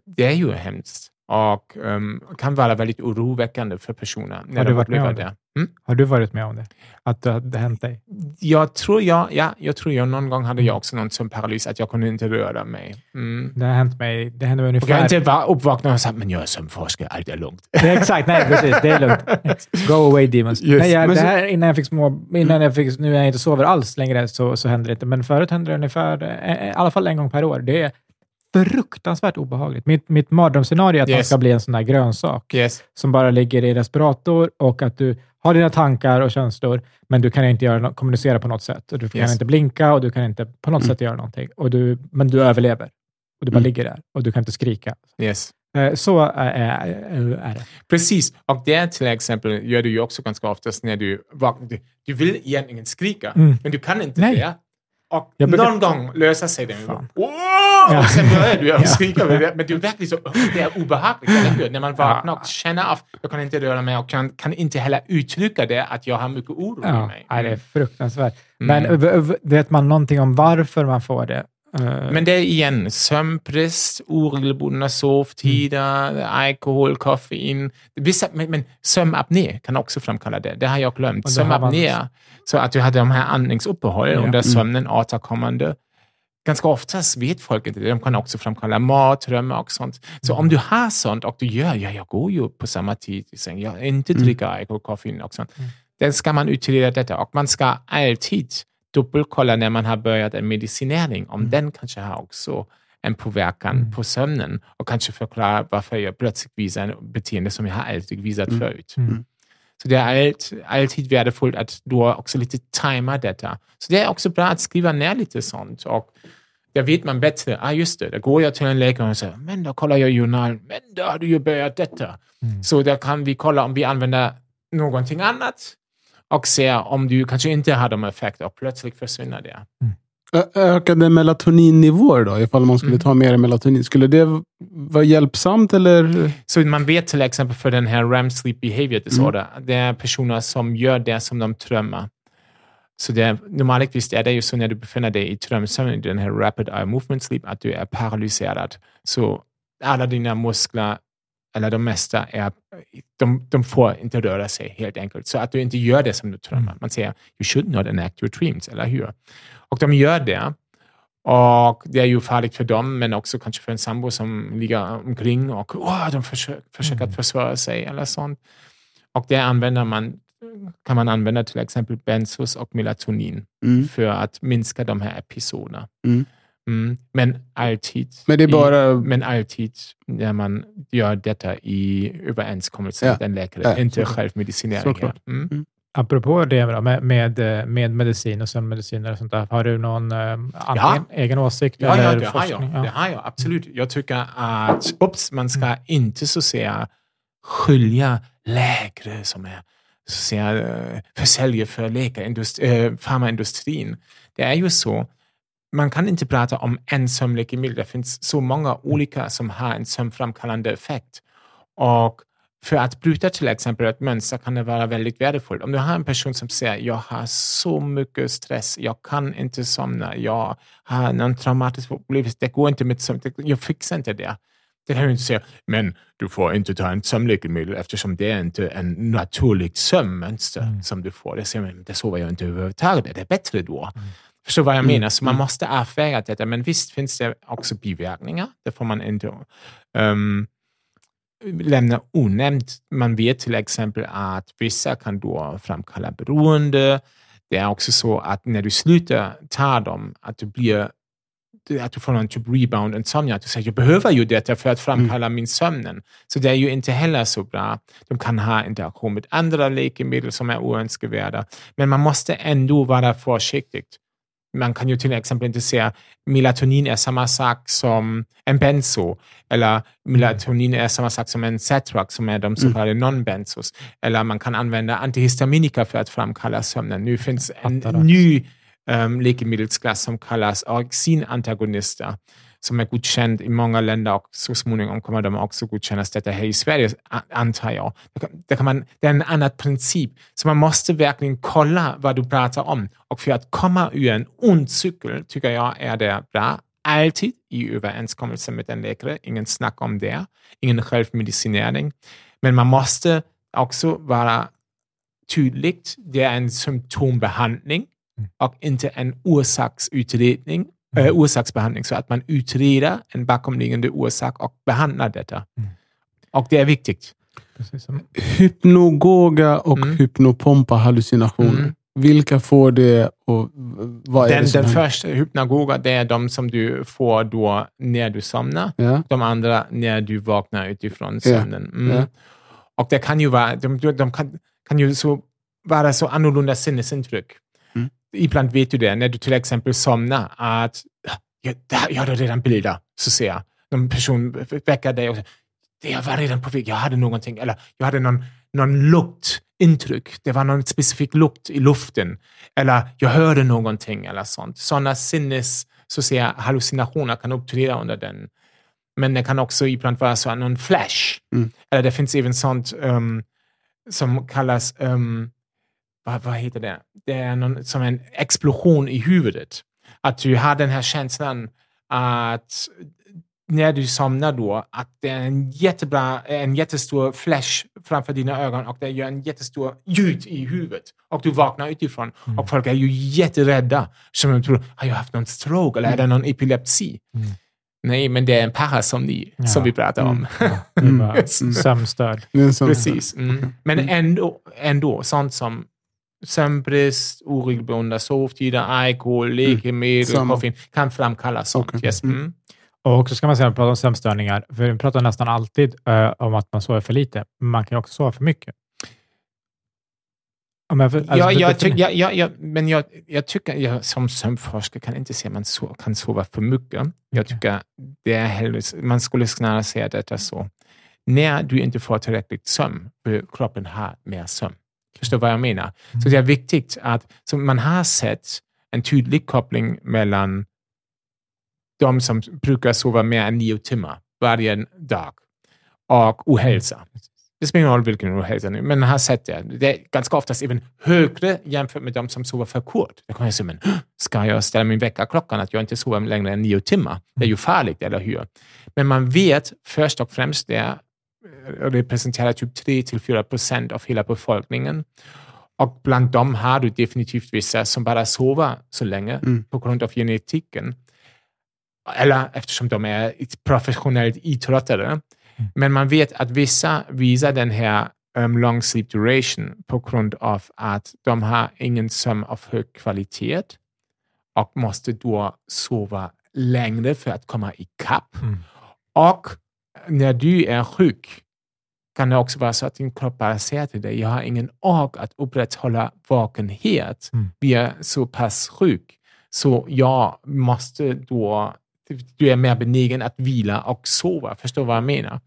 Det är ju hemskt och um, kan vara väldigt oroväckande för personer när Har du varit med om det. det? Mm? Har du varit med om det? Att det hade hänt dig? Jag tror jag, ja, jag tror jag någon gång hade Mm. jag också någon som paralys, att jag kunde inte röra mig. Mm. Det har hänt mig. Det hände mig Och jag ungefär... inte var uppvaknad och sagt, men jag är sömnforskare, allt är lugnt. Det är exakt, nej precis. Det är lugnt. [laughs] Go away demons. Yes, Nej, jag, det här, innan jag fick små, innan jag fick, nu när jag inte sover alls längre så, så händer det inte. Men förut hände det ungefär, eh, i alla fall en gång per år. Det är fruktansvärt obehagligt. Mitt, mitt mardrömsscenario är att man Yes. ska bli en sån där grönsak Yes. som bara ligger i respirator och att du har dina tankar och känslor, men du kan inte göra, kommunicera på något sätt. Och du kan Yes. inte blinka och du kan inte på något Mm. sätt göra någonting. Och du, men du överlever. Och du bara Mm. ligger där och du kan inte skrika. Yes. Eh, Så är, det. Precis, och det till exempel gör du ju också ganska oftast när du vaknar. Du, du vill egentligen skrika, Mm. men du kan inte Nej. det. Och brukar- någon gång löser sig det. Fan. Wow! Ja. Och sen börjar du [laughs] Ja. skrika. Men det är verkligen så, det är obehagligt, eller hur? När man vaknar och känner av, jag kan inte röra mig och kan, kan inte heller uttrycka det, att jag har mycket oro i Ja, mig. nej, det är fruktansvärt. Mm. Men vet man någonting om varför man får det? Eh, Men det är igen sömnbrist, oregelbundna sovtider, alkohol, koffein. Vissa, men, men sömnapné kan också framkalla det. Det har jag glömt. Sömnapné, så att du hade de här andningsuppehåll Ja. under Mm. sömnen återkommande. Ganska oftast vet folk inte det. De kan också framkalla mardrömmar och sånt. Så Mm. om du har sånt och du gör, ja, jag går ju på samma tid i säng, jag inte Mm. dricker alkohol, koffein och sånt. Mm. Då ska man utreda detta och man ska alltid dubbelkolla när man har börjat en medicinering om Mm. den kanske har också en påverkan Mm. på sömnen och kanske förklara varför jag plötsligt visar en beteende som jag har alltid visat Mm. förut. Mm. Så det är allt, alltid värdefullt att du också lite tajmar detta. Så det är också bra att skriva ner lite sånt. Och där vet man bättre, ah just det, då går jag till en läkare och säger, men då kollar jag journal, men då har du ju börjat detta. Mm. Så där kan vi kolla om vi använder någonting annat och se om du kanske inte har de effekter och plötsligt försvinner det. Ö- Ökade melatoninnivåer då, ifall man skulle Mm. ta mer melatonin? Skulle det vara hjälpsamt eller? Så man vet till exempel för den här REM sleep behavior disorder, det är personer som gör det som de drömmer. Så det är, normalvis är det ju så när du befinner dig i drömsömn, i den här rapid eye movement sleep, att du är paralyserad. Så alla dina muskler, eller de mesta, är, de, de får inte röra sig helt enkelt. Så att du inte gör det som du drömmer. Man säger, you should not enact your dreams, eller hur? Och de gör det. Och det är ju farligt för dem, men också kanske för en sambo som ligger omkring och oh, de försöker, försöker Mm. att försvara sig eller sånt. Och det använder man, kan man använda till exempel benzos och melatonin Mm. för att minska de här episoderna. Mm. Mm. Men alltid, Men det är bara... i, men alltid när man gör detta i överenskommelse Ja. med en läkare, Ja, inte självmedicinering. Såklart. här. Mm. Apropå det då, med, med, med medicin och sömnmediciner och sånt där. Har du någon eh, antingen egen åsikt Ja, ja, eller det har jag. forskning? Det har jag absolut. Jag tycker att ups, man ska inte så säga skilja läkare som är så säga, eh, försäljer för läkarindust- eh, farmaindustrin. Det är ju så, man kan inte prata om en sömnläkemedel. Det finns så många olika som har en sömnframkallande effekt. Och för att bryta till exempel ett mönster kan det vara väldigt värdefullt. Om du har en person som säger jag har så mycket stress, jag kan inte somna, jag har någon traumatisk upplevelse, det går inte med sömn, jag fixar inte det. Det kan du inte säga, men du får inte ta en sömnläkemedel eftersom det är inte en naturlig sömnmönster Mm. som du får. Det säger man, det sover jag inte överhuvudtaget, det är bättre då. Mm. Förstår vad jag Mm. menar? Så man Mm. måste avväga detta. Men visst finns det också biverkningar. Det får man inte um, lämna onämnt. Man vet till exempel att vissa kan då framkalla beroende. Det är också så att när du slutar ta dem, att du blir att du får någon typ rebound insomnia. Att du säger, jag behöver ju detta för att framkalla min sömnen. Så det är ju inte heller så bra. De kan ha interaktion med andra läkemedel som är oönskvärda. Men man måste ändå vara försiktig. Man kan ju till exempel inte säga melatonin är samma sak som en benzo eller melatonin är samma sak som en Cetrax som är de så kallade non-benzos. Eller man kan använda antihistaminika för att framkalla sömnen. Nu finns en Atarax. ny um, läkemedelsklass som kallas orexinantagonister som är godkänd i många länder och så småningom kommer de också godkännas detta här i Sverige, antar jag. Kan, det, kan man, det är en annan princip. Så man måste verkligen kolla vad du pratar om. Och för att komma ur en ond cykel tycker jag är det bra, alltid i överenskommelse med en läkare, ingen snack om det, ingen självmedicinering. Men man måste också vara tydligt, det är en symptombehandling Mm. och inte en orsaksutredning, äh, orsaksbehandling, så att man utreder en bakomliggande orsak och behandlar detta. Mm. Och det är viktigt. Som, Hypnogoga och Mm. hypnopompa hallucinationer. Mm. Vilka får det och vad är Den, det som den händer? första, hypnagoga, det är de som du får då när du somnar. Ja. De andra när du vaknar utifrån sömnen. Mm. Ja. Och det kan ju vara, de, de kan, kan ju så, vara så annorlunda sinnesintryck. Ibland vet du det, när du till exempel somnar, att jag, där, jag hade redan bilder, så ser jag. Någon person väcker dig och säger, "Det, jag var redan på väg, jag hade någonting, eller jag hade någon, någon lukt intryck. Det var någon specifik lukt i luften. Eller jag hörde någonting eller sånt. Sådana sinnes, så att säga, hallucinationer kan uppträda under den. Men det kan också ibland vara så någon flash. Mm. Eller det finns även sånt um, som kallas, um, vad, vad heter det? Det är någon, som en explosion i huvudet. Att du har den här känslan att när du somnar då, att det är en jättebra, en jättestor flash framför dina ögon och det gör en jättestor ljud i huvudet. Och du vaknar utifrån Mm. och folk är ju jätterädda. Som de tror, har jag haft någon stroke eller är det någon epilepsi? Mm. Nej, men det är en parasomni Ja. som vi pratar om. Är [laughs] bara Mm. sömnstöd. Precis. Mm. Men ändå, ändå, sånt som sömnbrist, oregelbundna sovtider, alkohol, läkemedel, Samma. koffein kan framkalla sånt. Okej. Yes. Mm. Och också ska man säga, pratar om sömnstörningar, för vi pratar nästan alltid eh, om att man sover för lite. Men Man kan också sova för mycket. Om jag, för, alltså, ja, det- jag det- tyck, ja, ja, ja, men jag, jag tycker, jag, som sömnforskare kan inte säga att man so, kan sova för mycket. Jag Okej. tycker det är hellre, man skulle snarare säga detta så. När du inte får tillräckligt sömn, kroppen ha mer sömn. Förstår du vad jag menar? Så det är viktigt att, man har sett en tydlig koppling mellan de som brukar sova mer än nio timmar varje dag och ohälsa. Det spelar ingen roll vilken ohälsa nu, men man har sett det. Det är ganska oftast även högre jämfört med de som sover för kort. Då kan jag säga, men ska jag ställa min väckarklockan att jag inte sover längre än nio timmar? Det är ju farligt, eller hur? Men man vet först och främst det representerar typ 3-4 procent av hela befolkningen. Och bland dem har du definitivt vissa som bara sover så länge Mm. på grund av genetiken. Eller eftersom de är professionellt idrottare. Men man vet att vissa visar den här um, long sleep duration på grund av att de har ingen sömn av hög kvalitet och måste då sova längre för att komma ikapp. Mm. Och när du är sjuk kan det också vara så att din kropp bara säger till dig, jag har ingen ork att upprätthålla vakenhet. Mm. Vi är så pass sjuk, så jag måste då du är mer benägen att vila och sova. Förstår vad jag menar?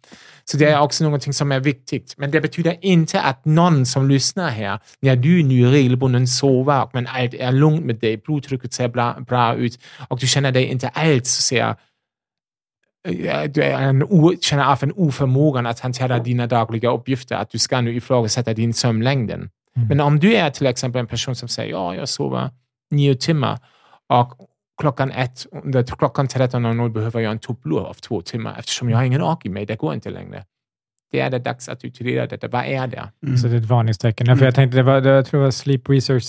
Så det är också någonting som är viktigt. Men det betyder inte att någon som lyssnar här, när du nu regelbunden sover, men allt är lugnt med dig, blodtrycket ser bra, bra ut och du känner dig inte alls så sehr ja, du är en o, känner av en oförmågan att hantera dina dagliga uppgifter, att du ska nu ifrågasätta din sömnlängden. Mm. Men om du är till exempel en person som säger ja, jag sover nio timmar och klockan ett, under klockan 13.00 behöver jag en tupplur av två timmar eftersom jag har ingen ork i mig, det går inte längre. Det är det dags att utreda detta. Vad är det? Mm. Så det är ett varningstecken. Ja, För jag tänkte, det var, det, jag tror det var Sleep Research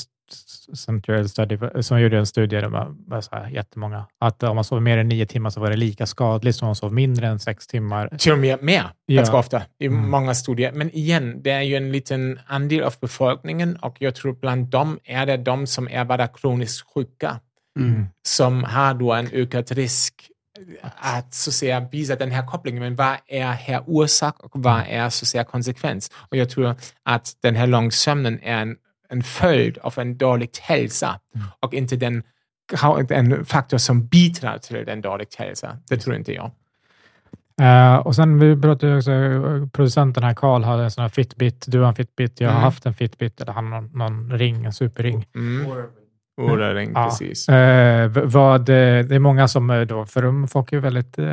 Center Study som gjorde en studie, det var, var så här jättemånga, att om man sov mer än nio timmar så var det lika skadligt som om man sov mindre än sex timmar. Till och med mer, Ja. ganska ofta, i Mm. många studier. Men igen, det är ju en liten andel av befolkningen och jag tror bland dem är det de som är bara kroniskt sjuka Mm. som har då en ökad risk att så att säga visa den här kopplingen. Men vad är här orsak och vad är så att säga konsekvens? Och jag tror att den här långsömnen är en, en följd av en dålig hälsa och inte den en faktor som bidrar till den dålig hälsa. Det tror inte jag. Eh, och sen vi pratade också, producenten här, Carl, hade en sån här Fitbit. Du har en Fitbit, jag har Mm. haft en Fitbit, eller han har någon, någon ring, en superring. Mm. Oräring, Ja. precis. Eh, v- vad, eh, det är många som eh, då, för folk är väldigt eh,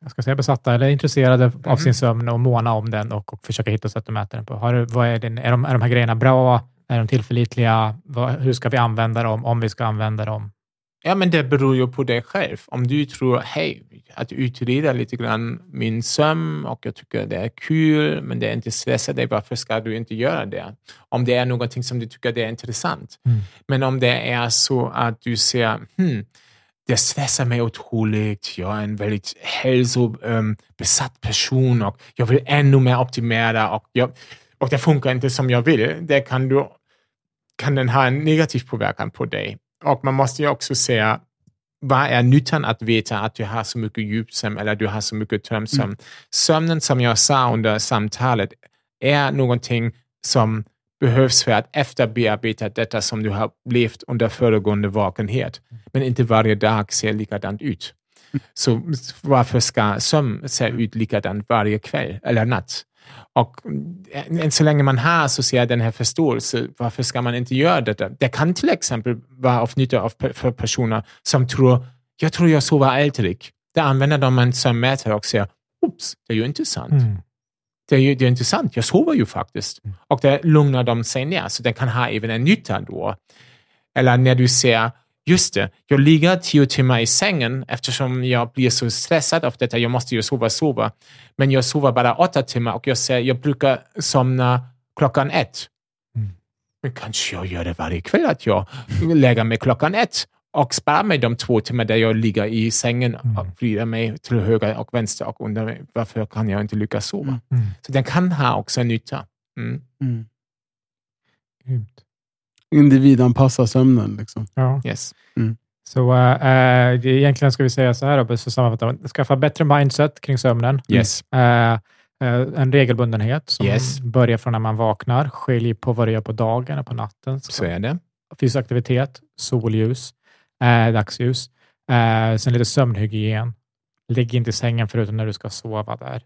jag ska säga besatta eller intresserade av Mhm. sin sömn och måna om den och, och försöka hitta sätt att mäta den på. Har, du- vad är, den, är, de, är de här grejerna bra? Är de tillförlitliga? Hur ska vi använda dem, om vi ska använda dem? Ja, men det beror ju på dig själv. Om du tror, hej, att utreda lite grann min sömn och jag tycker det är kul, men det inte stressar dig, varför ska du inte göra det? Om det är någonting som du tycker det är intressant. Mm. Men om det är så att du ser, hmm, det stressar mig otroligt, jag är en väldigt hälsobesatt person och jag vill ännu mer optimera och, jag, och det funkar inte som jag vill, det kan, du, kan den ha en negativ påverkan på dig. Och man måste ju också säga, vad är nyttan att veta att du har så mycket djupsömn eller du har så mycket tömsömn? Sömnen, som jag sa under samtalet, är någonting som behövs för att efterbearbeta detta som du har levt under föregående vakenhet. Men inte varje dag ser likadant ut. Så varför ska sömn se ut likadant varje kväll eller natt? Och än än så länge man har så den här förståelsen, varför ska man inte göra detta? Det kan till exempel vara av nytta av, för personer som tror, jag tror jag sover aldrig. Där använder de en sömnmätare och säger, oops, det är ju intressant. Mm. Det är ju det är intressant, jag sover ju faktiskt. Och det lugnar de sig ner, så det kan ha även en nytta då. Eller när du ser, just det, jag ligger tio timmar i sängen eftersom jag blir så stressad av detta, jag måste ju sova, sova. Men jag sover bara åtta timmar och jag ser, jag brukar somna klockan ett. Mm. Men kanske jag gör det varje kväll, att jag lägger mig klockan ett och sparar mig de två timmar där jag ligger i sängen och vrider mig till höger och vänster och undrar mig, varför kan jag inte lyckas sova? Mm. Så den kan ha också nytta. Mm. Mm. Grymt. Individanpassa sömnen. Liksom. Ja. Yes. Så äh, äh, det- egentligen ska vi säga så här, då, så sammanfatta, skaffa bättre mindset kring sömnen. Yes. Äh, en regelbundenhet som Yes. börjar från när man vaknar. Skilj på vad du gör på dagen och på natten. Så är det. Fysisk aktivitet, solljus, dagsljus. Sen lite sömnhygien. Ligg inte i sängen förutom när du ska sova där.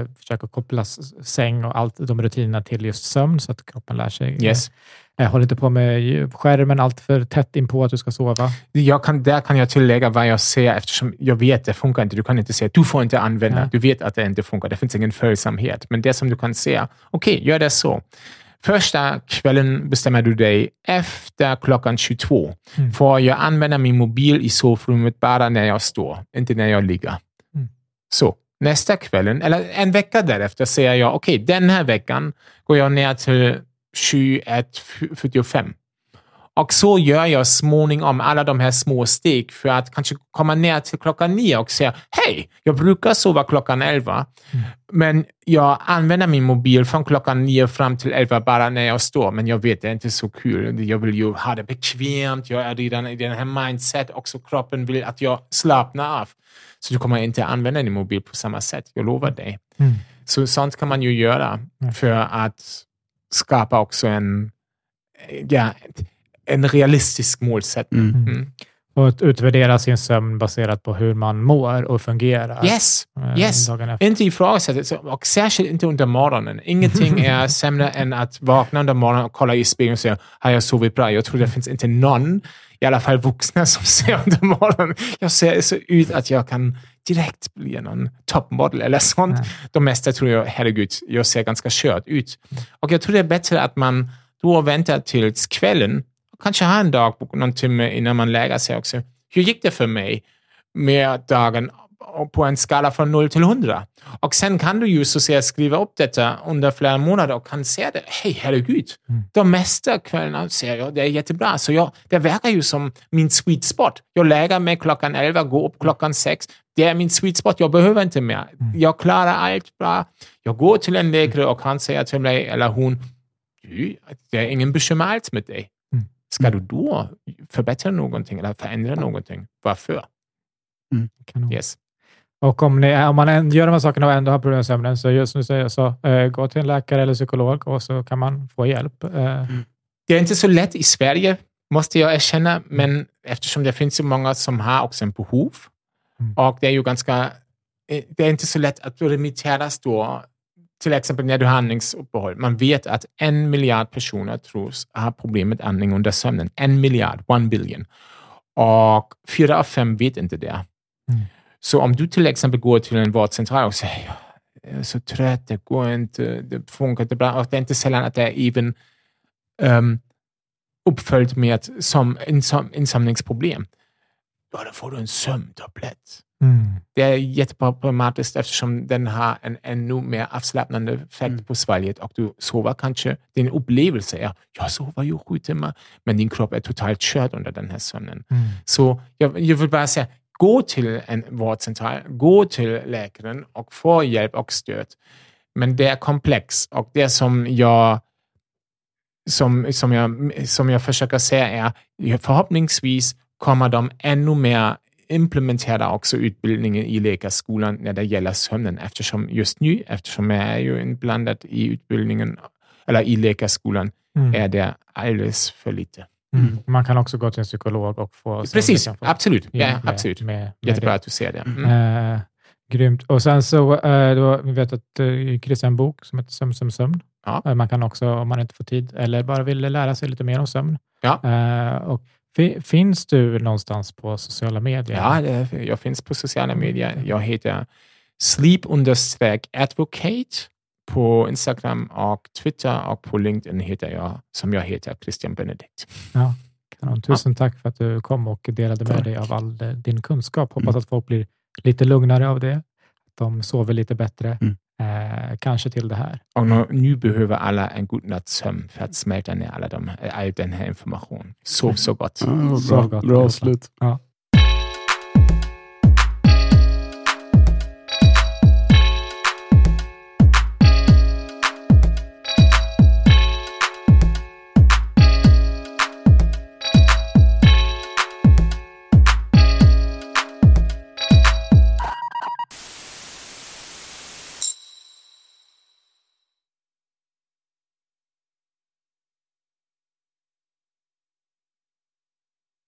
Äh, försök att koppla säng och allt de rutinerna till just sömn så att kroppen lär sig. Yes. Äh, håll inte på med skärmen allt för tätt in på att du ska sova. Jag kan, där kan jag tillägga vad jag ser eftersom jag vet det funkar inte. Du kan inte säga du får inte använda. Nej. Du vet att det inte funkar. Det finns ingen följsamhet. Men det som du kan säga, okej, gör det så. Första kvällen bestämmer du dig efter klockan 22. Mm. För jag använder min mobil i sovrummet bara när jag står, inte när jag ligger. Mm. Så nästa kvällen, eller en vecka därefter, säger jag okej, den här veckan går jag ner till 21.45. Och så gör jag småningom alla de här små steg för att kanske komma ner till klockan nio och säga hej, jag brukar sova klockan elva, men jag använder min mobil från klockan nio fram till elva bara när jag står, men jag vet det är inte så kul. Jag vill ju ha det bekvämt, jag är redan i den här mindset, också kroppen vill att jag slappnar av. Så du kommer inte använda din mobil på samma sätt, jag lovar dig. Mm. Så sånt kan man ju göra för att skapa också en, ja, en realistisk målsättning. Mm. Mm. Och att utvärdera sin sömn baserat på hur man mår och fungerar. Yes, eh, yes. dagen efter. Inte ifrågasätta, så- och särskilt inte under morgonen. Ingenting är [laughs] sämre än att vakna under morgonen och kolla i spegeln och säga, har jag sovit bra? Jag tror det finns inte någon, i alla fall vuxna, som [laughs] ser under morgonen, jag ser så ut att jag kan direkt bli någon toppmodell eller sånt. Nej. De mesta tror jag, herregud, jag ser ganska kört ut. Och jag tror det är bättre att man då väntar tills kvällen, kanske ha en dagbok någon timme innan man lägger sig också. Hur gick det för mig med dagen på en skala från 0 till 100? Och sen kan du ju så säga skriva upp detta under flera månader och kan se det. Hej, herregud. Mm. De mesta kvällarna ser jag, det är jättebra. Så jag, det verkar ju som min sweet spot. Jag lägger mig klockan 11, går upp klockan 6. Det är min sweet spot, jag behöver inte mer. Jag klarar allt bra. Jag går till en läkare och han säger till mig, eller hon, det är ingen bekymmer alls med dig. Mm. Ska du då förbättra någonting eller förändra någonting? Varför? Kanon. Yes. Och om, ni, om man gör de här sakerna och ändå har problem med sömnen, så just nu säger jag så, eh, gå till en läkare eller psykolog och så kan man få hjälp. Eh, Det är inte så lätt i Sverige, måste jag erkänna, men eftersom det finns så många som har också en behov Mm. och det är ju ganska, eh, det är inte så lätt att remitteras då, till exempel när du har andningsuppehåll. Man vet att en miljard personer tros ha problem med andning under sömnen. En miljard, one billion. Och fyra av fem vet inte det. Mm. Så om du till exempel går till en vårdcentral och säger "Ja, jag är så trött, det går inte, det funkar inte bra. Och det är inte sällan att det är även um, uppföljt med som insam, insamlingsproblem. Ja, då får du en sömntablett. Mm. Det är jätteproblematiskt eftersom den har en ännu mer avslappnande effekt Mm. på svalget och du sover kanske, din upplevelse är, jag sover ju sju timmar, men din kropp är totalt körd under den här sömnen. Mm. Så jag, jag vill bara säga, gå till en vårdcentral, gå till läkaren och få hjälp och stöd. Men det är komplext och det som jag som, som, jag, som jag försöker säga är förhoppningsvis kommer de ännu mer implementera också utbildningen i läkarskolan när det gäller sömnen eftersom just nu, eftersom jag är ju inblandad i utbildningen eller i läkarskolan, Mm. är det alldeles för lite. Mm. Man kan också gå till en psykolog och få... Precis, kan få absolut. Ja, med- absolut. Med, med Jättebra det. att du ser det. Mm. Eh, Grymt. Och sen så, eh, då, vi vet att eh, Chris har en bok som heter Sömn som sömn. Ja. Eh, Man kan också, om man inte får tid eller bara vill lära sig lite mer om sömn. Ja. Eh, och finns du någonstans på sociala medier? Ja, jag finns på sociala medier. Jag heter sleep-advocate på Instagram och Twitter och på LinkedIn heter jag, som jag heter, Christian Benedikt. Kanon. Tusen tack för att du kom och delade med Tack. dig av all eh, din kunskap. Hoppas Mm. att folk blir lite lugnare av det. Att de sover lite bättre. Mm. Eh, kanske till det här. Och nu, nu behöver alla en god natts sömn för att smälta ner alla de, all den här informationen. Sov så gott. Ja, var Så bra, gott bra avslut. Ja.